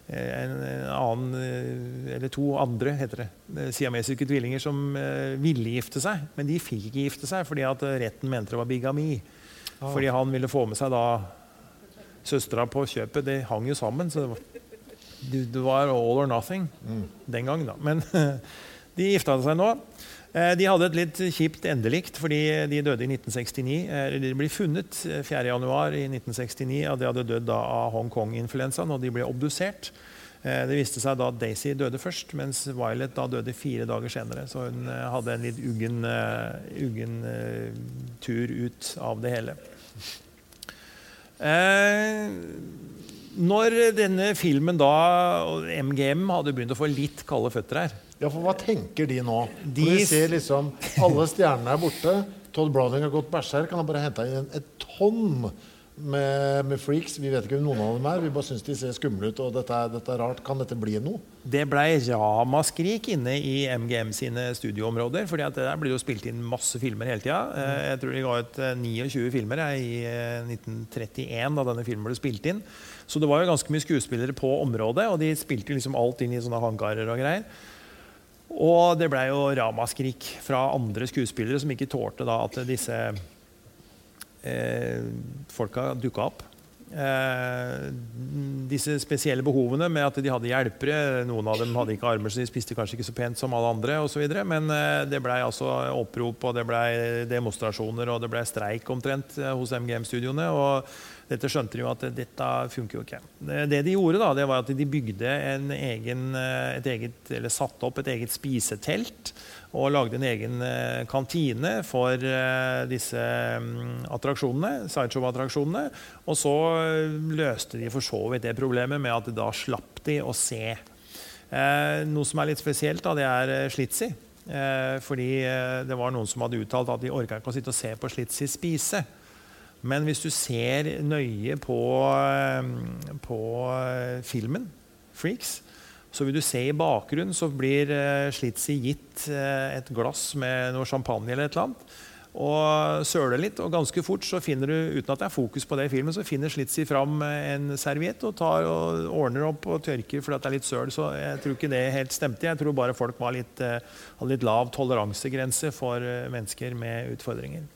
en, en annen eh, Eller to andre, heter det. Siamesiske tvillinger som ville gifte seg. Men de fikk ikke gifte seg fordi at retten mente det var bigami. Ah. Fordi han ville få med seg da søstera på kjøpet. Det hang jo sammen. Så det var, det var all or nothing den gang, da. Men de gifta seg nå. Eh, De hadde et litt kjipt endelikt, fordi de døde i 1969. Eh, De ble funnet eh, 4.1.1969, og de hadde dødd da av Hongkong-influensaen, og de ble obdusert. Det viste seg da at Daisy døde først, mens Violet da døde fire dager senere. Så hun hadde en litt uggen, uggen tur ut av det hele. Eh, når denne filmen da MGM hadde begynt å få litt kalde føtter her Ja, for hva tenker de nå? De For ser liksom Alle stjernene er borte. Todd Browning har gått berserk. Han har bare henta inn et tonn med, med freaks. Vi vet ikke hvem noen av dem er. Vi bare syns de ser skumle ut, og dette er, dette er rart. Kan dette bli noe? Det blei ramaskrik inne i MGM sine studioområder. fordi at det der blir jo spilt inn masse filmer hele tida. Eh, Jeg tror de ga ut eh, 29 filmer i eh, 1931 da denne filmen ble spilt inn. Så det var jo ganske mye skuespillere på området, og de spilte liksom alt inn i sånne hangarer og greier. Og det blei jo ramaskrik fra andre skuespillere som ikke tålte da at disse eh, folka dukka opp. Eh, disse spesielle behovene med at de hadde hjelpere. Noen av dem hadde ikke armer, så de spiste kanskje ikke så pent som alle andre. Og så videre. Men eh, det blei altså opprop, og det blei demonstrasjoner og det blei streik omtrent eh, hos MGM-studioene. og dette skjønte de jo at dette funker jo ikke. Det de gjorde, da, det var at de bygde en egen, eh, et eget, eller satte opp et eget spisetelt og lagde en egen eh, kantine for eh, disse mm, attraksjonene, sideshow-attraksjonene. Og så løste de for så vidt det problemet med at da slapp de å se. Noe som er litt spesielt, da, det er Slitzy. Fordi det var noen som hadde uttalt at de orka ikke å sitte og se på Slitzy spise. Men hvis du ser nøye på, eh, på eh, filmen, 'Freaks', så vil du se i bakgrunnen så blir uh, Slitzy gitt eh, et glass med noe champagne eller et eller annet. Og søler litt, og ganske fort så finner du, uten at det er fokus på det i filmen, så finner Slitzy fram eh, en serviett og og ordner opp og tørker fordi det er litt søl. Så jeg tror ikke det helt stemte. Jeg tror bare folk litt, eh, hadde litt lav toleransegrense for eh, mennesker med utfordringer.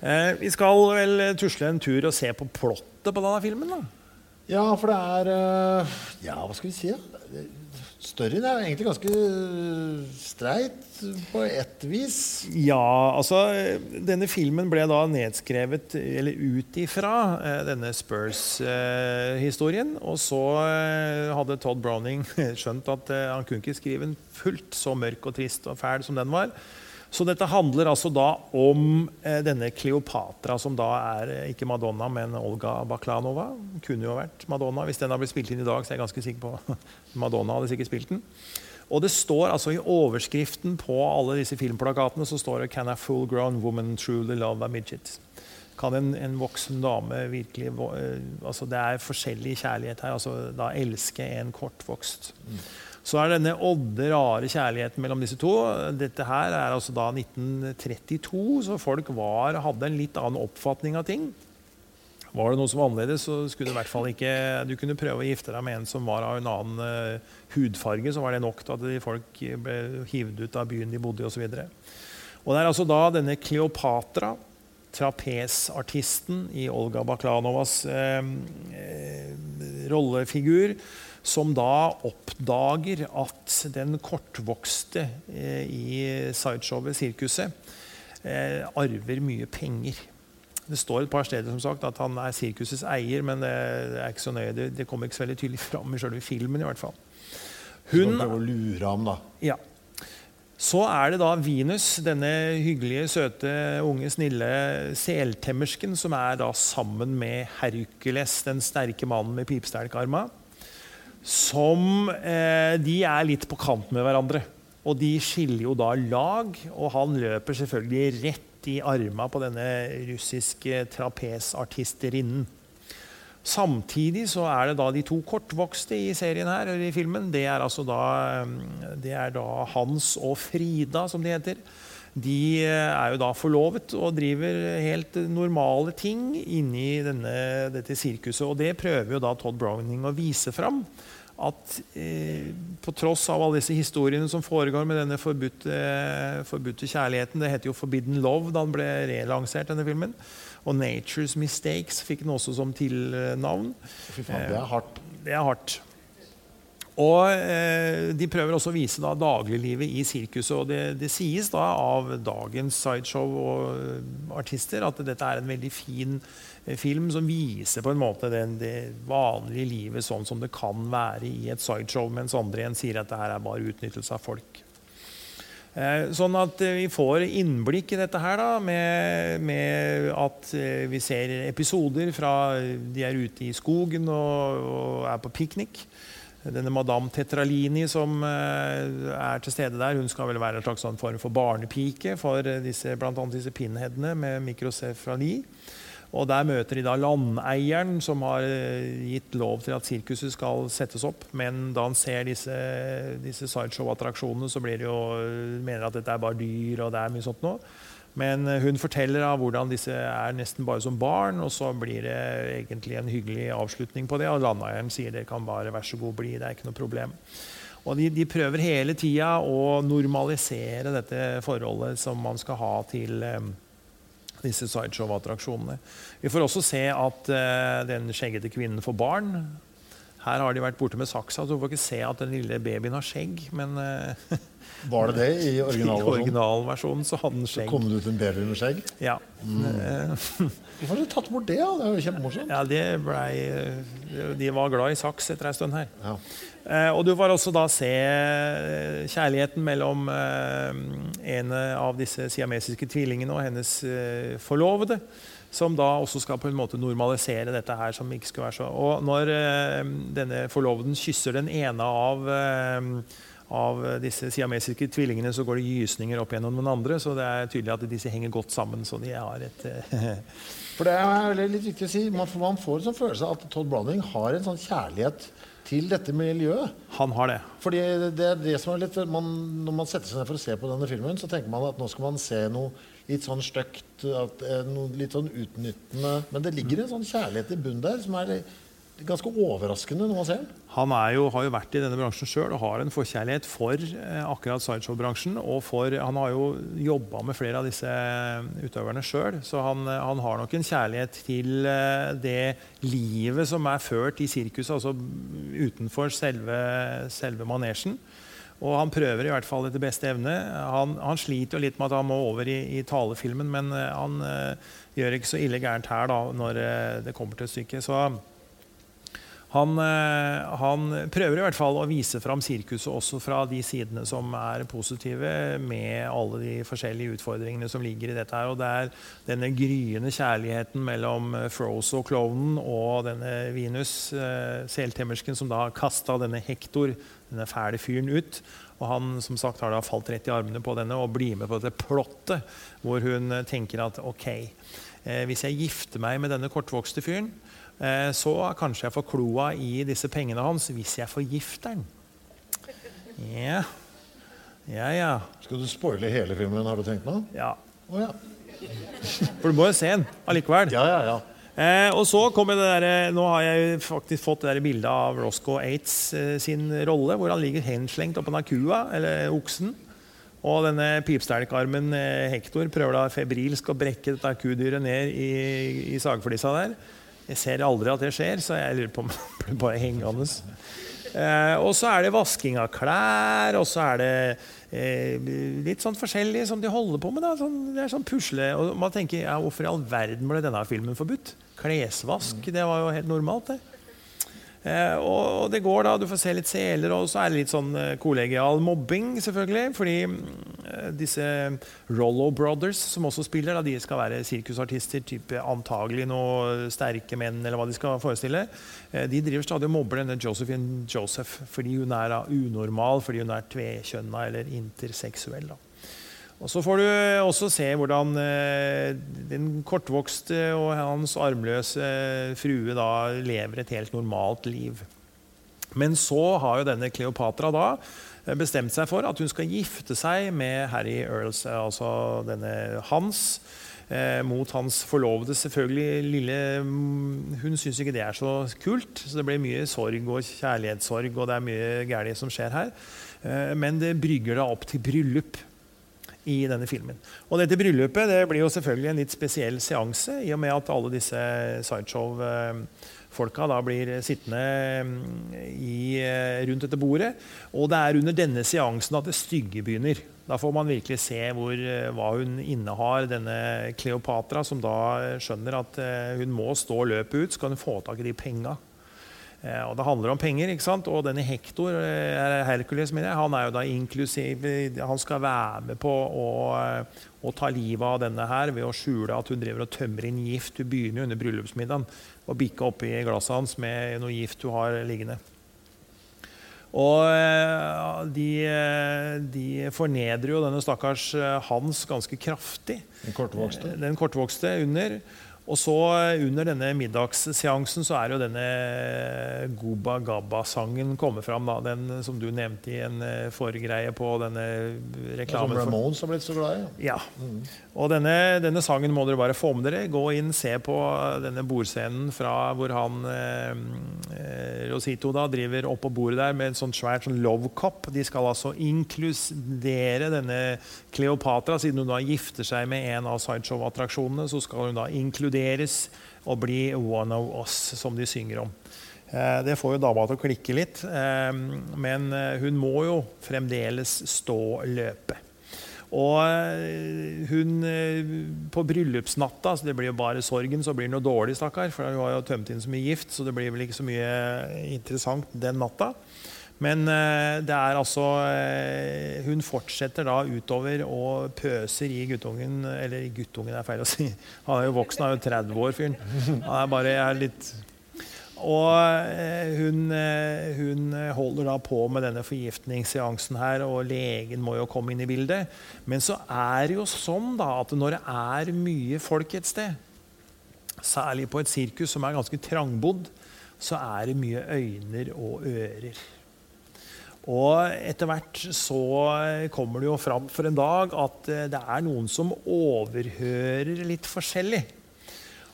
Eh, vi skal vel tusle en tur og se på plottet på denne filmen. da. Ja, for det er eh, Ja, hva skal vi si? da? Storyen er egentlig ganske streit på ett vis. Ja, altså Denne filmen ble da nedskrevet eller ut ifra eh, denne Spurs-historien. og så eh, hadde Todd Browning skjønt at eh, han kunne ikke skrive en fullt så mørk og trist og fæl som den var. Så dette handler altså da om eh, denne Kleopatra, som da er eh, ikke Madonna, men Olga Baklanova. Kunne jo vært Madonna. Hvis den har blitt spilt inn i dag, så er jeg ganske sikker på Madonna hadde sikkert spilt den. Og det står altså i overskriften på alle disse filmplakatene så står det 'Can a full grown woman truly love a midget'? Kan en, en voksen dame virkelig eh, altså Det er forskjellig kjærlighet her. altså Da elske en kortvokst. Så er denne odde, rare kjærligheten mellom disse to. Dette her er altså da 1932, så folk var, hadde en litt annen oppfatning av ting. Var det noe som var annerledes, så skulle du i hvert fall ikke Du kunne prøve å gifte deg med en som var av en annen uh, hudfarge, så var det nok til at folk ble hivd ut av byen de bodde i osv. Og, og det er altså da denne Kleopatra, trapesartisten i Olga Baklanovas uh, uh, rollefigur, som da oppdager at den kortvokste i sideshowet, sirkuset, arver mye penger. Det står et par steder som sagt, at han er sirkusets eier, men det er ikke så nøye. Det, det kommer ikke så veldig tydelig fram i selve filmen. i hvert fall. Hun, å lure ham, da. Ja. Så er det da Venus, denne hyggelige, søte, unge, snille seltemmersken, som er da sammen med Hercules, den sterke mannen med pipstelkarma. Som eh, De er litt på kant med hverandre. Og de skiller jo da lag, og han løper selvfølgelig rett i arma på denne russiske trapesartisterinnen. Samtidig så er det da de to kortvokste i serien her, eller i filmen. Det er, altså da, det er da Hans og Frida, som de heter. De er jo da forlovet og driver helt normale ting inni denne, dette sirkuset. Og det prøver jo da Todd Browning å vise fram at eh, på tross av alle disse historiene som foregår med denne forbudte, forbudte, kjærligheten Det heter jo 'Forbidden Love' da den ble relansert, denne filmen. Og 'Nature's Mistakes' fikk den også som tilnavn. Fy faen, det er hardt. Eh, det er hardt. Og eh, De prøver også å vise da dagliglivet i sirkuset. og det, det, sies da av dagens sideshow og artister at dette er en veldig fin Eh, film som viser på en måte den, det vanlige livet sånn som det kan være i et sideshow, mens andre igjen sier at det her er bare utnyttelse av folk. Eh, sånn at eh, vi får innblikk i dette her da, med, med, at vi ser episoder fra de er ute i skogen og, og er på piknik. Denne madame Tetralini som er til stede der, hun skal vel være en slags sånn form for barnepike for disse, bl.a. disse pinheadene med mikrosefali. Og Der møter de da landeieren, som har eh, gitt lov til at sirkuset skal settes opp. Men da han ser disse, disse sideshow-attraksjonene, så blir det jo, eh, mener at dette er bare dyr. og det er mye sånt nå. Men eh, hun forteller av hvordan disse er nesten bare som barn, og så blir det egentlig en hyggelig avslutning på det. Og landeieren sier det kan bare være så god bli, det er ikke noe problem. Og de, de prøver hele tida å normalisere dette forholdet som man skal ha til disse sideshow-attraksjonene. Vi får også se at uh, den skjeggete kvinnen får barn. Her har de vært borte med saksa, så du får ikke se at den lille babyen har skjegg. Men uh, Var det det i originalversjonen? I originalversjonen så hadde den skjegg. Så kom det ut en baby med skjegg? Ja. Mm. Hvorfor har de tatt bort det? da? Det er jo kjempemorsomt. Ja, det ble, De var glad i saks etter ei stund her. Ja. Eh, og du får også da se eh, kjærligheten mellom eh, en av disse siamesiske tvillingene og hennes eh, forlovede. Som da også skal på en måte normalisere dette her. som ikke skulle være så... Og når eh, denne forloveden kysser den ene av eh, av disse siamesiske tvillingene så går det gysninger opp gjennom den andre. Så det er tydelig at disse henger godt sammen. så de har et... For det er litt viktig å si, Man får, man får en sånn følelse av at Todd Browning har en sånn kjærlighet til dette miljøet. Han har det. Fordi det er det som er litt, man, Når man setter seg ned for å se på denne filmen, så tenker man at nå skal man se noe litt sånn stygt, noe litt sånn utnyttende Men det ligger en sånn kjærlighet i bunnen der som er ganske overraskende når man ser den. Han jo, har jo vært i denne bransjen sjøl og har en forkjærlighet for eh, akkurat sideshow-bransjen. og for, Han har jo jobba med flere av disse eh, utøverne sjøl, så han, eh, han, har nok en kjærlighet til eh, det livet som er ført i sirkuset, altså utenfor selve, selve manesjen. Og han prøver i hvert fall etter beste evne. Han, han, sliter jo litt med at han må over i, i talefilmen, men eh, han eh, gjør ikke så ille gærent her da, når det kommer til stykket. Så han, eh, han, prøver i hvert fall å vise fram sirkuset også fra de sidene som er positive, med alle de forskjellige utfordringene som ligger i dette. her, og Det er denne gryende kjærligheten mellom Froze og klovnen og denne Venus, seltemmersken, som da har kasta denne Hektor, denne fæle fyren, ut. Og han som sagt har da falt rett i armene på denne og blir med på dette plottet, hvor hun tenker at ok, hvis jeg gifter meg med denne kortvokste fyren, Eh, så kanskje jeg får kloa i disse pengene hans hvis jeg forgifter den. Ja. Ja, ja. Skal du spoile hele filmen, har du tenkt nå? ja. Oh, ja. For du må jo se den allikevel. Ja, ja, ja. Eh, og så kommer det der, eh, Nå har jeg faktisk fått det der bildet av Roscoe Aids eh, sin rolle, hvor han ligger henslengt oppå den kua, eller oksen. Og denne pipstelkarmen eh, Hector prøver da febrilsk å brekke dette kudyret ned i, i sagflisa der. Jeg ser aldri at det skjer, så jeg lurer på om det blir bare hengende. Eh, og så er det vasking av klær, og så er det eh, litt sånn forskjellig som de holder på med. Da. Sånn, det er sånn pusle. Og man tenker ja, hvorfor i all verden ble denne filmen forbudt? Klesvask, det var jo helt normalt, det. Eh, og, det går da, Du får se litt seler, og så er det litt sånn eh, kollegial mobbing. selvfølgelig, Fordi eh, disse Rollo Brothers, som også spiller, da, de skal være sirkusartister. type Antagelig noe sterke menn, eller hva de skal forestille. Eh, de driver stadig og mobber denne Josephine Joseph fordi hun er da, unormal, fordi hun er tvekjønna eller interseksuell. da. Og Så får du også se hvordan eh, den kortvokste og hans armløse frue da lever et helt normalt liv. Men så har jo denne Kleopatra da eh, bestemt seg for at hun skal gifte seg med Harry Earls, eh, altså denne Hans. Eh, mot hans forlovede. Selvfølgelig lille mm, Hun syns ikke det er så kult, så det blir mye sorg og kjærlighetssorg, og det er mye galt som skjer her. Eh, men det brygger da opp til bryllup i denne filmen. Og dette bryllupet det blir jo selvfølgelig en litt spesiell seanse, i og med at alle disse sideshow-folka da blir sittende mm, i, eh, rundt dette bordet. Og det er under denne seansen at det stygge begynner. Da får man virkelig se hvor, eh, hva hun innehar, denne Kleopatra, som da skjønner at eh, hun må stå løpet ut, skal hun få tak i de penga. Eh, og Det handler om penger. ikke sant? Og denne Hector, eh, Hercules, mener jeg, han er jo da inklusiv Han skal være med på å, eh, å ta livet av denne her ved å skjule at hun driver og tømmer inn gift. Hun begynner jo under bryllupsmiddagen å bikke oppi glasset hans med noe gift hun har liggende. Og de, de fornedrer jo denne stakkars Hans ganske kraftig. Den kortvokste. Den kortvokste under. Og så eh, Under denne middagsseansen så er jo denne Goba Gabba-sangen kommet fram. Da, den som du nevnte i en eh, forgreie på denne reklamen. Som Ramones har blitt så glad i. ja. Og denne, denne sangen må dere bare få med dere. Gå inn, se på denne bordscenen fra hvor han eh, eh, Rosito da driver oppå bordet der med en sånn svært sånn love cup. De skal altså inkludere denne Kleopatra. Siden hun da gifter seg med en av sideshow-attraksjonene, så skal hun da inkluderes og bli one of us, som de synger om. Eh, Det får jo dama til å klikke litt, eh, men eh, hun må jo fremdeles stå løpe Og hun på bryllupsnatta, så det blir jo bare sorgen, så blir det noe dårlig, stakkar. For hun har jo tømt inn så mye gift, så det blir vel ikke så mye interessant den natta. Men eh, det er altså eh, Hun fortsetter da utover og pøser i guttungen Eller guttungen er feil å si. Han er jo voksen, han er jo 30 år, fyren. Han er bare er litt og eh, hun, hun holder da på med denne forgiftningsseansen her, og legen må jo komme inn i bildet. Men så er det jo sånn da at når det er mye folk et sted, særlig på et sirkus som er ganske trangbodd, så er det mye øyne og ører. Og etter hvert så kommer det jo fram for en dag at eh, det er noen som overhører litt forskjellig.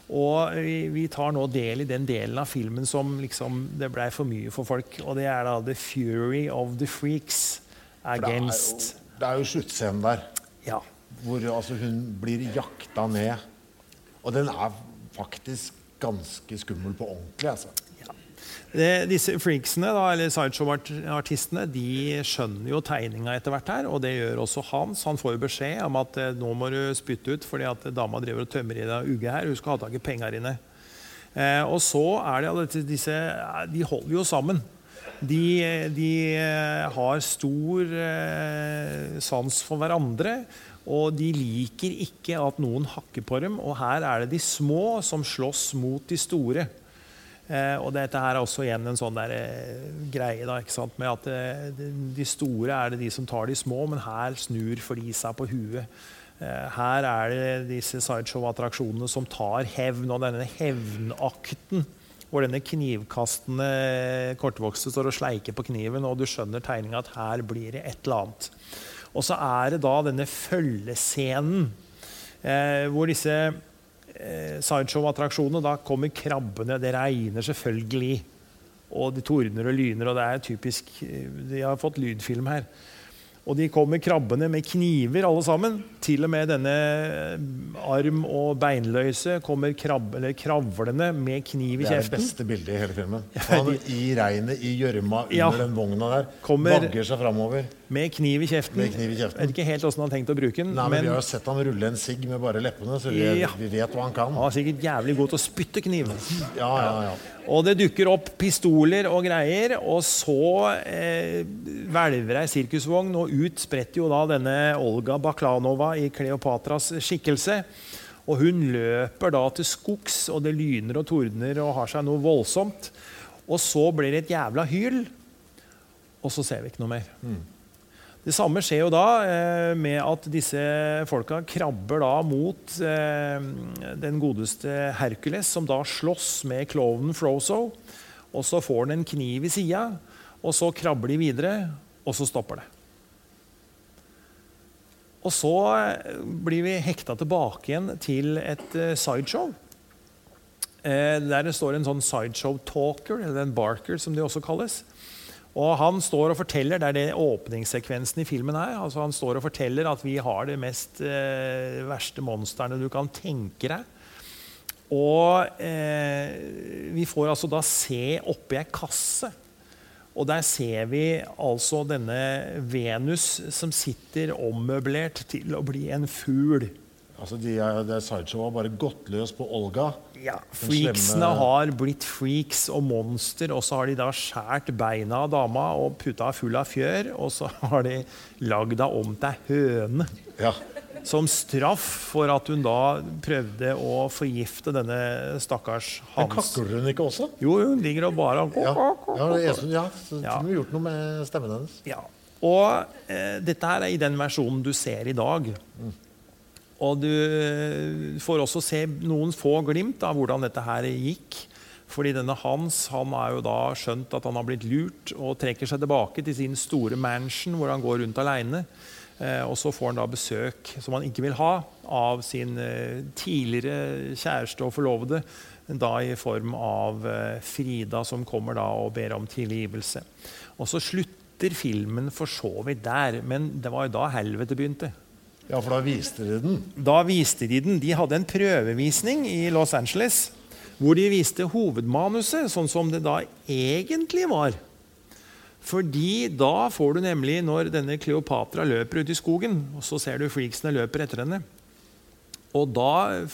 Og vi, tar nå del i den delen av filmen som liksom, det blei for mye for folk. Og det er da 'The Fury of the Freaks Against'. det er jo-. Det er jo sluttscenen der Ja. hvor altså, hun blir jakta ned. Og den er faktisk ganske skummel på ordentlig. altså. Det, disse freaksene, da, eller sideshow-artistene, de skjønner jo tegninga etter hvert her. Og det gjør også Hans. Han får jo beskjed om at eh, nå må du spytte ut fordi at dama driver og tømmer i deg ugge her. Hun skal ha tak i penga dine. Eh, og så er det disse De holder jo sammen. De, de eh, har stor eh, sans for hverandre. Og de liker ikke at noen hakker på dem. Og her er det de små som slåss mot de store. Eh, og dette her er også igjen en sånn der, eh, greie da, med at eh, de- de store er det de som tar de små, men her snur flisa på huet. Eh, her er det disse sideshow-attraksjonene som tar hevn, og denne hevnakten hvor denne knivkastende kortvokste står og sleiker på kniven, og du skjønner tegninga at her blir det et eller annet. Og så er det da denne følgescenen eh, hvor disse eh, sideshow-attraksjonene Da kommer krabbene. Det regner selvfølgelig. Og det tordner og lyner, og det er typisk eh, De har fått lydfilm her. Og de kommer krabbene med kniver, alle sammen. Til og med denne arm- og beinløse kommer krab kravlende med kniv i kjeften. Det er det beste bildet i hele filmen. Han i regnet, i gjørma, under Ja. den vogna der. Vagger seg framover. Med kniv i kjeften. Med kniv i kjeften. Jeg vet ikke helt åssen han har tenkt å bruke den. Nei, men, men Vi har jo sett han rulle en sigg med bare leppene, så vi, Ja. vi vet hva han kan. han er sikkert jævlig god til å spytte kniv. Ja, ja, ja. Og det dukker opp pistoler og greier, og så eh, hvelver ei sirkusvogn, og ut spretter jo da denne Olga Baklanova i Kleopatras skikkelse. Og hun løper da til skogs, og det lyner og tordner og har seg noe voldsomt. Og så blir det et jævla hyl, og så ser vi ikke noe mer. Det samme skjer jo da eh, med at disse folka krabber da mot eh, den godeste Hercules, som da slåss med klovnen Frozo. Og så får han en kniv i sida, og så krabber de videre, og så stopper det. Og så eh, blir vi hekta tilbake igjen til et sideshow. Der det står en sånn sideshow-talker, eller en barker, som de også kalles. Og han står og forteller, Det er det åpningssekvensen i filmen er. Altså han står og forteller at vi har de mest eh, verste monstrene du kan tenke deg. Og eh, vi får altså da se oppi ei kasse. Og der ser vi altså denne Venus som sitter ommøblert til å bli en fugl. Altså, de er, det Sideshow har bare gått løs på Olga. Ja, Freaksene har blitt freaks og monster, og så har de da skjært beina av dama og putta full av fjør. Og så har de lagd henne om til høne. Ja. Som straff for at hun da prøvde å forgifte denne stakkars Hans. Men kakler hun ikke også? Jo, hun ligger og bare Ja, ja, det ja. Så Ja. kunne vi gjort noe med stemmen hennes. Ja. Og eh, dette her er i den versjonen du ser i dag. Og du eh, får også se noen få glimt av hvordan dette her gikk. Fordi denne Hans han har jo da skjønt at han har blitt lurt, og trekker seg tilbake til sin store mansion hvor han går rundt aleine. Eh, og så får han da besøk som han ikke vil ha, av sin eh, tidligere kjæreste og forlovede. Da i form av Frida, som kommer da og ber om tilgivelse. Og så slutter filmen for så vidt der, men det var jo da helvete begynte. Ja, for da viste de den. Da viste de den. De hadde en prøvevisning i Los Angeles hvor de viste hovedmanuset sånn som det da egentlig var. Fordi da får du nemlig, når denne Kleopatra løper ut i skogen, og så ser du freaksene løper etter henne, og da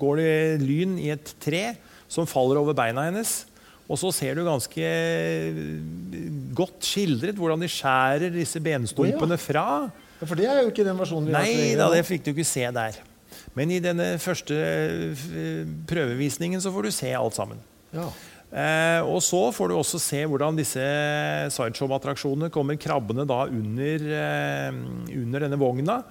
går det lyn i et tre som faller over beina hennes. Og så ser du ganske eh, godt skildret hvordan de skjærer disse benstumpene fra. Ja, for det er jo ikke den versjonen vi har Nei da, det fikk du ikke se der. Men i denne første prøvevisningen så får du se alt sammen. Ja. Eh, og så får du også se hvordan disse sideshow-attraksjonene kommer krabbende da under, eh, under denne vogna.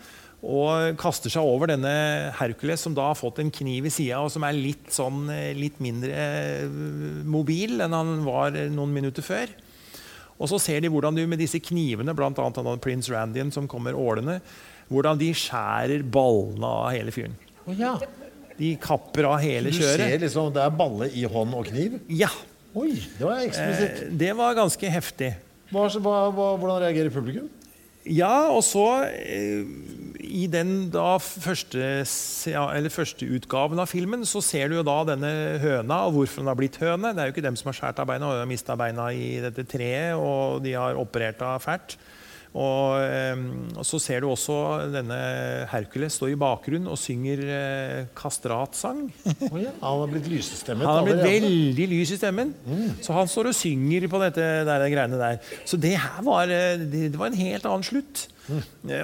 Og kaster seg over denne Hercules, som da har fått en kniv i sida, og som er litt, sånn, eh, litt mindre eh, mobil enn han var eh, noen minutter før. Og så ser de hvordan du med disse knivene, bl.a. prins Prince Randian som kommer ålende, hvordan de skjærer ballene av hele fyren. Oh, ja. De kapper av hele Du kjøret. ser liksom, det er balle i hånd og kniv. Ja, Oi, det var eksplisitt. eh, det var ganske heftig. Hva, hva, hvordan reagerer publikum? Ja, og så eh, I den da første, første utgaven av filmen så ser du jo da denne høna, og hvorfor den har blitt høne. Det er jo ikke dem som har skåret av beina, og har mista beina i dette treet, og de har operert av fælt. Og, eh, og så ser du også denne Hercules stå i bakgrunnen og synger eh, kastratsang. Oh ja. Han har blitt lysestemmet. Han har blitt veldig lys i stemmen. Så han står og synger på dette der, greiene der. Så det her var, eh, det, det var en helt annen slutt. Mm.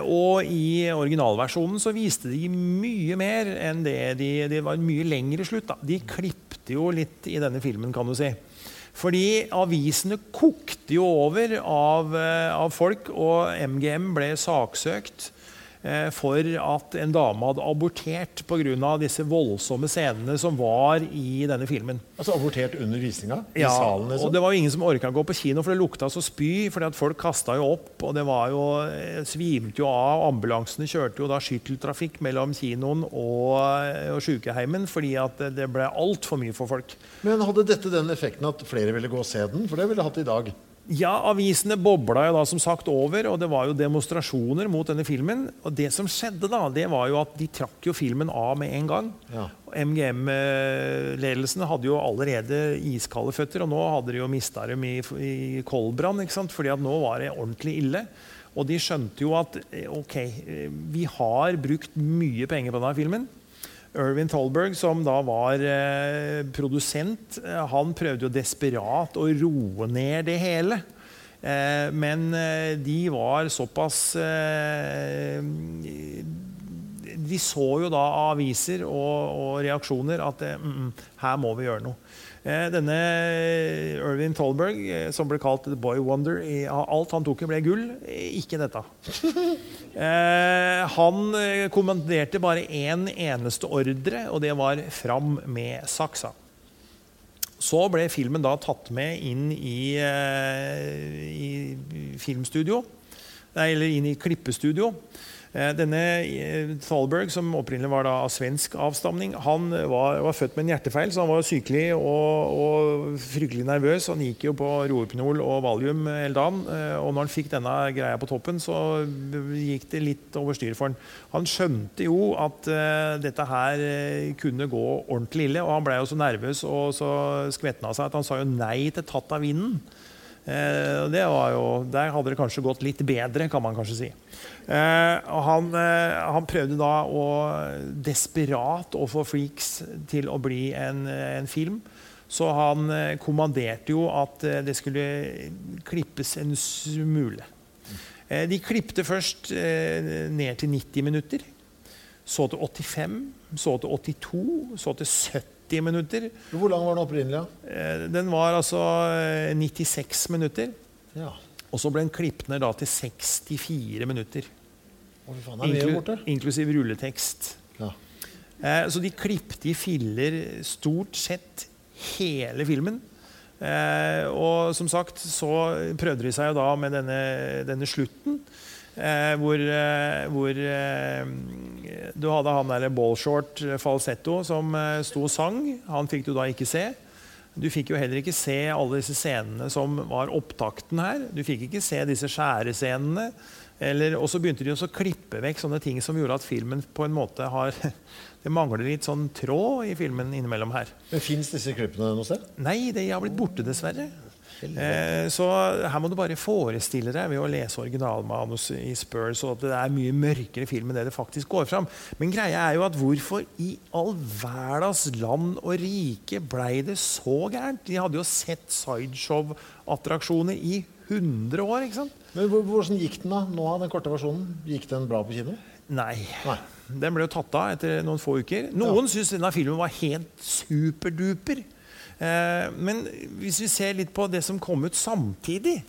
Og i originalversjonen så viste de mye mer enn det. De, det var en mye lengre slutt. Da. De klipte jo litt i denne filmen, kan du si. Fordi avisene kokte jo over av, eh, av folk, og MGM ble saksøkt for at en dame hadde abortert pga. disse voldsomme scenene som var i denne filmen. Altså abortert under visninga? I Ja, Liksom. og det var jo ingen som orka å gå på kino, for det lukta så spy. fordi at Folk kasta jo opp, og det var jo, eh, svimte jo av. Ambulansene kjørte jo da skytteltrafikk mellom kinoen og, og sykeheimen fordi at det- det ble altfor mye for folk. Men hadde dette den effekten at flere ville gå og se den? For det ville hatt i dag. Ja, avisene bobla jo da som sagt over, og det var jo demonstrasjoner mot denne filmen. Og det som skjedde da, det var jo at de trakk jo filmen av med en gang. Ja. MGM-ledelsen hadde jo allerede iskalde føtter, og nå hadde de jo mista dem i, i koldbrann. ikke sant? Fordi at nå var det ordentlig ille. Og de skjønte jo at eh, ok, eh, vi har brukt mye penger på denne filmen. Irvin Tolberg, som da var eh, produsent, eh, han prøvde jo desperat å roe ned det hele. Eh, men eh, de var såpass eh, De så jo da aviser og, og reaksjoner at eh, mm, mm, her må vi gjøre noe. Eh, denne Irvin Tolberg, eh, som ble kalt The Boy Wonder Alt han tok i, ble gull. Eh, Ikke dette. Han kommanderte bare én eneste ordre, og det var 'fram med saksa'. Så ble filmen da tatt med inn i, i filmstudio, nei, eller inn i klippestudio. Eh, Denne eh, Thalberg, som opprinnelig var av svensk avstamning, han var, var født med en hjertefeil, så han var sykelig og, og fryktelig nervøs. Han gikk jo på Rohypnol og Valium hele dagen. eh, Og når han fikk denne greia på toppen, så gikk det litt over styr for han. Han skjønte jo at uh, dette her eh, kunne gå ordentlig ille, og han blei jo så nervøs og så skvetten av seg at han sa jo nei til tatt av vinden. Eh, jo, der hadde det kanskje gått litt bedre, kan man kanskje si. Eh, han, eh, han prøvde da å desperat å få Freaks til å bli en, en film. Så han kommanderte jo at det skulle klippes en smule. De klippte først ned til 90 minutter. Så til 85, så til 82, så til 70 minutter. Hvor lang var den opprinnelig? Eh, Den var altså eh, 96 minutter. Ja. Og så ble den klippet ned da til 64 minutter. Å, faen, er Inklu borte. inklusiv rulletekst. Ja. Eh, så de klippet i filler stort sett hele filmen. Eh, og som sagt så prøvde de seg jo da med denne, denne slutten. Eh, hvor eh, hvor eh, du hadde han derre ballshort falsetto som eh, sto og sang. Han fikk du da ikke se. Du fikk jo heller ikke se alle disse scenene som var opptakten her. Du fikk ikke se disse skjærescenene. Eller- Og så begynte de også å klippe vekk sånne ting som gjorde at filmen på en måte har Det mangler litt sånn tråd i filmen innimellom her. Men Fins disse klippene noe sted? Nei, de har blitt borte, dessverre. Eh, så her må du bare forestille deg ved å lese originalmanus i Spurs og at det er mye mørkere film enn det det faktisk går fram. Men greia er jo at hvorfor i all verdens land og rike blei det så gærent? De hadde jo sett sideshow-attraksjoner i 100 år, ikke sant? Men hvor- Hvordan gikk den da? Nå, den korte versjonen? Gikk den bra på kino? Nei. Nei. Den ble jo tatt av etter noen få uker. Noen syns denne filmen var helt superduper. Eh, men hvis vi ser litt på det som kom ut samtidig,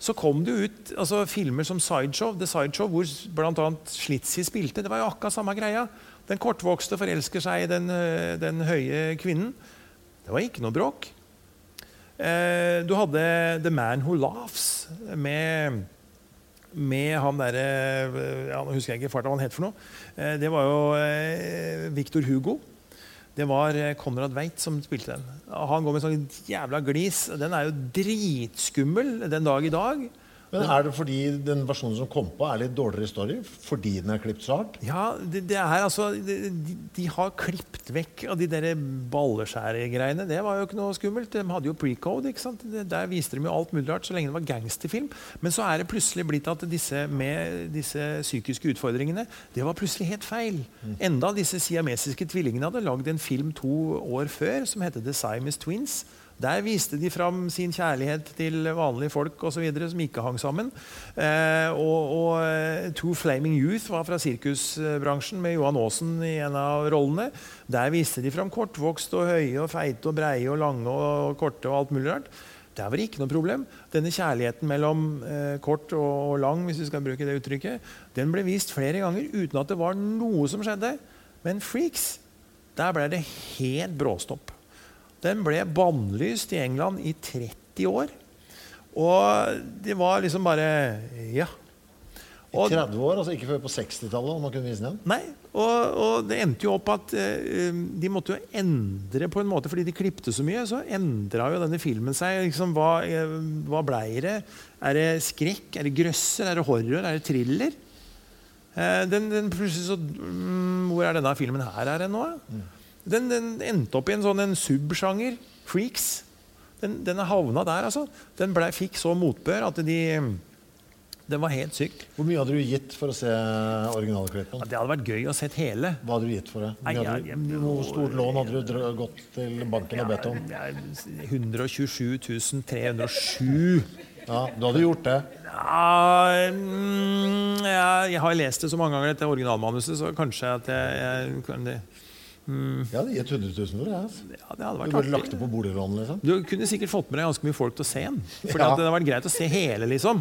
så kom det ut altså, filmer som Sideshow, The Sideshow, hvor bl.a. Slitzy spilte. Det var jo akkurat samme greia. Den kortvokste forelsker seg i den, eh, den høye kvinnen. Det var ikke noe bråk. Eh, du hadde The Man Who Laughs med med han derre ja, Nå husker jeg ikke farta hva han het for noe. Det var jo Victor Hugo. Det var eh, Konrad Weit som spilte den. Han går med sånn jævla glis. Den er jo dritskummel den dag i dag. Men Er det fordi den versjonen som kom på, er litt dårligere story? Fordi den er klippet så hardt? Ja, det, det er altså de, de, har klippet vekk av de der balleskjæregreiene. Det var jo ikke noe skummelt. De hadde jo precode. ikke sant? Der viste de jo alt mulig rart så lenge det var gangsterfilm. Men så er det plutselig blitt at disse med disse psykiske utfordringene, det var plutselig helt feil. Enda disse siamesiske tvillingene hadde lagd en film to år før som heter The Siamese Twins. Der viste de fram sin kjærlighet til vanlige folk og så videre, som ikke hang sammen. Eh, og, og eh, Two Flaming Youth var fra sirkusbransjen med Johan Aasen i en av rollene. Der viste de fram kortvokst og høye og feite og breie og lange og korte og alt mulig rart. Det var ikke noe problem. Denne kjærligheten mellom eh, kort og, og lang hvis vi skal bruke det uttrykket, den ble vist flere ganger uten at det var noe som skjedde. Men Freaks, der ble det helt bråstopp. Den ble bannlyst i England i 30 år. Og det var liksom bare Ja. I 30 år, altså ikke før på 60-tallet. man kunne vise den. Nei, og, og, det endte jo opp at uh, de måtte jo endre på en måte, fordi de klipte så mye. Så endra jo denne filmen seg. Liksom, hva, eh, hva blei det? Er det skrekk? Er det grøsser? Er det horror? Er det thriller? Uh, den, den, plutselig så um, Hvor er denne filmen her er nå? Mm. Den, den, endte opp i en sånn en subsjanger. Freaks. Den, den havna der, altså. Den ble, fikk så motbør at de det var helt sykt. Hvor mye hadde du gitt for å se originalklippen? Ja, det hadde vært gøy å se hele. Hva hadde du gitt for det? Hvor, Nei, ja, hvor stort lån hadde du gått til banken og bedt om? 127 307. Ja, Du hadde gjort det? Ja, mm, jeg har lest det så mange ganger, dette originalmanuset, så kanskje at jeg, jeg. Mm. Jeg hadde gitt 100 000 for det. Altså. Ja, det hadde vært du burde lagt det på boliglån, liksom. Du kunne sikkert fått med deg ganske mye folk til å se den. For ja. det hadde vært greit å se hele, liksom.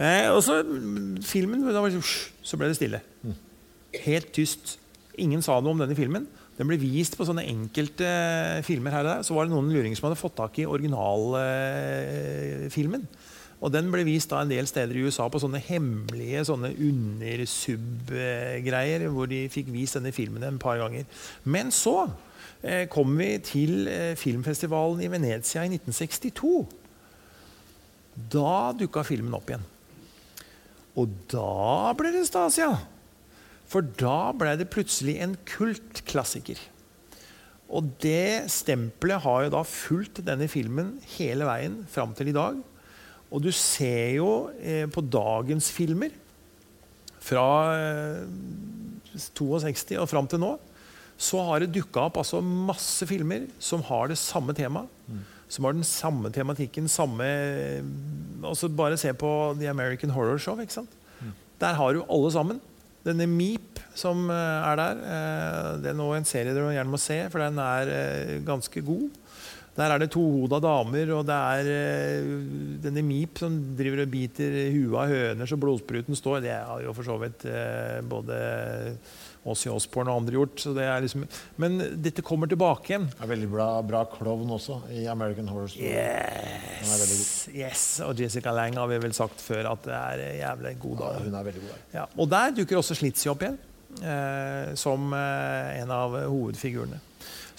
Eh, og så filmen var, Så ble det stille. Helt tyst. Ingen sa noe om denne filmen. Den ble vist på sånne enkelte filmer her og der. Så var det noen luringer som hadde fått tak i originalfilmen. Eh, og den ble vist da en del steder i USA på sånne hemmelige sånne undersub-greier, hvor de fikk vist denne filmen en par ganger. Men så eh, kom vi til eh, filmfestivalen i Venezia i 1962. Da dukka filmen opp igjen. Og da ble det stas, ja. For da ble det plutselig en kultklassiker. Og det stempelet har jo da fulgt denne filmen hele veien fram til i dag. Og du ser jo eh, på dagens filmer, fra eh, 62 og fram til nå, så har det dukka opp altså masse filmer som har det samme temaet. Mm. Som har den samme tematikken, samme altså Bare se på The American Horror Show. ikke sant? Mm. Der har du alle sammen. Denne Meep som eh, er der, eh, det er nå en serie dere gjerne må se, for den er eh, ganske god. Der er det tohoda damer, og det er denne Mip som driver og biter huet av høner så blodspruten står. Det har jo for så vidt både oss i Osborn og andre gjort. Liksom, men dette kommer tilbake igjen. Det er veldig bra, bra klovn også i American Horror Story. Yes, yes. Og Jessica Lang har vi vel sagt før at det er jævlig god. Ja, hun er veldig god. Ja. Og der dukker også Slitzy opp igjen. Eh, som eh, en av hovedfigurene.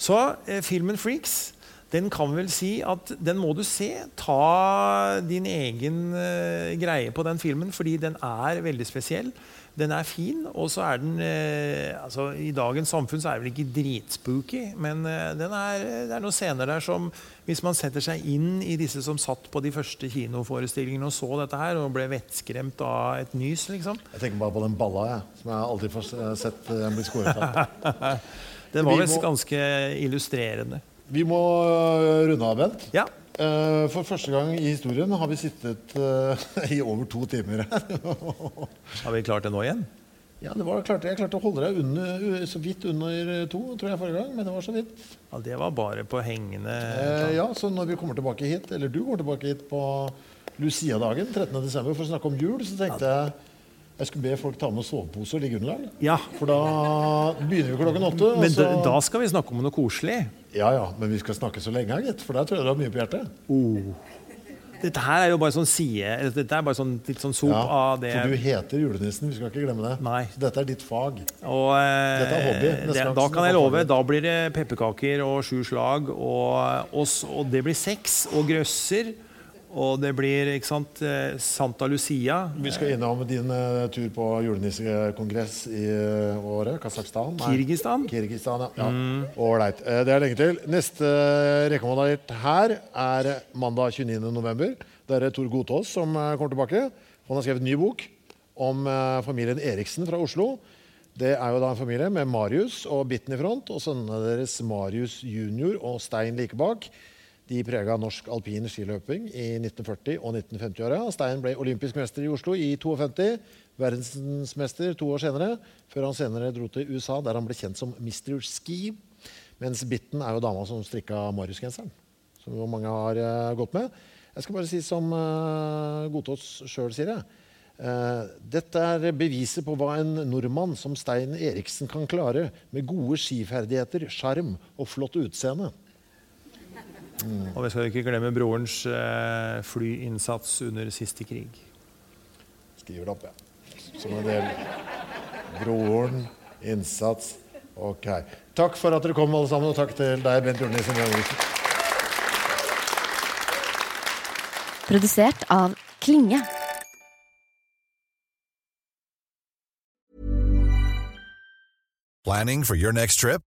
Så eh, filmen 'Freaks' den kan vel si at den må du se. Ta din egen uh, greie på den filmen, fordi den er veldig spesiell. Den er fin, og så er den uh, altså, I dagens samfunn så er det vel ikke dritspooky, men eh, er, det er noen scener der som Hvis man setter seg inn i disse som satt på de første kinoforestillingene og så dette her, og ble vettskremt av et nys, liksom Jeg tenker bare på den balla, jeg, som jeg aldri får sett bli skåret av. den var visst ganske illustrerende. Vi må øh, runde av, Bent. Ja. Uh, for første gang i historien har vi sittet uh, i over to timer har vi klart det nå igjen? Ja, det var klart, Jeg klarte å holde deg under, så vidt under to tror jeg forrige gang. Men det var så vidt. Ja, Det var bare på hengende eh, Ja, så når vi kommer tilbake hit, eller du kommer tilbake hit på Lucia-dagen 13.12. for å snakke om jul, så tenkte jeg jeg skulle be folk ta med sovepose og ligge underlag. Ja. For da begynner vi klokken åtte. Men så... da skal vi snakke om noe koselig. Ja, ja, men vi skal snakke så lenge, gitt. For der tror jeg du har mye på hjertet. Oh. Dette her er jo bare sånn side Dette er bare sånn, litt sånn sop ja, av det For du heter julenissen, vi skal ikke glemme det. Nei. Så dette er ditt fag. Og, eh, dette er hobby. Det, da kan jeg love. Da blir det pepperkaker og sju slag. Og, og, og det blir sex og grøsser. Og det blir ikke sant, eh, Santa Lucia. Vi skal innom din uh, tur på julenissekongress i uh, året. Kasakhstan? Kirgistan. Kirgistan, ja. Ålreit. Mm. Det er lenge til. Neste rekommandert her er mandag 29.11. Det er Tor Godtaas som kommer tilbake. Han har skrevet en ny bok om familien Eriksen fra Oslo. Det er jo da en familie med Marius og Bitten i front, og sønnene deres Marius junior og Stein like bak. De prega norsk alpin skiløping i 1940- og 1950-åra. Stein ble olympisk mester i Oslo i 52, verdensmester to år senere, før han senere dro til USA, der han ble kjent som Mr. Ski. Mens Bitten er jo dama som strikka Marius-genseren, som jo mange har uh, gått med. Jeg skal bare si som uh, Godtås sjøl sier jeg. Uh, dette er beviset på hva en nordmann som Stein Eriksen kan klare med gode skiferdigheter, sjarm og flott utseende. Mm. Og vi skal ikke glemme brorens uh, flyinnsats under siste krig. Skriver det opp, ja. Som en del Broren, innsats Ok. Takk for at dere kom, alle sammen, og takk til deg, Bent Jørgensen. Produsert av Klinge. Planning for your next trip?